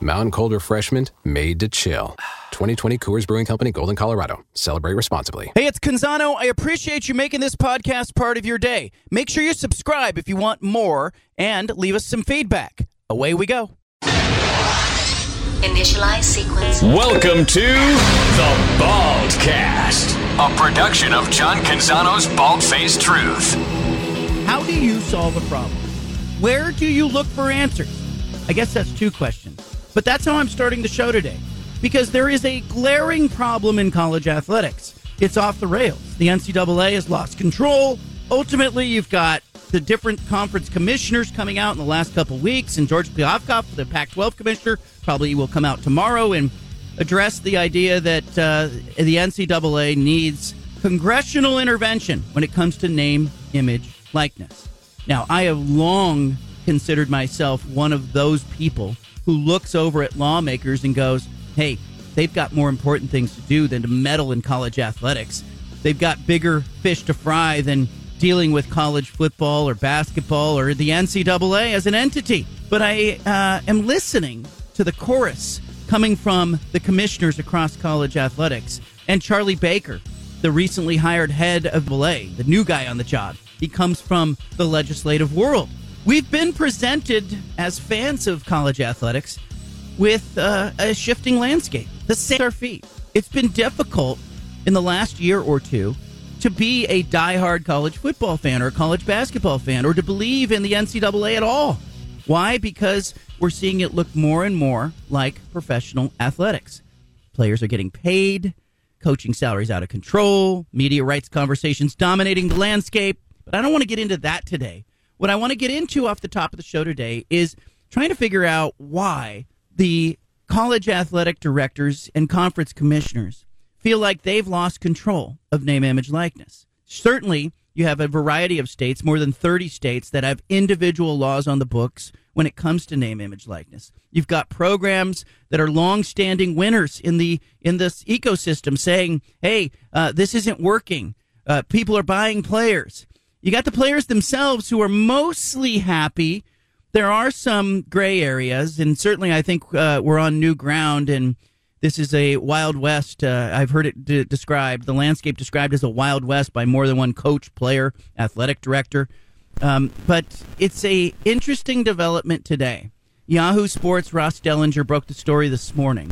Mountain Cold Refreshment made to chill. 2020 Coors Brewing Company, Golden, Colorado. Celebrate responsibly. Hey, it's Canzano. I appreciate you making this podcast part of your day. Make sure you subscribe if you want more and leave us some feedback. Away we go. Initialize sequence. Welcome to the Baldcast, a production of John Canzano's Bald Faced Truth. How do you solve a problem? Where do you look for answers? I guess that's two questions. But that's how I'm starting the show today. Because there is a glaring problem in college athletics. It's off the rails. The NCAA has lost control. Ultimately, you've got the different conference commissioners coming out in the last couple weeks, and George Kliavkoff, the Pac 12 commissioner, probably will come out tomorrow and address the idea that uh, the NCAA needs congressional intervention when it comes to name, image, likeness. Now, I have long considered myself one of those people who looks over at lawmakers and goes, hey, they've got more important things to do than to meddle in college athletics. They've got bigger fish to fry than dealing with college football or basketball or the NCAA as an entity. But I uh, am listening to the chorus coming from the commissioners across college athletics and Charlie Baker, the recently hired head of LA, the new guy on the job. He comes from the legislative world. We've been presented as fans of college athletics with uh, a shifting landscape. The same our feet. It's been difficult in the last year or two to be a diehard college football fan or college basketball fan or to believe in the NCAA at all. Why? Because we're seeing it look more and more like professional athletics. Players are getting paid, coaching salaries out of control, media rights conversations dominating the landscape. But I don't want to get into that today. What I want to get into off the top of the show today is trying to figure out why the college athletic directors and conference commissioners feel like they've lost control of name, image, likeness. Certainly, you have a variety of states, more than 30 states, that have individual laws on the books when it comes to name, image, likeness. You've got programs that are long-standing winners in the in this ecosystem, saying, "Hey, uh, this isn't working. Uh, people are buying players." You got the players themselves who are mostly happy. There are some gray areas, and certainly I think uh, we're on new ground. And this is a wild west. Uh, I've heard it described, the landscape described as a wild west by more than one coach, player, athletic director. Um, but it's a interesting development today. Yahoo Sports Ross Dellenger broke the story this morning.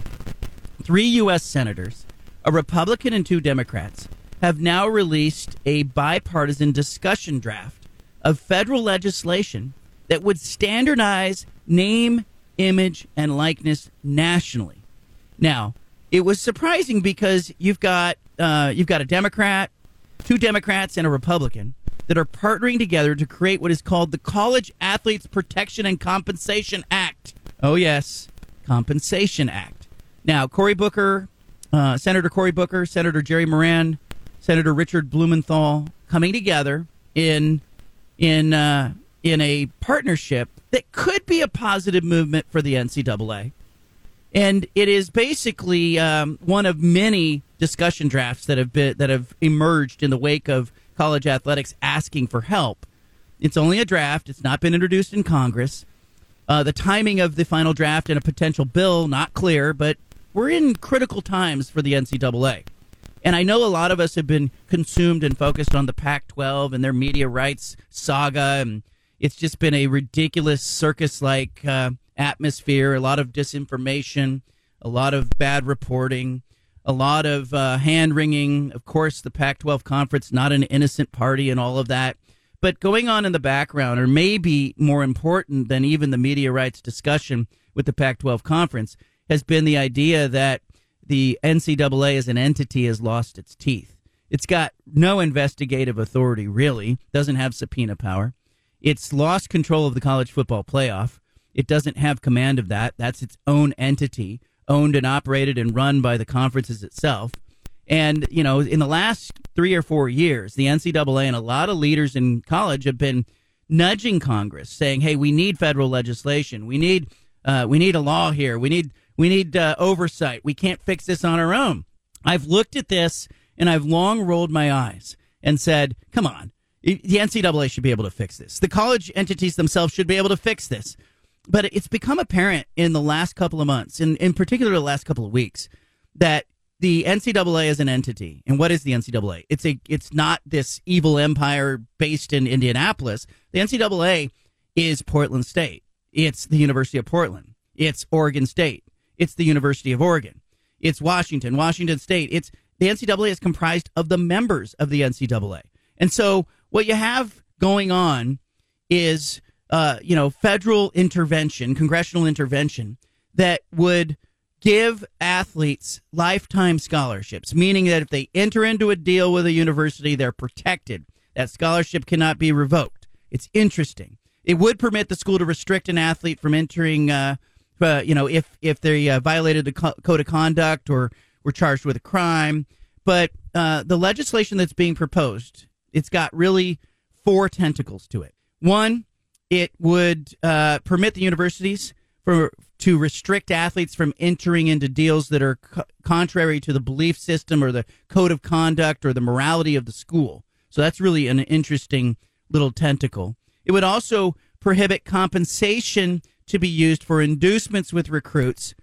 Three U.S. senators, a Republican and two Democrats, have now released a bipartisan discussion draft of federal legislation that would standardize name, image, and likeness nationally. Now, it was surprising because you've got uh, you've got a Democrat, two Democrats, and a Republican that are partnering together to create what is called the College Athletes Protection and Compensation Act. Oh yes, Compensation Act. Now, Cory Booker, uh, Senator Cory Booker, Senator Jerry Moran, Senator Richard Blumenthal coming together in in uh, in a partnership that could be a positive movement for the NCAA. And it is basically um, one of many discussion drafts that have been that have emerged in the wake of college athletics asking for help. It's only a draft; it's not been introduced in Congress. Uh, the timing of the final draft and a potential bill not clear, but we're in critical times for the NCAA. And I know a lot of us have been consumed and focused on the Pac 12 and their media rights saga. And it's just been a ridiculous circus like uh, atmosphere, a lot of disinformation, a lot of bad reporting, a lot of uh, hand wringing. Of course, the Pac 12 conference, not an innocent party, and all of that. But going on in the background, or maybe more important than even the media rights discussion with the Pac 12 conference, has been the idea that the NCAA as an entity has lost its teeth. It's got no investigative authority, really, doesn't have subpoena power. It's lost control of the college football playoff. It doesn't have command of that. That's its own entity, owned and operated and run by the conferences itself. And, you know, in the last three or four years, the NCAA and a lot of leaders in college have been nudging Congress, saying, "Hey, we need federal legislation. We need uh, we need a law here. We need we need uh, oversight. We can't fix this on our own." I've looked at this and I've long rolled my eyes and said, "Come on, the NCAA should be able to fix this. The college entities themselves should be able to fix this." But it's become apparent in the last couple of months, and in particular the last couple of weeks, that the NCAA is an entity. And what is the NCAA? It's a it's not this evil empire based in Indianapolis. The NCAA is Portland State. It's the University of Portland. It's Oregon State. It's the University of Oregon. It's Washington, Washington State. It's the NCAA is comprised of the members of the NCAA. And so what you have going on is uh, you know, federal intervention, congressional intervention that would give athletes lifetime scholarships, meaning that if they enter into a deal with a university, they're protected. That scholarship cannot be revoked. It's interesting. It would permit the school to restrict an athlete from entering, uh, uh, you know, if if they uh, violated the co- code of conduct or were charged with a crime. But uh, the legislation that's being proposed, it's got really four tentacles to it. One, it would uh, permit the universities for to restrict athletes from entering into deals that are co- contrary to the belief system or the code of conduct or the morality of the school. So that's really an interesting little tentacle. It would also prohibit compensation to be used for inducements with recruits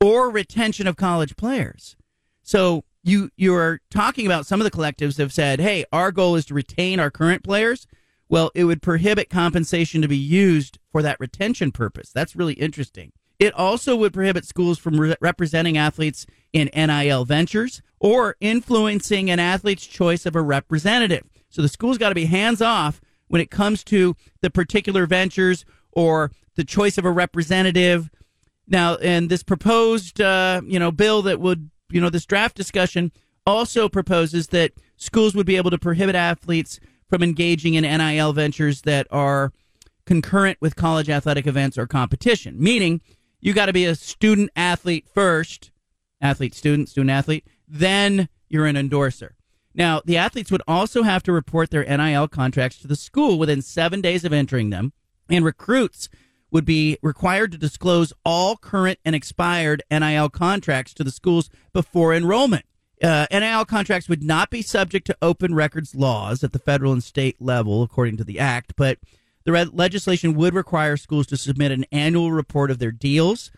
or retention of college players. So you you are talking about some of the collectives have said, "Hey, our goal is to retain our current players." Well, it would prohibit compensation to be used for that retention purpose. That's really interesting. It also would prohibit schools from re- representing athletes in NIL ventures or influencing an athlete's choice of a representative. So the school's got to be hands off when it comes to the particular ventures or the choice of a representative. Now, and this proposed, uh, you know, bill that would, you know, this draft discussion also proposes that schools would be able to prohibit athletes from engaging in NIL ventures that are concurrent with college athletic events or competition. Meaning, you got to be a student athlete first, athlete, student, student athlete, then you're an endorser. Now, the athletes would also have to report their NIL contracts to the school within seven days of entering them, and recruits would be required to disclose all current and expired NIL contracts to the schools before enrollment. Uh, NIL contracts would not be subject to open records laws at the federal and state level, according to the act, but the re- legislation would require schools to submit an annual report of their deals,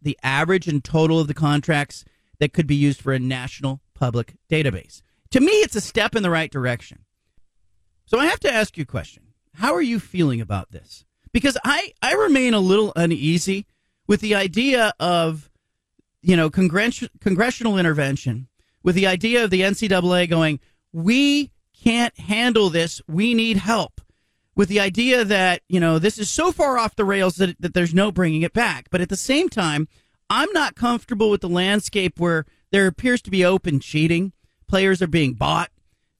the average and total of the contracts that could be used for a national public database. To me, it's a step in the right direction. So I have to ask you a question. How are you feeling about this? Because I, I remain a little uneasy with the idea of, you know, congress- congressional intervention with the idea of the NCAA going, we can't handle this. We need help. With the idea that, you know, this is so far off the rails that, that there's no bringing it back. But at the same time, I'm not comfortable with the landscape where there appears to be open cheating. Players are being bought.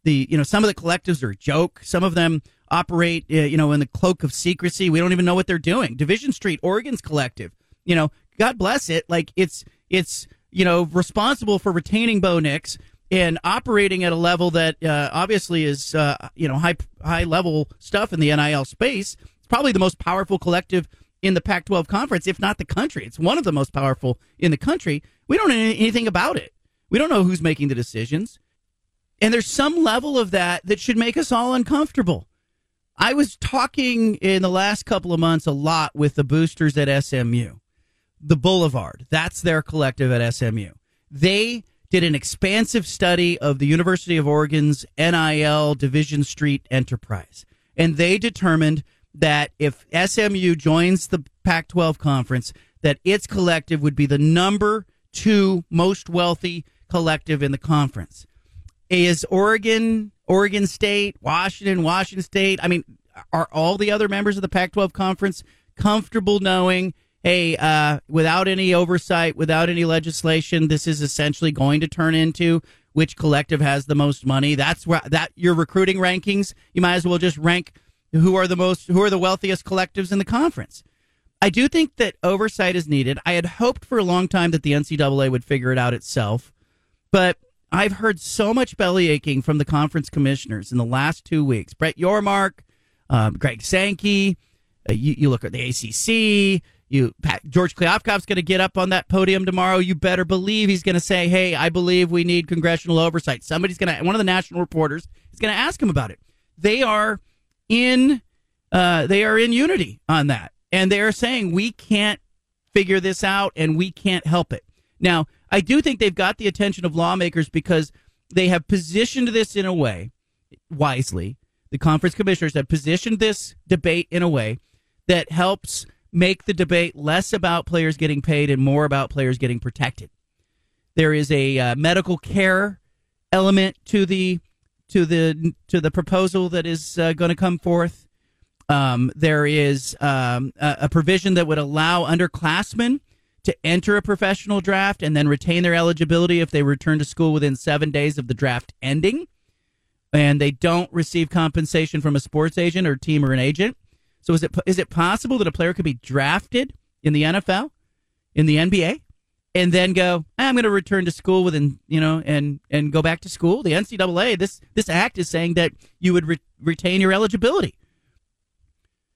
The, you know, some of the collectives are a joke. Some of them operate, uh, you know, in the cloak of secrecy. We don't even know what they're doing. Division Street, Oregon's collective, you know, God bless it. Like it's, it's, you know, responsible for retaining Bo Nix and operating at a level that uh, obviously is, uh, you know, high high level stuff in the NIL space. It's probably the most powerful collective in the Pac-12 conference, if not the country. It's one of the most powerful in the country. We don't know anything about it. We don't know who's making the decisions. And there's some level of that that should make us all uncomfortable. I was talking in the last couple of months a lot with the boosters at SMU the Boulevard. That's their collective at SMU. They did an expansive study of the University of Oregon's NIL Division Street enterprise. And they determined that if SMU joins the Pac 12 conference, that its collective would be the number two most wealthy collective in the conference. Is Oregon, Oregon State, Washington, Washington State, I mean, are all the other members of the Pac 12 conference comfortable knowing hey, uh, without any oversight, without any legislation, this is essentially going to turn into which collective has the most money. That's where that your recruiting rankings. You might as well just rank who are the most, who are the wealthiest collectives in the conference. I do think that oversight is needed. I had hoped for a long time that the NCAA would figure it out itself, but I've heard so much belly aching from the conference commissioners in the last two weeks. Brett Yormark, um, Greg Sankey. Uh, you, you, look at the ACC. You Pat, George Kliavkoff's going to get up on that podium tomorrow. You better believe he's going to say, "Hey, I believe we need congressional oversight." Somebody's going to one of the national reporters is going to ask him about it. They are in uh, they are in unity on that, and they are saying we can't figure this out and we can't help it. Now, I do think they've got the attention of lawmakers because they have positioned this in a way wisely. The conference commissioners have positioned this debate in a way that helps make the debate less about players getting paid and more about players getting protected. There is a uh, medical care element to the to the to the proposal that is uh, going to come forth. Um, there is um, a, a, provision that would allow underclassmen to enter a professional draft and then retain their eligibility if they return to school within seven days of the draft ending, and they don't receive compensation from a sports agent or team or an agent. So is it is it possible that a player could be drafted in the NFL, in the NBA, and then go, ah, I'm going to return to school within you know and and go back to school? The NCAA this this act is saying that you would re- retain your eligibility.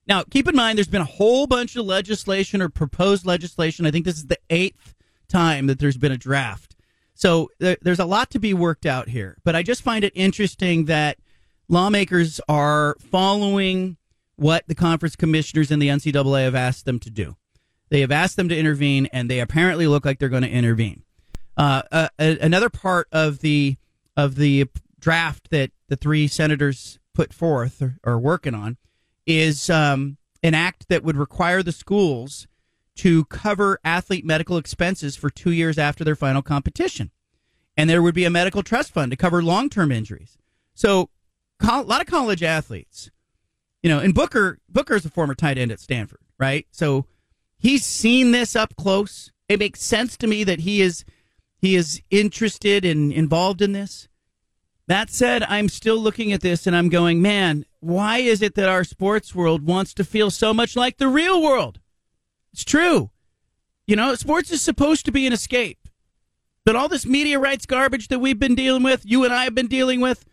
Now, keep in mind, there's been a whole bunch of legislation or proposed legislation. I think this is the eighth time that there's been a draft. So there, there's a lot to be worked out here. But I just find it interesting that lawmakers are following what the conference commissioners and the NCAA have asked them to do. They have asked them to intervene, and they apparently look like they're going to intervene. Uh, uh, another part of the of the draft that the three senators put forth or are working on is um, an act that would require the schools to cover athlete medical expenses for two years after their final competition. And there would be a medical trust fund to cover long term injuries. So, a lot of college athletes, you know, and Booker, Booker is a former tight end at Stanford, right? So he's seen this up close. It makes sense to me that he is he is interested and involved in this. That said, I'm still looking at this and I'm going, man, why is it that our sports world wants to feel so much like the real world? It's true. You know, sports is supposed to be an escape. But all this media rights garbage that we've been dealing with, you and I have been dealing with,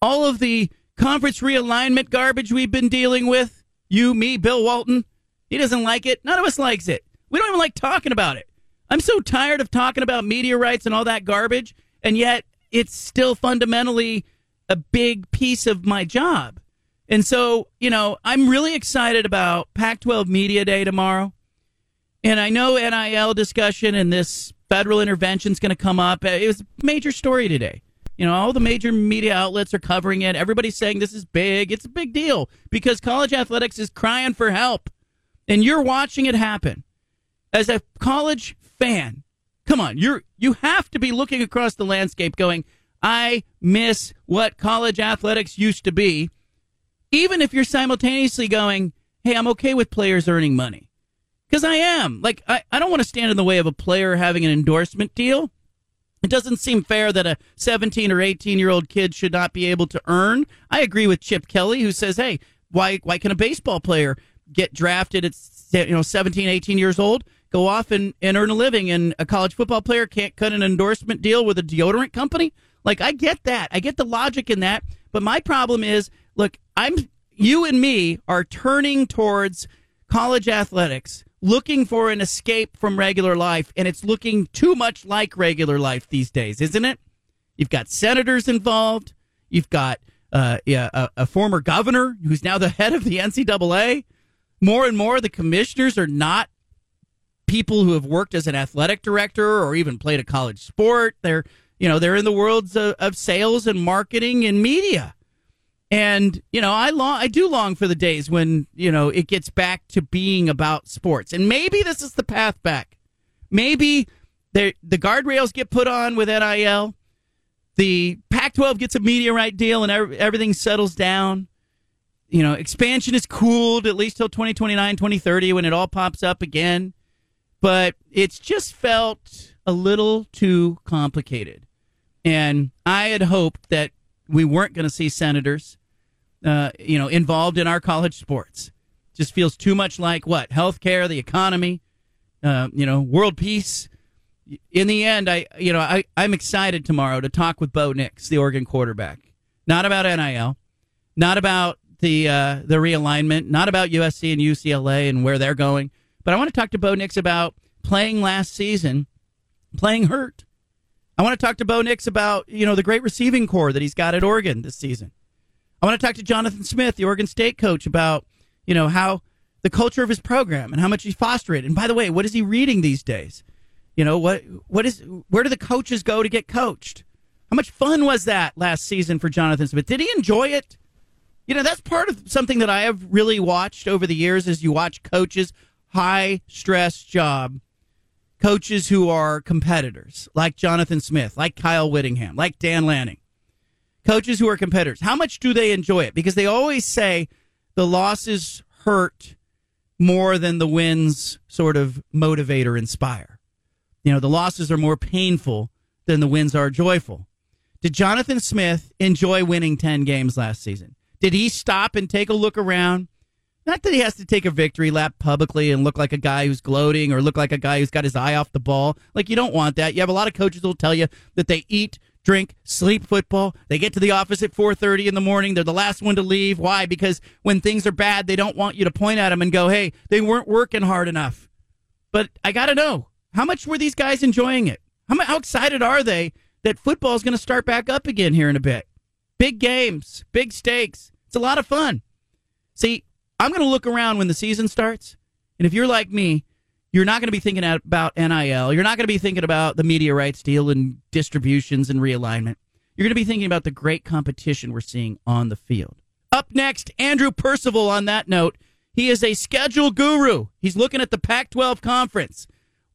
all of the conference realignment garbage we've been dealing with, you, me, Bill Walton, he doesn't like it. None of us likes it. We don't even like talking about it. I'm so tired of talking about media rights and all that garbage, and yet it's still fundamentally a big piece of my job. And so, you know, I'm really excited about Pac 12 Media Day tomorrow. And I know NIL discussion and this federal intervention is going to come up. Uh, it was a major story today. You know, all the major media outlets are covering it. Everybody's saying this is big. It's a big deal because college athletics is crying for help. And you're watching it happen. As a college fan, Come on, you're you have to be looking across the landscape going, I miss what college athletics used to be. Even if you're simultaneously going, hey, I'm okay with players earning money. Because I am. Like, I, I don't want to stand in the way of a player having an endorsement deal. It doesn't seem fair that a 17 or 18 year old kid should not be able to earn. I agree with Chip Kelly, who says, hey, why, why can a baseball player get drafted at you know 17, 18 years old? go off and, and earn a living and a college football player can't cut an endorsement deal with a deodorant company like i get that i get the logic in that but my problem is look i'm you and me are turning towards college athletics looking for an escape from regular life and it's looking too much like regular life these days isn't it you've got senators involved you've got uh, yeah, a, a former governor who's now the head of the ncaa more and more the commissioners are not people who have worked as an athletic director or even played a college sport. They're you know they're in the worlds of, of sales and marketing and media. And you know, I long, I do long for the days when you know it gets back to being about sports. And maybe this is the path back. Maybe the the guardrails get put on with NIL. The Pac-12 gets a media right deal, and everything settles down. You know, expansion is cooled at least till 2029, 2030 when it all pops up again but it's just felt a little too complicated. And I had hoped that we weren't going to see senators, uh, you know, involved in our college sports. Just feels too much like what healthcare, the economy, uh, you know, world peace. in the end, I you know I I'm excited tomorrow to talk with Bo Nix, the Oregon quarterback, not about NIL, not about the uh, the realignment, not about USC and UCLA and where they're going, but I want to talk to Bo Nix about playing last season, playing hurt. I want to talk to Bo Nix about you know the great receiving corps that he's got at Oregon this season. I want to talk to Jonathan Smith, the Oregon State coach, about you know how the culture of his program and how much he's fostered it. And by the way, what is he reading these days? You know what? What is? Where do the coaches go to get coached? How much fun was that last season for Jonathan Smith? Did he enjoy it? You know, that's part of something that I have really watched over the years. As you watch coaches, high stress job, coaches who are competitors, like Jonathan Smith, like Kyle Whittingham, like Dan Lanning, coaches who are competitors. How much do they enjoy it? Because they always say the losses hurt more than the wins sort of motivate or inspire. You know, the losses are more painful than the wins are joyful. Did Jonathan Smith enjoy winning 10 games last season? Did he stop and take a look around? Not that he has to take a victory lap publicly and look like a guy who's gloating or look like a guy who's got his eye off the ball. Like, you don't want that. You have a lot of coaches who'll tell you that they eat, drink, sleep football. They get to the office at 4:30 in the morning. They're the last one to leave. Why? Because when things are bad, they don't want you to point at them and go, "Hey, they weren't working hard enough." But I got to know, how much were these guys enjoying it? How, how excited are they that football is going to start back up again here in a bit? Big games, big stakes. It's a lot of fun. See, I'm going to look around when the season starts, and if you're like me, you're not going to be thinking about NIL. You're not going to be thinking about the media rights deal and distributions and realignment. You're going to be thinking about the great competition we're seeing on the field. Up next, Andrew Percival on that note. He is a schedule guru. He's looking at the Pac 12 conference.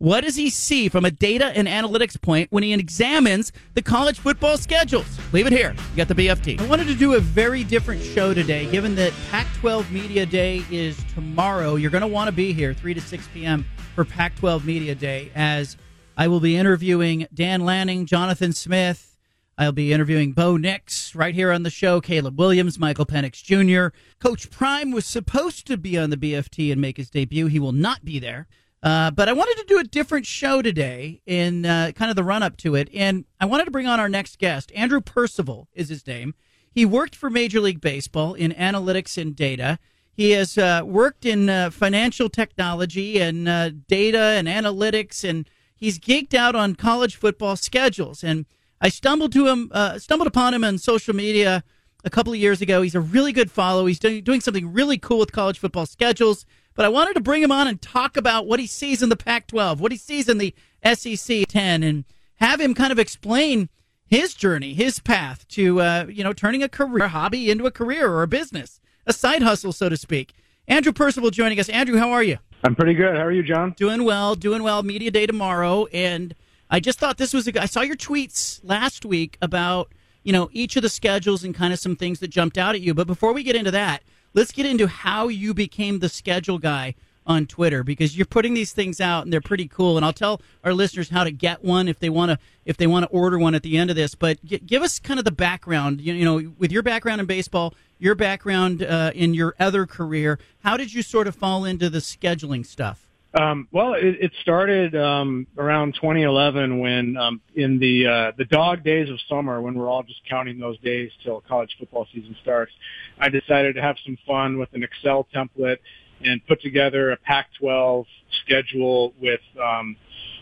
What does he see from a data and analytics point when he examines the college football schedules? Leave it here. You got the BFT. I wanted to do a very different show today, given that Pac 12 Media Day is tomorrow. You're going to want to be here 3 to 6 p.m. for Pac 12 Media Day, as I will be interviewing Dan Lanning, Jonathan Smith. I'll be interviewing Bo Nix right here on the show, Caleb Williams, Michael Penix Jr. Coach Prime was supposed to be on the BFT and make his debut. He will not be there. Uh, but I wanted to do a different show today in uh, kind of the run up to it. And I wanted to bring on our next guest. Andrew Percival is his name. He worked for Major League Baseball in analytics and data. He has uh, worked in uh, financial technology and uh, data and analytics, and he's geeked out on college football schedules. And I stumbled to him, stumbled upon him on social media a couple of years ago. He's a really good follow. He's doing something really cool with college football schedules but I wanted to bring him on and talk about what he sees in the Pac 12, what he sees in the SEC 10, and have him kind of explain his journey, his path to, uh, you know, turning a career hobby into a career or a business, a side hustle, so to speak. Andrew Percival joining us. Andrew, how are you? I'm pretty good. How are you, John? Doing well, doing well. Media day tomorrow. And I just thought this was a, I saw your tweets last week about, you know, each of the schedules and kind of some things that jumped out at you. But before we get into that, let's get into how you became the schedule guy on Twitter because you're putting these things out and they're pretty cool. And I'll tell our listeners how to get one if they want to if they want to order one at the end of this. But g- give us kind of the background. You, you, know, with your background in baseball, your background uh, in your other career, how did you sort of fall into the scheduling stuff? Um, well, it, it started um, around 2011 when, um, in the uh, the dog days of summer, when we're all just counting those days till college football season starts, I decided to have some fun with an Excel template and put together a Pac-12 schedule with um,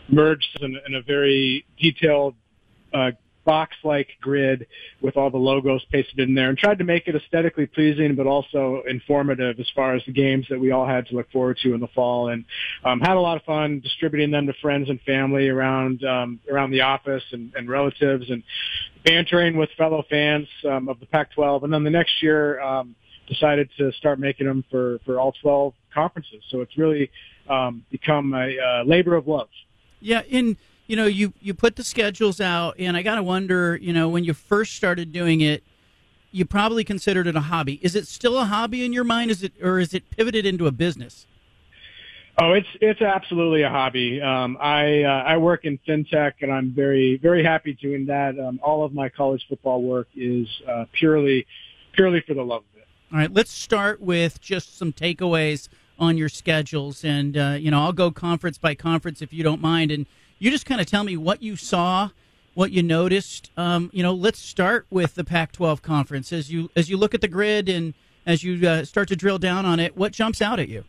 merged in, in a very detailed uh, box-like grid with all the logos pasted in there and tried to make it aesthetically pleasing but also informative as far as the games that we all had to look forward to in the fall and um, had a lot of fun distributing them to friends and family around um, around the office and, and relatives and bantering with fellow fans um, of the Pac-12 and then the next year um, decided to start making them for, for all 12 conferences. So it's really um, become a, a labor of love. Yeah, in you know, you you put the schedules out, and I gotta wonder, you know, when you first started doing it, you probably considered it a hobby. Is it still a hobby in your mind? Is it or is it pivoted into a business? Oh, it's it's absolutely a hobby. Um, I uh, I work in fintech, and I'm very very happy doing that. Um, all of my college football work is uh, purely purely for the love of it. All right, let's start with just some takeaways on your schedules, and uh, you know I'll go conference by conference if you don't mind, and you just kind of tell me what you saw, what you noticed. Um, you know, let's start with the Pac-12 conference as you as you look at the grid and as you uh, start to drill down on it. What jumps out at you?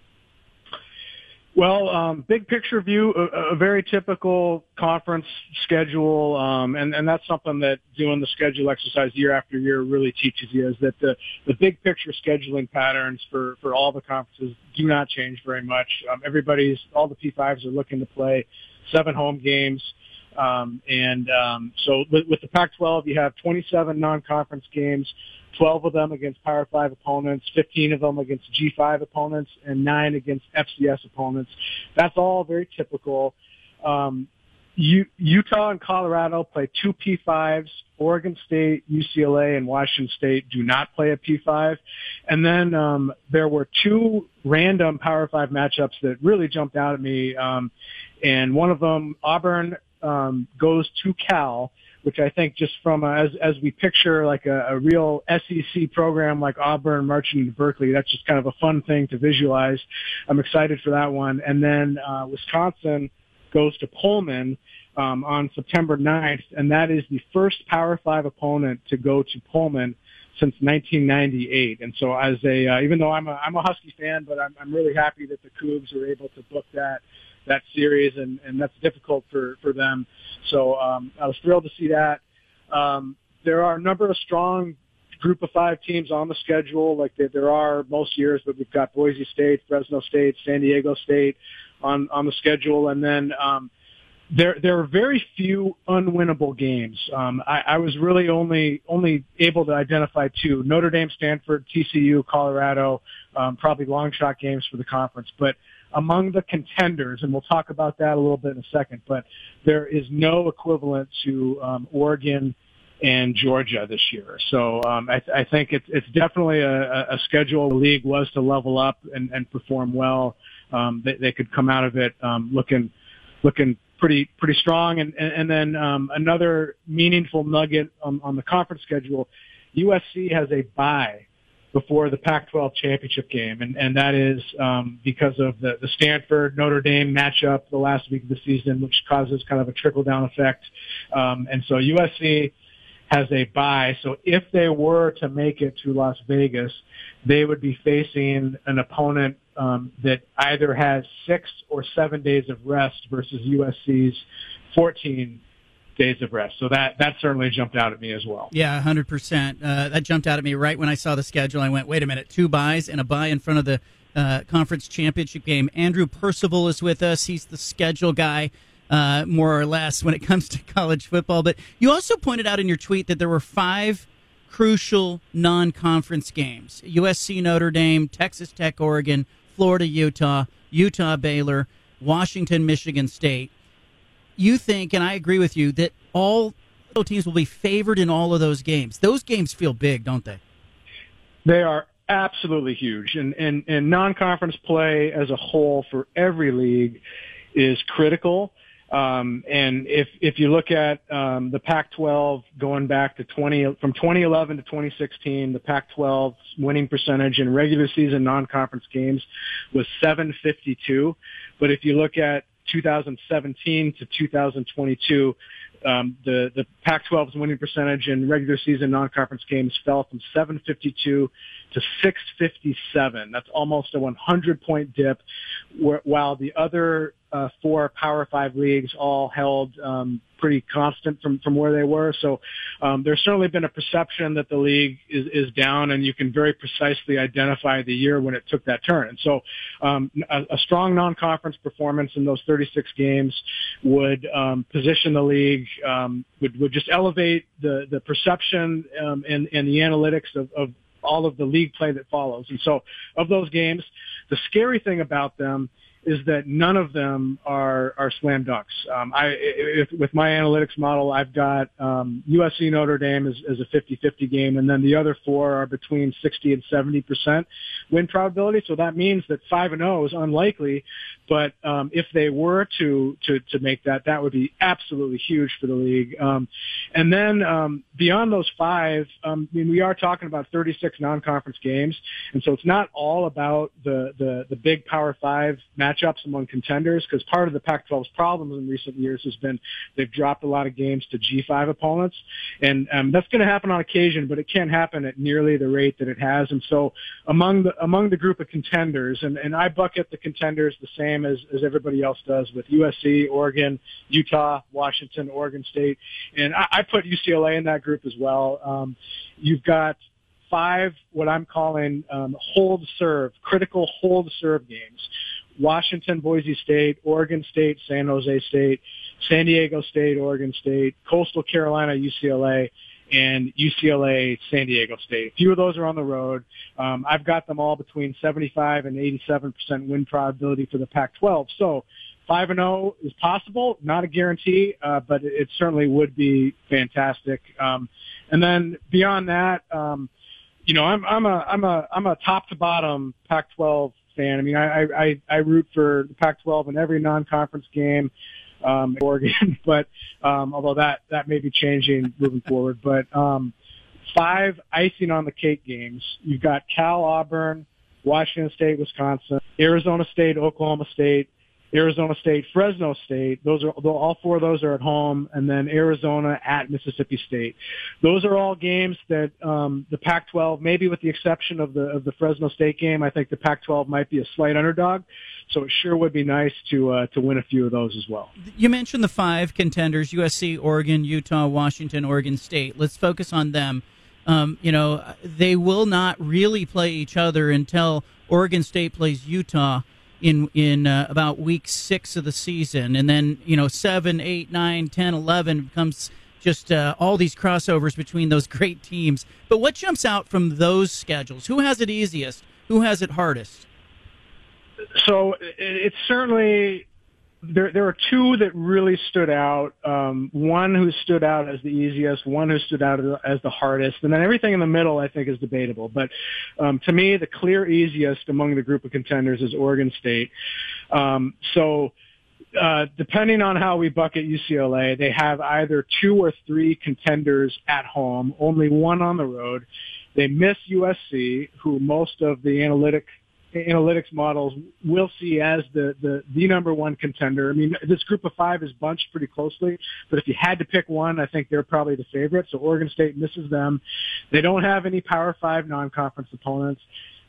Well, um, big picture view, a, a, very typical conference schedule, um, and, and that's something that doing the schedule exercise year after year really teaches you is that the, the big picture scheduling patterns for, for all the conferences do not change very much. Um, everybody's, all the P5s are looking to play seven home games. Um, and um, so with, with the Pac-12, you have 27 non-conference games. 12 of them against Power 5 opponents, 15 of them against G5 opponents, and 9 against FCS opponents. That's all very typical. Um, U- Utah and Colorado play two P5s. Oregon State, UCLA, and Washington State do not play a P5. And then um, there were two random Power 5 matchups that really jumped out at me. Um, and one of them, Auburn um, goes to Cal, which I think just from a, as as we picture like a, a real SEC program like Auburn marching to Berkeley, that's just kind of a fun thing to visualize. I'm excited for that one. And then uh, Wisconsin goes to Pullman um, on September 9th, and that is the first Power Five opponent to go to Pullman since 1998. And so, as a uh, even though I'm a I'm a Husky fan, but I'm I'm really happy that the Cougs are able to book that that series, and and that's difficult for for them. So um, I was thrilled to see that. Um, there are a number of strong group of five teams on the schedule, like there, there are most years, but we've got Boise State, Fresno State, San Diego State on on the schedule, and then um, there there are very few unwinnable games. Um, I, I was really only only able to identify two: Notre Dame, Stanford, TCU, Colorado. Um, probably long shot games for the conference, but among the contenders, and we'll talk about that a little bit in a second, but there is no equivalent to um, Oregon and Georgia this year. So um, I, th- I think it's, it's definitely a, a schedule the league was to level up and, and perform well. Um, they, they could come out of it um, looking looking pretty pretty strong. And, and, and then um, another meaningful nugget on, on the conference schedule, USC has a bye before the Pac-12 championship game, and and that is um, because of the the Stanford Notre Dame matchup the last week of the season, which causes kind of a trickle down effect. Um, and so USC has a bye. So if they were to make it to Las Vegas, they would be facing an opponent um, that either has six or seven days of rest versus USC's 14 days of rest. So that that certainly jumped out at me as well. Yeah, hundred uh, percent. That jumped out at me right when I saw the schedule. I went, wait a minute, two byes and a bye in front of the uh, conference championship game. Andrew Percival is with us. He's the schedule guy. Uh, more or less when it comes to college football. But you also pointed out in your tweet that there were five crucial non conference games USC Notre Dame, Texas Tech Oregon, Florida Utah, Utah Baylor, Washington Michigan State you think, and I agree with you, that all teams will be favored in all of those games. Those games feel big, don't they? They are absolutely huge. And, and, and non-conference play as a whole for every league is critical. Um, and if if you look at um, the Pac-12 going back to 20 from 2011 to 2016, the Pac-12 winning percentage in regular season non-conference games was 752. But if you look at 2017 to 2022, um, the the Pac-12's winning percentage in regular season non-conference games fell from 752 to 657. That's almost a 100 point dip. While the other uh, four Power Five leagues all held um, pretty constant from from where they were. So um, there's certainly been a perception that the league is is down, and you can very precisely identify the year when it took that turn. And so um, a, a strong non-conference performance in those 36 games would um, position the league um, would would just elevate the the perception um, and and the analytics of, of all of the league play that follows. And so of those games, the scary thing about them is that none of them are are slam dunks. Um, I if, with my analytics model, I've got um, USC Notre Dame as a 50-50 game, and then the other four are between 60 and 70 percent. Win probability. So that means that five and zero is unlikely. But um, if they were to to to make that, that would be absolutely huge for the league. Um, and then um, beyond those five, um, I mean, we are talking about 36 non-conference games, and so it's not all about the the, the big Power Five matchups among contenders. Because part of the Pac-12's problems in recent years has been they've dropped a lot of games to G5 opponents, and um, that's going to happen on occasion, but it can't happen at nearly the rate that it has. And so among the among the group of contenders, and, and I bucket the contenders the same as, as everybody else does with USC, Oregon, Utah, Washington, Oregon State, and I, I put UCLA in that group as well. Um, you've got five what I'm calling um, hold serve, critical hold serve games. Washington, Boise State, Oregon State, San Jose State, San Diego State, Oregon State, Coastal Carolina, UCLA, and UCLA, San Diego State. A few of those are on the road. Um, I've got them all between 75 and 87% win probability for the Pac-12. So 5 and 0 is possible, not a guarantee, uh, but it certainly would be fantastic. Um, and then beyond that, um, you know, I'm, I'm a, I'm a, I'm a top to bottom Pac-12 fan. I mean, I, I, I root for the Pac-12 in every non-conference game um, Oregon, but um, although that that may be changing moving forward. But um, five icing on the cake games. You've got Cal, Auburn, Washington State, Wisconsin, Arizona State, Oklahoma State, Arizona State, Fresno State. Those are all four of those are at home, and then Arizona at Mississippi State. Those are all games that um, the Pac-12, maybe with the exception of the of the Fresno State game, I think the Pac-12 might be a slight underdog. So it sure would be nice to uh, to win a few of those as well. You mentioned the five contenders: USC, Oregon, Utah, Washington, Oregon State. Let's focus on them. Um, you know, they will not really play each other until Oregon State plays Utah in in uh, about week six of the season, and then you know seven, eight, nine, ten, eleven becomes just uh, all these crossovers between those great teams. But what jumps out from those schedules? Who has it easiest? Who has it hardest? so it's certainly there. There are two that really stood out. Um, one who stood out as the easiest, one who stood out as the hardest, and then everything in the middle I think is debatable. But um, to me, the clear easiest among the group of contenders is Oregon State. Um, so. Uh, depending on how we bucket UCLA, they have either two or three contenders at home, only one on the road. They miss USC, who most of the analytic analytics models will see as the, the, the number one contender. I mean, this group of five is bunched pretty closely, but if you had to pick one, I think they're probably the favorite. So Oregon State misses them. They don't have any Power Five non-conference opponents.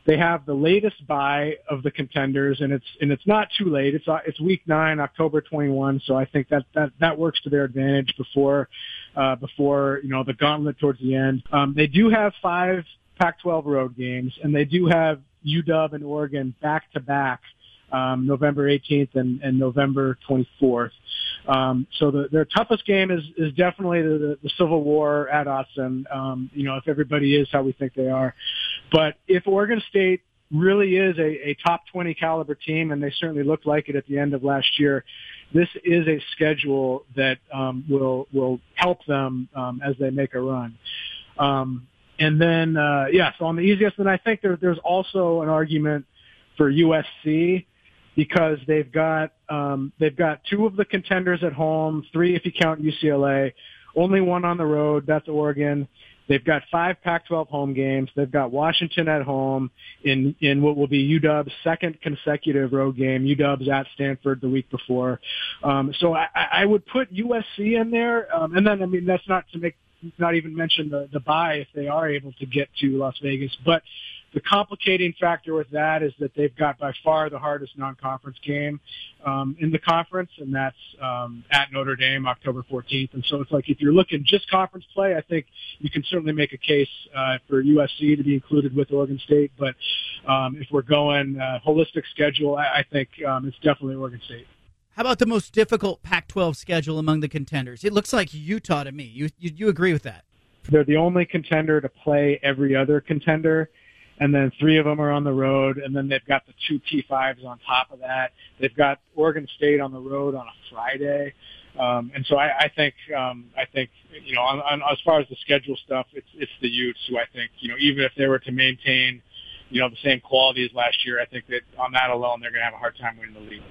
They have the latest bye of the contenders, and it's and it's not too late. It's it's week nine, October 21. So I think that that that works to their advantage before uh, before you know the gauntlet towards the end. Um, they do have five Pac-12 road games, and they do have UW and Oregon back to back, um, November 18th and, and November 24th. Um, so the, their toughest game is, is definitely the, the, Civil War at Autzen. Um, you know, if everybody is how we think they are, but if Oregon State really is a, a top 20 caliber team, and they certainly looked like it at the end of last year. This is a schedule that um, will will help them um, as they make a run. Um, and then, uh, yeah, so on the easiest, and I think there, there's also an argument for USC because they've got um, they've got two of the contenders at home, three if you count UCLA, only one on the road. That's Oregon. They've got five Pac-12 home games. They've got Washington at home in in what will be UW's second consecutive road game. UW's at Stanford the week before, um, so I, I would put USC in there. Um, and then I mean that's not to make not even mention the, the bye if they are able to get to Las Vegas. But the complicating factor with that is that they've got by far the hardest non-conference game um, in the conference, and that's um, at Notre Dame, October 14th. And so it's like if you're looking just conference play, I think you can certainly make a case uh, for USC to be included with Oregon State. But um, if we're going uh, holistic schedule, I, I think um, it's definitely Oregon State. How about the most difficult Pac-12 schedule among the contenders? It looks like Utah to me. You you, you agree with that? They're the only contender to play every other contender, and then three of them are on the road, and then they've got the two P5s on top of that. They've got Oregon State on the road on a Friday. Um, and so I, I think um, I think you know on, on, as far as the schedule stuff, it's it's the Utes who I think you know even if they were to maintain you know, the same quality as last year, I think that on that alone, they're going to have a hard time winning the league.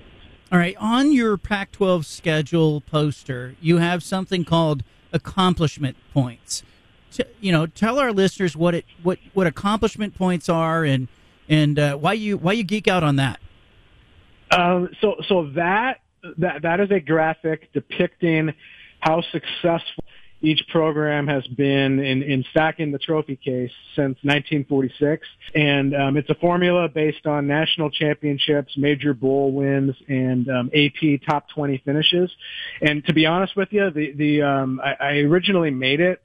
All right, on your Pac-12 schedule poster, you have something called accomplishment points. you know, tell our listeners what it what what accomplishment points are and and uh, why you why you geek out on that. Um, so so that that that is a graphic depicting how successful each program has been in, in stacking the trophy case since 1946. And um, it's a formula based on national championships, major bowl wins, and um, AP top 20 finishes. And to be honest with you, the, the um, I, I originally made it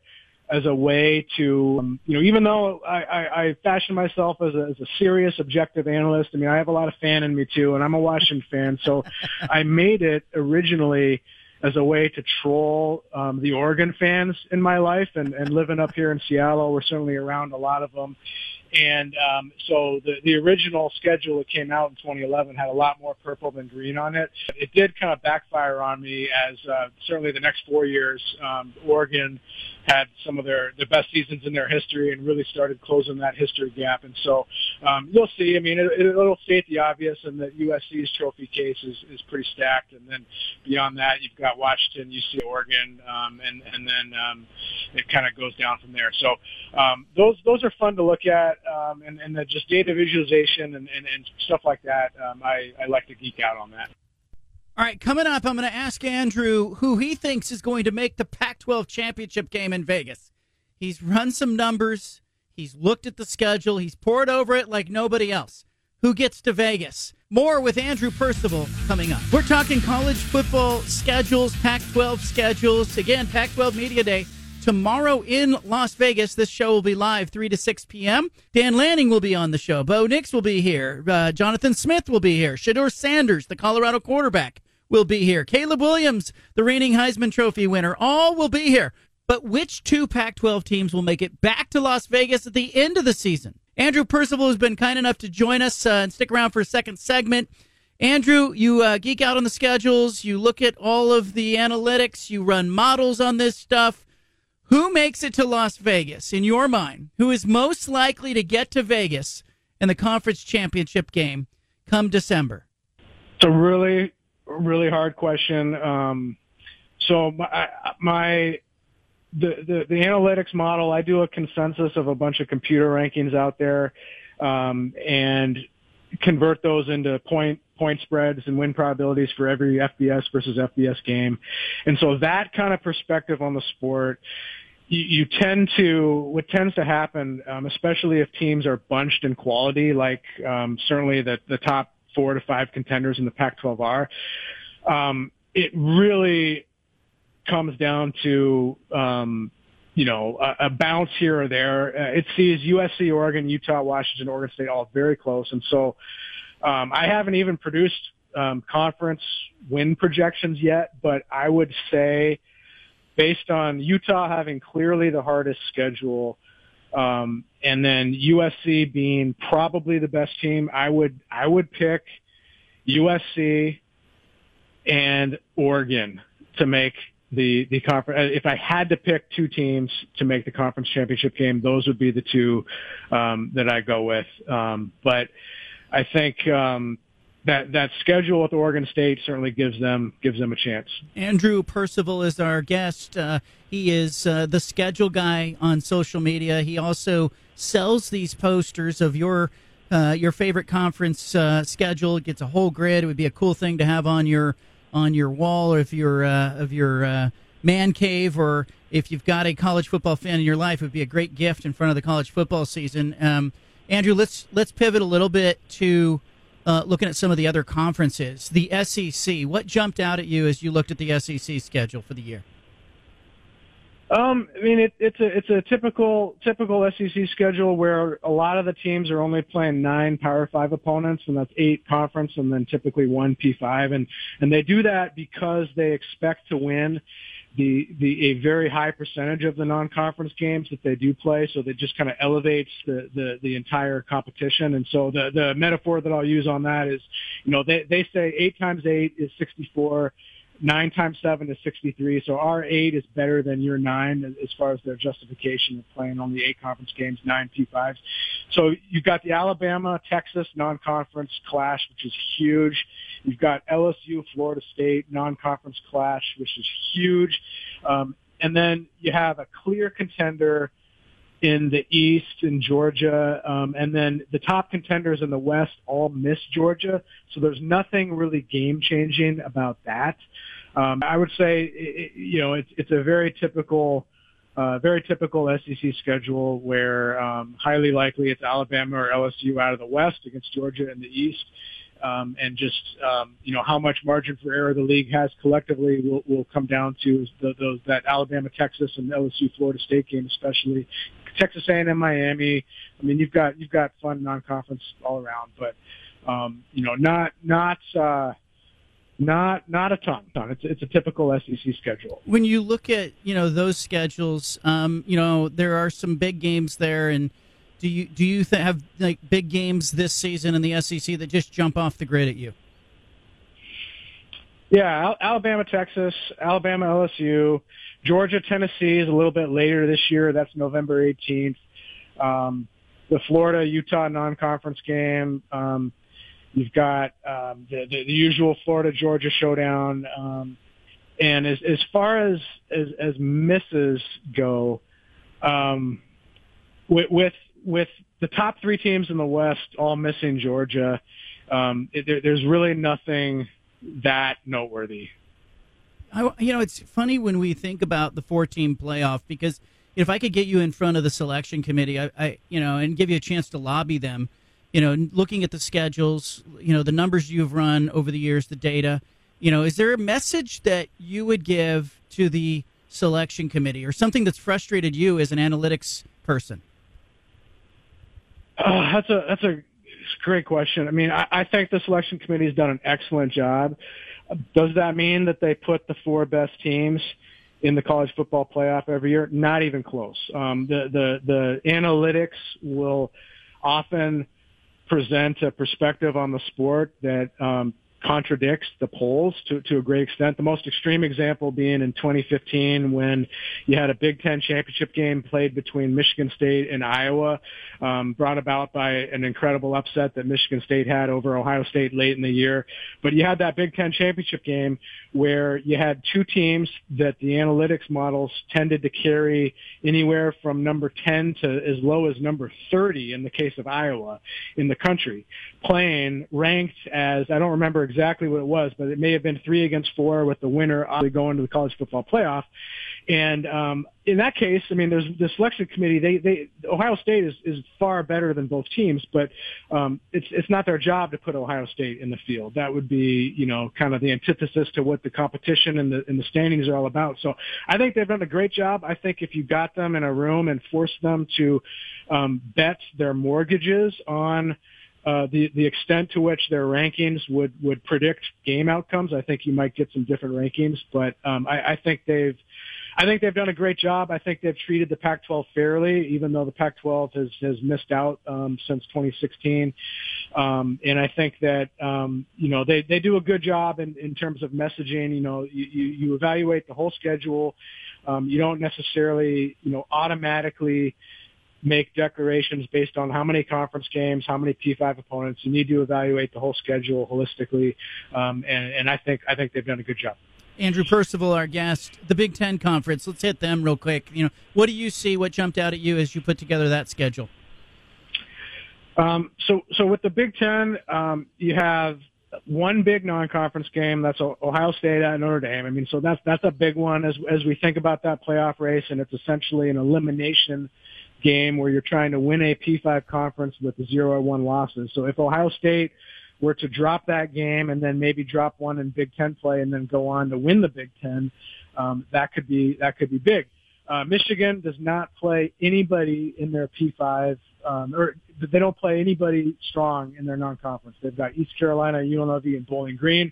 as a way to, um, you know, even though I, I, I fashion myself as a, as a serious objective analyst, I mean, I have a lot of fan in me too, and I'm a Washington fan, so I made it originally as a way to troll um, the Oregon fans in my life. And, and living up here in Seattle, we're certainly around a lot of them. And um, so the, the original schedule that came out in 2011 had a lot more purple than green on it. It did kind of backfire on me as uh, certainly the next four years, um, Oregon had some of their, their best seasons in their history and really started closing that history gap. And so um, you'll see, I mean, it, it'll state the obvious and that USC's trophy case is, is pretty stacked. And then beyond that, you've got Washington, UC Oregon, um, and, and then um, it kind of goes down from there. So um, those, those are fun to look at um, and, and the just data visualization and, and, and stuff like that. Um, I, I like to geek out on that. All right, coming up, I'm going to ask Andrew who he thinks is going to make the Pac 12 championship game in Vegas. He's run some numbers, he's looked at the schedule, he's poured over it like nobody else. Who gets to Vegas? More with Andrew Percival coming up. We're talking college football schedules, Pac 12 schedules. Again, Pac 12 Media Day tomorrow in Las Vegas. This show will be live 3 to 6 p.m. Dan Lanning will be on the show. Bo Nix will be here. Uh, Jonathan Smith will be here. Shedeur Sanders, the Colorado quarterback, will be here. Caleb Williams, the reigning Heisman Trophy winner, all will be here. But which two Pac 12 teams will make it back to Las Vegas at the end of the season? Andrew Percival has been kind enough to join us uh, and stick around for a second segment. Andrew, you uh, geek out on the schedules, you look at all of the analytics, you run models on this stuff. Who makes it to Las Vegas in your mind? Who is most likely to get to Vegas in the conference championship game come December? It's a really, really hard question. Um, so my, my the, the, the analytics model, I do a consensus of a bunch of computer rankings out there, um, and convert those into point point spreads and win probabilities for every FBS versus FBS game. And so that kind of perspective on the sport, you, tend to, what tends to happen, um, especially if teams are bunched in quality, like um, certainly the, the top four to five contenders in the Pac-12 are, um, it really comes down to um, you know, a, a bounce here or there. Uh, it sees USC, Oregon, Utah, Washington, Oregon State all very close. And so um, I haven't even produced um, conference win projections yet, but I would say based on Utah having clearly the hardest schedule, um, and then USC being probably the best team, I would I would pick USC and Oregon to make the the conference. Uh, if I had to pick two teams to make the conference championship game, those would be the two um, that I go with. Um, but I think um, that that schedule with Oregon State certainly gives them gives them a chance. Andrew Percival is our guest. Uh, he is uh, the schedule guy on social media. He also sells these posters of your uh, your favorite conference uh, schedule. It gets a whole grid. It would be a cool thing to have on your on your wall or if you're uh, of your uh, man cave or if you've got a college football fan in your life, it would be a great gift in front of the college football season. Um, Andrew, let's let's pivot a little bit to uh, looking at some of the other conferences. The SEC. What jumped out at you as you looked at the SEC schedule for the year? Um, I mean, it, it's a it's a typical typical SEC schedule where a lot of the teams are only playing nine Power Five opponents, and that's eight conference, and then typically one P5, and and they do that because they expect to win the the a very high percentage of the non-conference games that they do play, so that just kind of elevates the, the the entire competition. And so the the metaphor that I'll use on that is, you know, they they say eight times eight is 64 nine times seven is 63. So our eight is better than your nine as far as their justification of playing only eight conference games, nine P5s. so you've got the Alabama Texas non-conference clash, which is huge. You've got LSU Florida State non-conference clash, which is huge. Um, and then you have a clear contender in the East in Georgia, um, and then the top contenders in the West all miss Georgia. So there's nothing really game changing about that. Um, I would say, it, you know, it's it's a very typical uh, very typical SEC schedule where um, highly likely it's Alabama or LSU out of the West against Georgia in the East. Um, and just um, you know how much margin for error the league has collectively will, will come down to those that Alabama, Texas, and LSU, Florida State game, especially Texas A&M, Miami. I mean, you've got you've got fun non-conference all around, but um, you know, not not uh, not not a ton. ton. It's it's a typical SEC schedule. When you look at you know those schedules, um, you know there are some big games there, and do you do you th- have like big games this season in the SEC that just jump off the grid at you? Yeah, Alabama, Texas, Alabama, LSU, Georgia, Tennessee is a little bit later this year. That's November 18th. Um, the Florida Utah non-conference game. Um, You've got um, the, the, the usual Florida Georgia showdown, um, and as as far as as, as misses go, um, with, with with the top three teams in the West all missing Georgia, um, it, there, there's really nothing that noteworthy. I, you know, it's funny when we think about the four-team playoff because if I could get you in front of the selection committee, I, I you know, and give you a chance to lobby them you know, looking at the schedules, you know, the numbers you've run over the years, the data, you know, is there a message that you would give to the selection committee or something that's frustrated you as an analytics person? Uh, that's a that's a great question. I mean, I, I think the selection committee has done an excellent job. Does that mean that they put the four best teams in the college football playoff every year? Not even close. Um, the the the analytics will often present a perspective on the sport that um, contradicts the polls to, to a great extent. The most extreme example being in 2015 when you had a Big Ten championship game played between Michigan State and Iowa, um, brought about by an incredible upset that Michigan State had over Ohio State late in the year. But you had that Big Ten championship game where you had two teams that the analytics models tended to carry anywhere from number 10 to as low as number 30 in the case of Iowa in the country, playing ranked as, I don't remember exactly what it was, but it may have been three against four with the winner going to the college football playoff. And um, in that case, I mean, there's the selection committee. They, they, Ohio State is, is far better than both teams, but um, it's it's not their job to put Ohio State in the field. That would be, you know, kind of the antithesis to what the competition and the and the standings are all about. So I think they've done a great job. I think if you got them in a room and forced them to um, bet their mortgages on uh, the the extent to which their rankings would would predict game outcomes, I think you might get some different rankings. But um, I, I think they've I think they've done a great job. I think they've treated the Pac-12 fairly, even though the Pac-12 has has missed out um, since 2016. Um, and I think that um, you know they they do a good job in in terms of messaging. You know, you you, evaluate the whole schedule. Um, you don't necessarily you know automatically make declarations based on how many conference games, how many P5 opponents. You need to evaluate the whole schedule holistically, um, and, and I think I think they've done a good job. Andrew Percival, our guest, the Big Ten Conference. Let's hit them real quick. You know, what do you see? What jumped out at you as you put together that schedule? Um, so, so with the Big Ten, um, you have one big non-conference game. That's Ohio State at Notre Dame. I mean, so that's that's a big one as as we think about that playoff race, and it's essentially an elimination game where you're trying to win a P5 conference with zero or one losses. So if Ohio State were to drop that game and then maybe drop one in Big Ten play and then go on to win the Big Ten, um, that could be that could be big. Uh, Michigan does not play anybody in their P5, um, or they don't play anybody strong in their non-conference. They've got East Carolina, UNLV, and Bowling Green.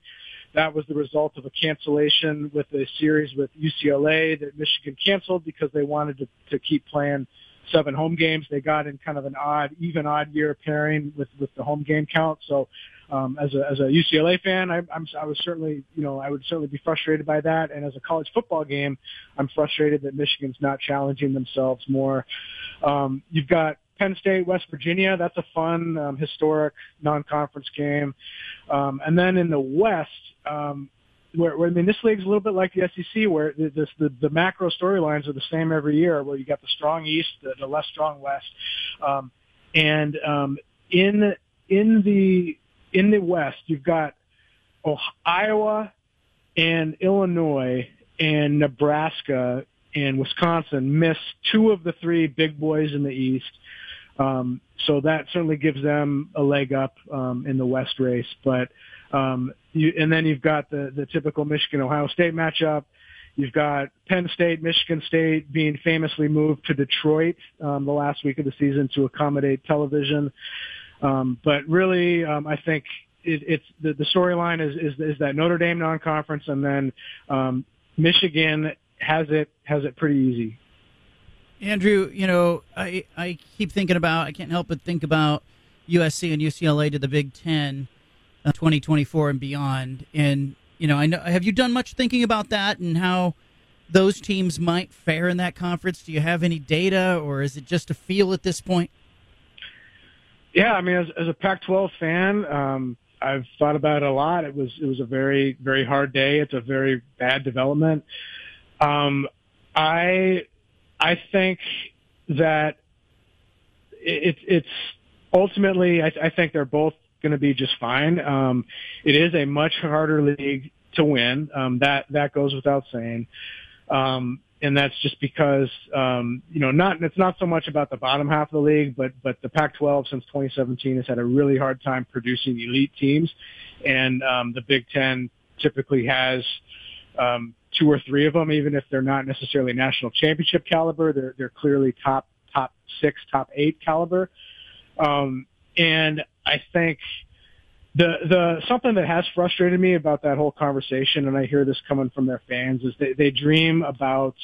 That was the result of a cancellation with a series with UCLA that Michigan canceled because they wanted to, to keep playing seven home games. They got in kind of an odd, even odd year pairing with with the home game count. So, um, as a as a UCLA fan, I, I'm I was certainly you know I would certainly be frustrated by that. And as a college football game, I'm frustrated that Michigan's not challenging themselves more. Um, you've got Penn State, West Virginia. That's a fun, um, historic non-conference game. Um, and then in the West, um, where, where I mean, this league's a little bit like the SEC, where the, this, the, the macro storylines are the same every year. Where you got the strong East, the, the less strong West, um, and um, in in the in the West, you've got oh, Iowa and Illinois and Nebraska and Wisconsin miss two of the three big boys in the East. Um, so that certainly gives them a leg up um, in the West race. But um, you, and then you've got the the typical Michigan Ohio State matchup. You've got Penn State, Michigan State being famously moved to Detroit um, the last week of the season to accommodate television. Um, but really, um, I think it, it's the, the storyline is, is is that Notre Dame non-conference, and then um, Michigan has it has it pretty easy. Andrew, you know, I I keep thinking about I can't help but think about USC and UCLA to the Big Ten, 2024 and beyond. And you know, I know have you done much thinking about that and how those teams might fare in that conference? Do you have any data, or is it just a feel at this point? Yeah, I mean, as, as a Pac-12 fan, um, I've thought about it a lot. It was it was a very very hard day. It's a very bad development. Um, I I think that it, it's ultimately I, I think they're both going to be just fine. Um, it is a much harder league to win. Um, that that goes without saying. Um, and that's just because um, you know not it's not so much about the bottom half of the league, but but the Pac-12 since 2017 has had a really hard time producing elite teams, and um, the Big Ten typically has um, two or three of them, even if they're not necessarily national championship caliber, they're they're clearly top top six, top eight caliber, um, and I think the the something that has frustrated me about that whole conversation, and I hear this coming from their fans, is they they dream about,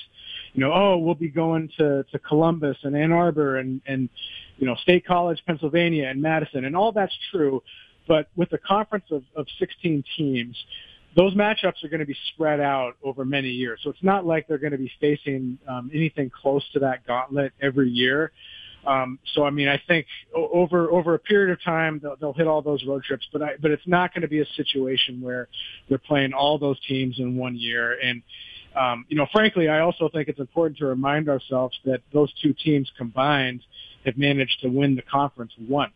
you know, oh, we'll be going to to Columbus and Ann Arbor and and you know State College, Pennsylvania, and Madison, and all that's true, but with a conference of of 16 teams. Those matchups are going to be spread out over many years, so it's not like they're going to be facing um, anything close to that gauntlet every year. Um, so I mean, I think over over a period of time they'll, they'll hit all those road trips, but I, but it's not going to be a situation where they're playing all those teams in one year. And um, you know, frankly, I also think it's important to remind ourselves that those two teams combined have managed to win the conference once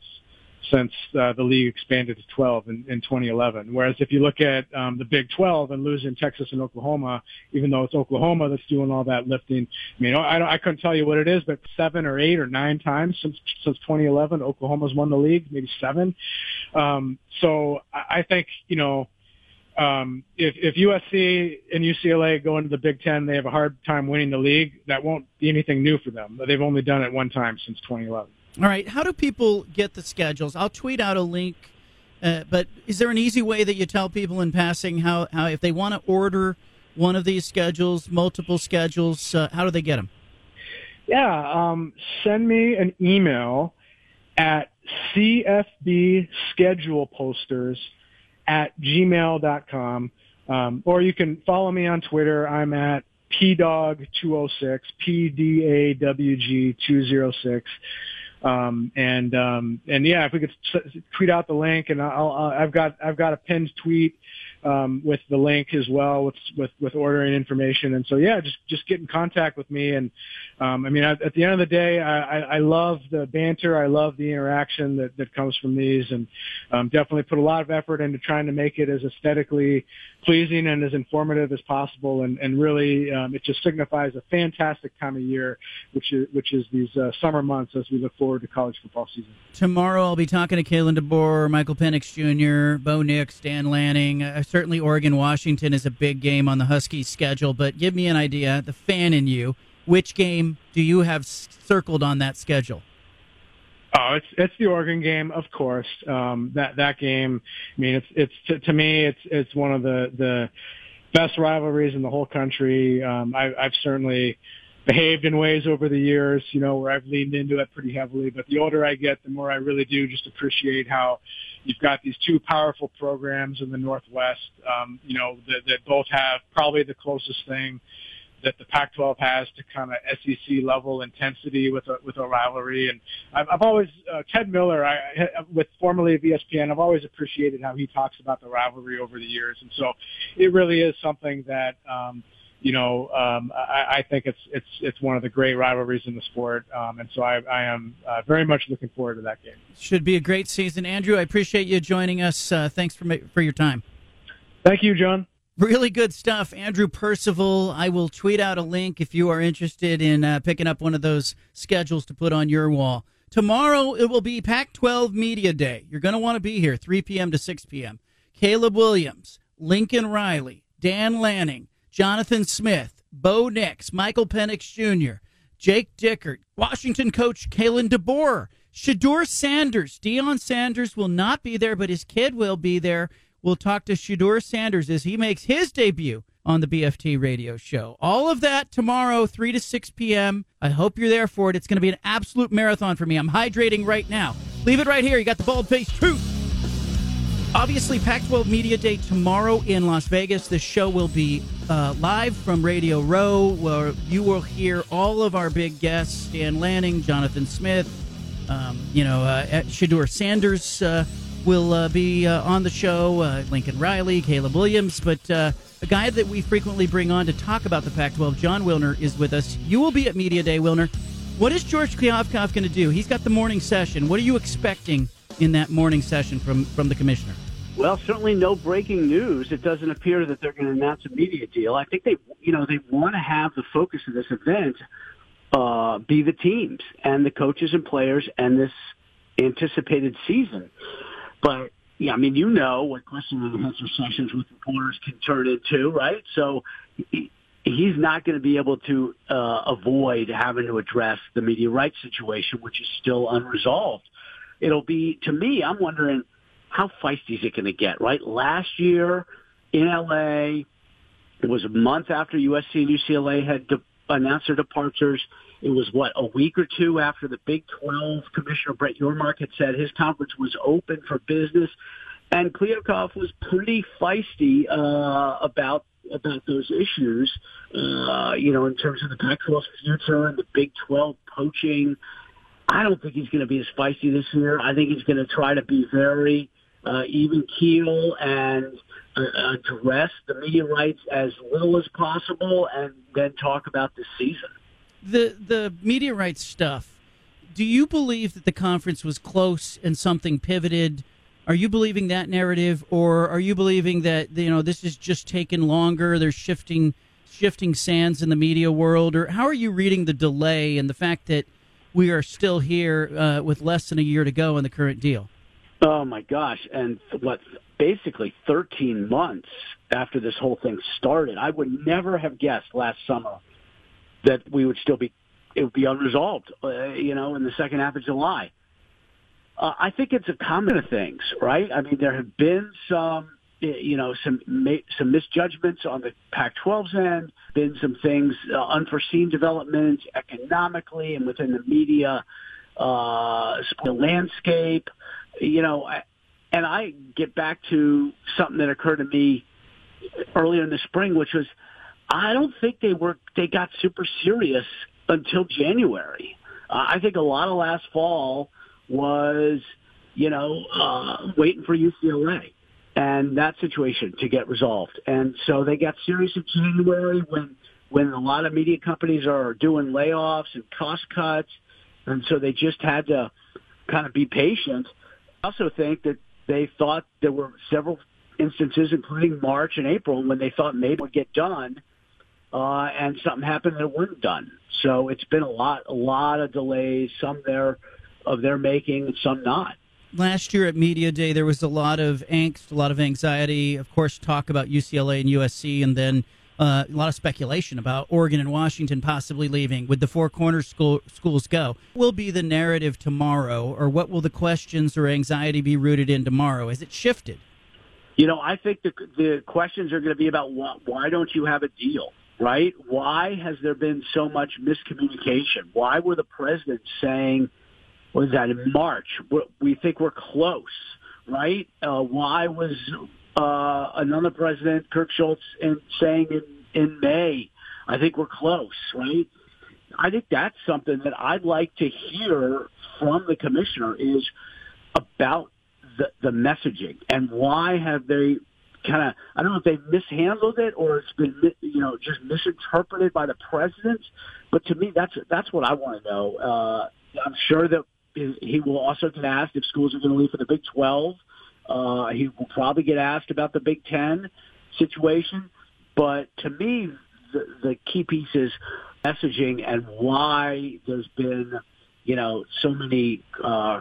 since uh, the league expanded to 12 in, in 2011. Whereas if you look at um, the Big 12 and losing Texas and Oklahoma, even though it's Oklahoma that's doing all that lifting, I mean, I, I couldn't tell you what it is, but seven or eight or nine times since since 2011, Oklahoma's won the league, maybe seven. Um, so I, I think you know. Um, if, if USC and UCLA go into the Big Ten, they have a hard time winning the league. That won't be anything new for them. They've only done it one time since 2011. All right. How do people get the schedules? I'll tweet out a link. Uh, but is there an easy way that you tell people in passing how, how if they want to order one of these schedules, multiple schedules, uh, how do they get them? Yeah, um, send me an email at CFB schedule posters at gmail.com. Um, or you can follow me on Twitter. I'm at PDawg206, P-D-A-W-G 206. Um, and um, and yeah, if we could tweet out the link, and I'll, I'll, I've got I've got a pinned tweet um, with the link as well with, with, with ordering information. And so, yeah, just, just get in contact with me. And, um, I mean, at, the end of the day, I, I, I love the banter. I love the interaction that, that comes from these and, um, definitely put a lot of effort into trying to make it as aesthetically pleasing and as informative as possible. And, and really, um, it just signifies a fantastic time of year, which is, which is these uh, summer months as we look forward to college football season. Tomorrow, I'll be talking to Kalen DeBoer, Michael Penix Jr., Bo Nix, Dan Lanning. Uh, certainly Oregon Washington is a big game on the Huskies schedule, but give me an idea, the fan in you, which game do you have circled on that schedule? Oh, it's it's the Oregon game, of course. Um, that that game, I mean, it's it's to, to me, it's it's one of the the best rivalries in the whole country. Um, I, I've certainly behaved in ways over the years, you know, where I've leaned into it pretty heavily. But the older I get, the more I really do just appreciate how you've got these two powerful programs in the Northwest, um, you know, that, that both have probably the closest thing that the Pac-12 has to kind of SEC level intensity with a with a rivalry. And I've, I've always uh, Ted Miller, I, with formerly of ESPN, I've always appreciated how he talks about the rivalry over the years. And so it really is something that. Um, you know, um, I, I think it's it's it's one of the great rivalries in the sport, um, and so I, I am uh, very much looking forward to that game. Should be a great season, Andrew. I appreciate you joining us. Uh, thanks for for your time. Thank you, John. Really good stuff. Andrew Percival. I will tweet out a link if you are interested in uh, picking up one of those schedules to put on your wall. Tomorrow it will be Pac 12 Media Day. You're going to want to be here 3 p.m. to 6 p.m. Caleb Williams, Lincoln Riley, Dan Lanning, Jonathan Smith, Bo Nix, Michael Penix Jr., Jake Dickert, Washington coach Kalen DeBoer, Shedeur Sanders. Deion Sanders will not be there, but his kid will be there. We'll talk to Shedeur Sanders as he makes his debut on the BFT radio show. All of that tomorrow, 3 to 6 p.m. I hope you're there for it. It's going to be an absolute marathon for me. I'm hydrating right now. Leave it right here. You got the bald faced truth. Obviously, Pac 12 Media Day tomorrow in Las Vegas. This show will be uh, live from Radio Row, where you will hear all of our big guests Dan Lanning, Jonathan Smith, um, you know, uh, Shedeur Sanders. Uh, will uh, be uh, on the show. Uh, Lincoln Riley, Caleb Williams, but a guy that we frequently bring on to talk about the Pac-12, Jon Wilner, is with us. You will be at Media Day, Wilner. What is George Kliavkoff going to do? He's got the morning session. What are you expecting in that morning session from from the commissioner? Well, certainly no breaking news. It doesn't appear that they're going to announce a media deal. I think they, you know, they want to have the focus of this event uh, be the teams and the coaches and players and this anticipated season. But yeah, I mean, you know what question and answer sessions with reporters can turn into, right? So he's not going to be able to uh, avoid having to address the media rights situation, which is still unresolved. It'll be, to me, I'm wondering how feisty is it going to get, right? Last year in LA, it was a month after USC and UCLA had de- announced their departures. It was what a week or two after the Big 12 Commissioner Brett Yormark had said his conference was open for business, and Kliavkoff was pretty feisty uh, about about those issues. Uh, you know, in terms of the Pac-12's future and the Big 12 poaching. I don't think he's going to be as feisty this year. I think he's going to try to be very uh, even keel and uh, address the media rights as little as possible, and then talk about the season the the media rights stuff. Do you believe that the conference was close and something pivoted? Are you believing that narrative, or are you believing that you know this is just taking longer? There's shifting shifting sands in the media world, or how are you reading the delay and the fact that we are still here uh, with less than a year to go in the current deal? Oh my gosh! And what basically 13 months after this whole thing started, I would never have guessed last summer that we would still be it would be unresolved, uh, you know, in the second half of July. Uh, I think it's a common of things, right? I mean, there have been some, you know, some some misjudgments on the Pac-12's end, been some things, uh, unforeseen developments economically and within the media, uh, the landscape, you know, and I get back to something that occurred to me earlier in the spring, which was I don't think they were they got super serious until January. Uh, I think a lot of last fall was, you know, uh, waiting for UCLA and that situation to get resolved. And so they got serious in January when when a lot of media companies are doing layoffs and cost cuts, and so they just had to kind of be patient. Also think that they thought there were several instances, including March and April, when they thought maybe it would get done uh, and something happened that it wasn't done. So it's been a lot, a lot of delays. Some there of their making, and some not. Last year at Media Day, there was a lot of angst, a lot of anxiety. Of course, talk about UCLA and USC, and then uh, a lot of speculation about Oregon and Washington possibly leaving. Would the Four Corners school, schools go? Will be the narrative tomorrow, or what will the questions or anxiety be rooted in tomorrow? Has it shifted? You know, I think the the questions are going to be about why, why don't you have a deal? right? Why has there been so much miscommunication? Why were the presidents saying, was that, in March, we think we're close, right? Uh, why was uh, another president, Kirk Schulz, in, saying in, in May, I think we're close, right? I think that's something that I'd like to hear from the commissioner is about the, the messaging and why have they kind of I don't know if they mishandled it or it's been you know just misinterpreted by the president. But to me, that's that's what I want to know. Uh, I'm sure that he will also get asked if schools are going to leave for the Big 12. Uh, he will probably get asked about the Big Ten situation. But to me, the, the key piece is messaging and why there's been, you know, so many uh,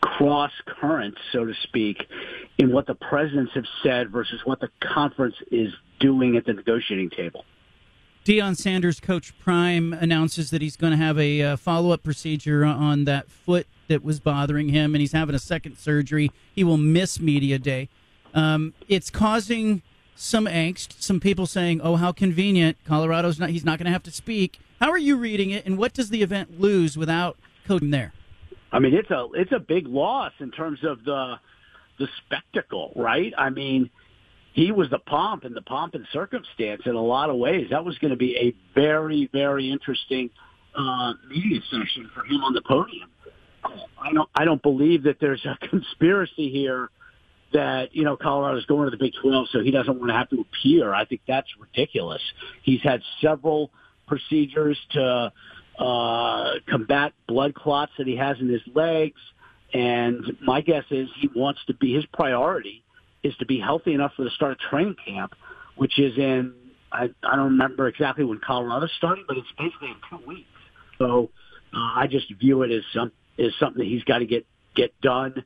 cross currents, so to speak, in what the presidents have said versus what the conference is doing at the negotiating table. Deion Sanders, Coach Prime, announces that he's going to have a uh, follow up procedure on that foot that was bothering him, and he's having a second surgery. He will miss Media Day. Um, it's causing some angst, some people saying, oh, how convenient. Colorado's not, he's not going to have to speak. How are you reading it, and what does the event lose without Coach there? I mean, it's a it's a big loss in terms of the the spectacle, right? I mean, he was the pomp and the pomp and circumstance in a lot of ways. That was going to be a very very interesting uh, media session for him on the podium. I don't I don't believe that there's a conspiracy here that you know Colorado's going to the Big 12, so he doesn't want to have to appear. I think that's ridiculous. He's had several procedures to uh, combat blood clots that he has in his legs. And my guess is he wants to be, his priority is to be healthy enough for the start of training camp, which is in, I, I don't remember exactly when Colorado's starting, but it's basically in two weeks. So uh, I just view it as some, as something that he's got to get, get done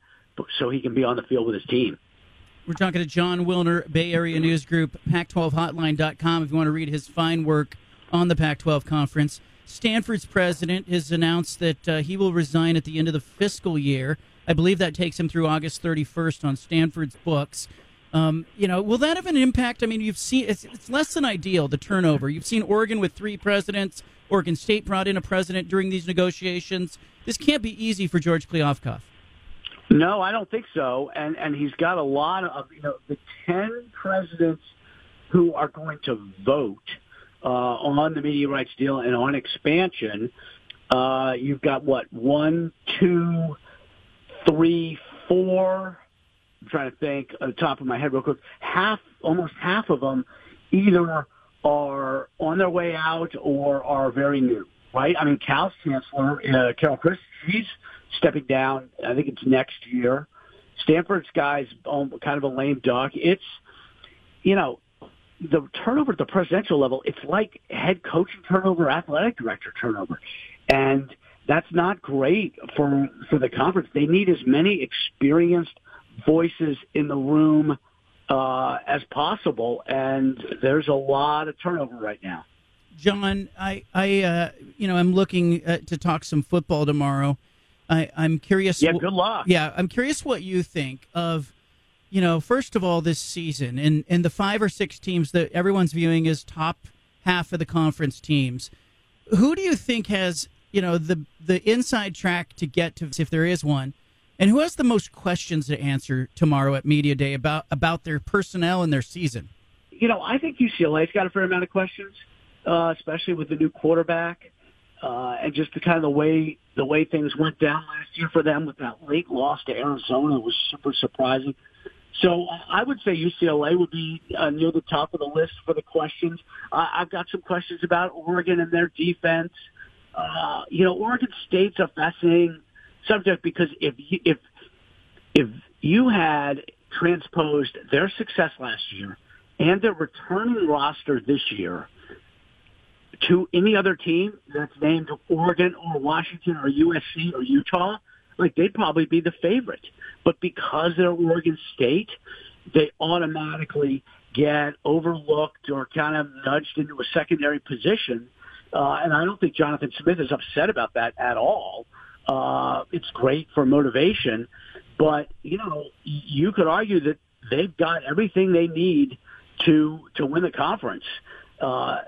so he can be on the field with his team. We're talking to Jon Wilner, Bay Area News Group, Pac12Hotline.com if you want to read his fine work on the Pac 12 conference. Stanford's president has announced that uh, he will resign at the end of the fiscal year. I believe that takes him through August 31st on Stanford's books. Um, you know, will that have an impact? I mean, you've seen it's, it's, less than ideal the turnover. You've seen Oregon with three presidents. Oregon State brought in a president during these negotiations. This can't be easy for George Kliavkoff. No, I don't think so. And and he's got a lot of you know the ten presidents who are going to vote uh, on the media rights deal and on expansion, uh, you've got what one, two, three, four. I'm trying to think on the top of my head real quick. Half, almost half of them, either are on their way out or are very new. Right? I mean, Cal's chancellor, uh, Carol Christ, she's stepping down. I think it's next year. Stanford's guy's um, kind of a lame duck. It's, you know, the turnover at the presidential level, it's like head coaching turnover, athletic director turnover. And that's not great for for the conference. They need as many experienced voices in the room uh, as possible, and there's a lot of turnover right now. John, I, I, uh, you know, I'm looking uh, to talk some football tomorrow. I, I'm curious. Yeah, good luck. Yeah, I'm curious what you think of you know, first of all, this season, and, and the five or six teams that everyone's viewing as top half of the conference teams, who do you think has, you know, the, the inside track to get to, if there is one, and who has the most questions to answer tomorrow at Media Day about, about their personnel and their season? You know, I think UCLA's got a fair amount of questions, uh, especially with the new quarterback. Uh, and just the kind of the way the way things went down last year for them with that late loss to Arizona was super surprising. So I would say UCLA would be uh, near the top of the list for the questions. Uh, I've got some questions about Oregon and their defense. Uh, you know, Oregon State's a fascinating subject because if you, if if you had transposed their success last year and their returning roster this year to any other team that's named Oregon or Washington or USC or Utah, like they'd probably be the favorite. But because they're Oregon State, they automatically get overlooked or kind of nudged into a secondary position. Uh, and I don't think Jonathan Smith is upset about that at all. It's great for motivation, but you know, you could argue that they've got everything they need to to win the conference, uh,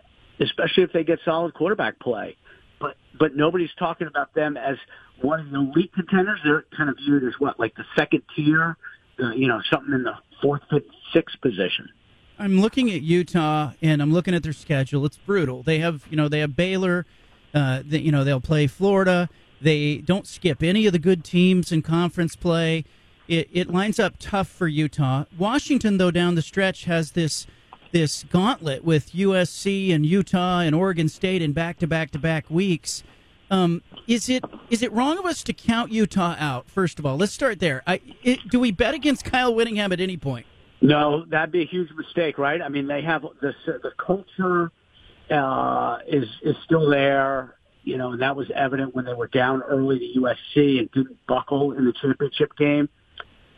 especially if they get solid quarterback play. But but nobody's talking about them as one of the elite contenders. They're kind of viewed as what, like the second tier, uh, you know, something in the fourth, fifth, sixth position. I'm looking at Utah and I'm looking at their schedule. It's brutal. They have, you know, they have Baylor. Uh, they, you know, they'll play Florida. They don't skip any of the good teams in conference play. It, it lines up tough for Utah. Washington, though, down the stretch has this this gauntlet with USC and Utah and Oregon State in back to back to back weeks. Um, is it is it wrong of us to count Utah out? First of all, let's start there. I, it, do we bet against Kyle Whittingham at any point? No, that'd be a huge mistake, right? I mean, they have the the culture uh, is is still there, you know, and that was evident when they were down early to USC and didn't buckle in the championship game.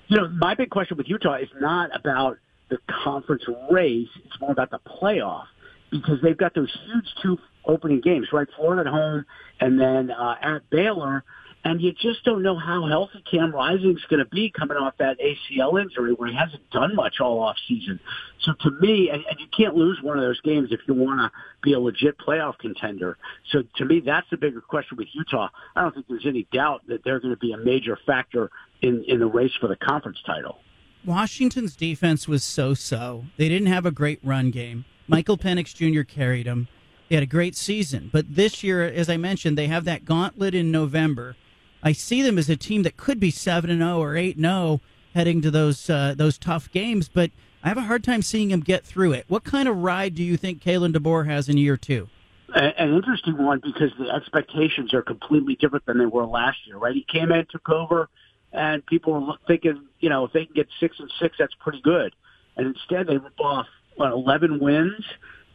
You know, my big question with Utah is not about the conference race; it's more about the playoff because they've got those huge two opening games, right? Florida at home and then uh, at Baylor and you just don't know how healthy Cam Rising's going to be coming off that ACL injury where he hasn't done much all off season. So to me, and, and you can't lose one of those games if you want to be a legit playoff contender. So to me, that's the bigger question with Utah. I don't think there's any doubt that they're going to be a major factor in, in the race for the conference title. Washington's defense was so-so. They didn't have a great run game. Michael Penix Jr. carried them. They had a great season. But this year, as I mentioned, they have that gauntlet in November I see them as a team that could be seven and zero oh or eight and zero oh heading to those uh, those tough games, but I have a hard time seeing them get through it. What kind of ride do you think Kalen DeBoer has in year two? An interesting one because the expectations are completely different than they were last year, right? He came in, took over, and people were thinking, you know, if they can get six and six, that's pretty good. And instead, they rip off what, eleven wins,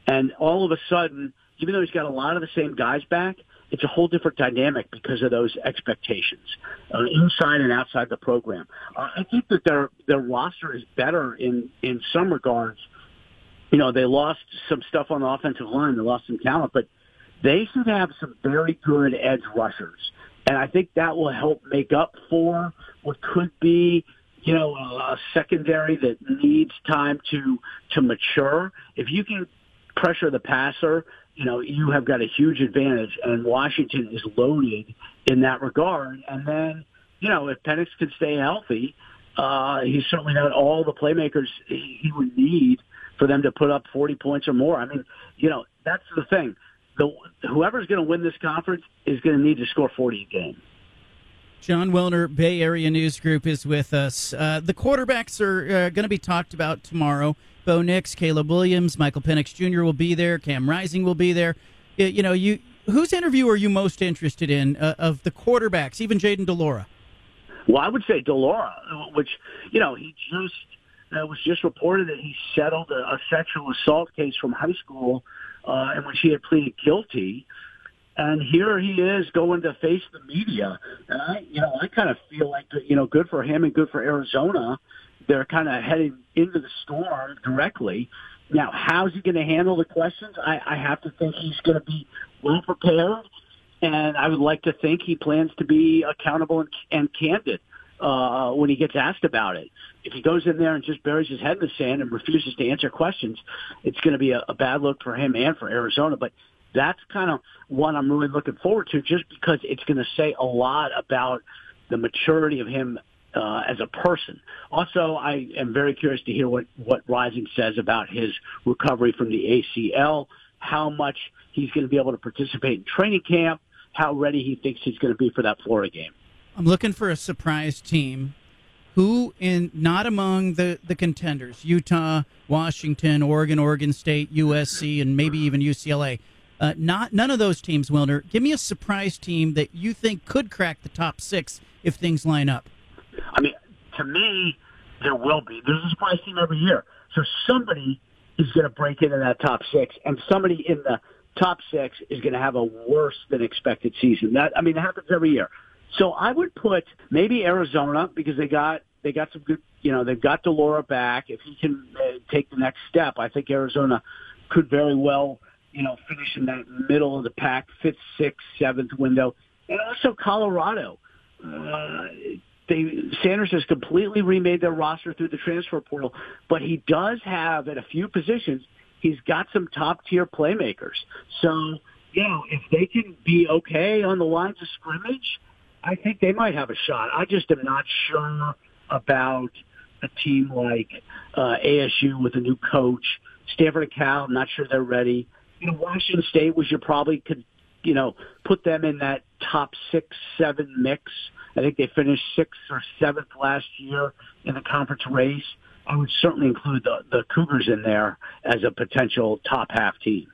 and all of a sudden, even though he's got a lot of the same guys back, it's a whole different dynamic because of those expectations uh, inside and outside the program. Uh, I think that their their roster is better in in some regards. You know, they lost some stuff on the offensive line, they lost some talent, but they should have some very good edge rushers, and I think that will help make up for what could be you know, a secondary that needs time to to mature. If you can pressure the passer you know, you have got a huge advantage, and Washington is loaded in that regard. And then, you know, if Penix can stay healthy, uh, he's certainly got all the playmakers he would need for them to put up 40 points or more. I mean, you know, that's the thing. The, whoever's going to win this conference is going to need to score 40 a game. Jon Wilner, Bay Area News Group, is with us. Uh, the quarterbacks are uh, going to be talked about tomorrow. Bo Nix, Caleb Williams, Michael Penix Jr. will be there. Cam Rising will be there. You know, you whose interview are you most interested in uh, of the quarterbacks, even Jayden de Laura? Well, I would say de Laura, which you know he just uh, was just reported that he settled a, a sexual assault case from high school, uh, and when she had pleaded guilty. And here he is going to face the media. And I, you know, I kind of feel like, you know, good for him and good for Arizona they're kind of heading into the storm directly. Now, how's he going to handle the questions? I, I have to think he's going to be well prepared, and I would like to think he plans to be accountable and, and candid uh, when he gets asked about it. If he goes in there and just buries his head in the sand and refuses to answer questions, it's going to be a, a bad look for him and for Arizona. But that's kind of one I'm really looking forward to, just because it's going to say a lot about the maturity of him uh, as a person. Also, I am very curious to hear what, what Rising says about his recovery from the ACL, how much he's going to be able to participate in training camp, how ready he thinks he's going to be for that Florida game. I'm looking for a surprise team. Who in not among the, the contenders, Utah, Washington, Oregon, Oregon State, USC, and maybe even UCLA. Uh, not none of those teams, Wilner. Give me a surprise team that you think could crack the top six if things line up. I mean, to me, there will be. There's a surprise team every year. So somebody is going to break into that top six, and somebody in the top six is going to have a worse than expected season. That I mean, it happens every year. So I would put maybe Arizona because they got they got some good. You know, they've got de Laura back. If he can uh, take the next step, I think Arizona could very well, you know, finish in that middle of the pack, fifth, sixth, seventh window, and also Colorado. Uh, they Sanders has completely remade their roster through the transfer portal, but he does have at a few positions he's got some top tier playmakers. So, you know, if they can be okay on the lines of scrimmage, I think they might have a shot. I just am not sure about a team like uh, ASU with a new coach. Stanford and Cal, I'm not sure they're ready. You know, Washington State was you probably could, you know, put them in that top six, seven mix. I think they finished sixth or seventh last year in the conference race. I would certainly include the, the Cougars in there as a potential top half team.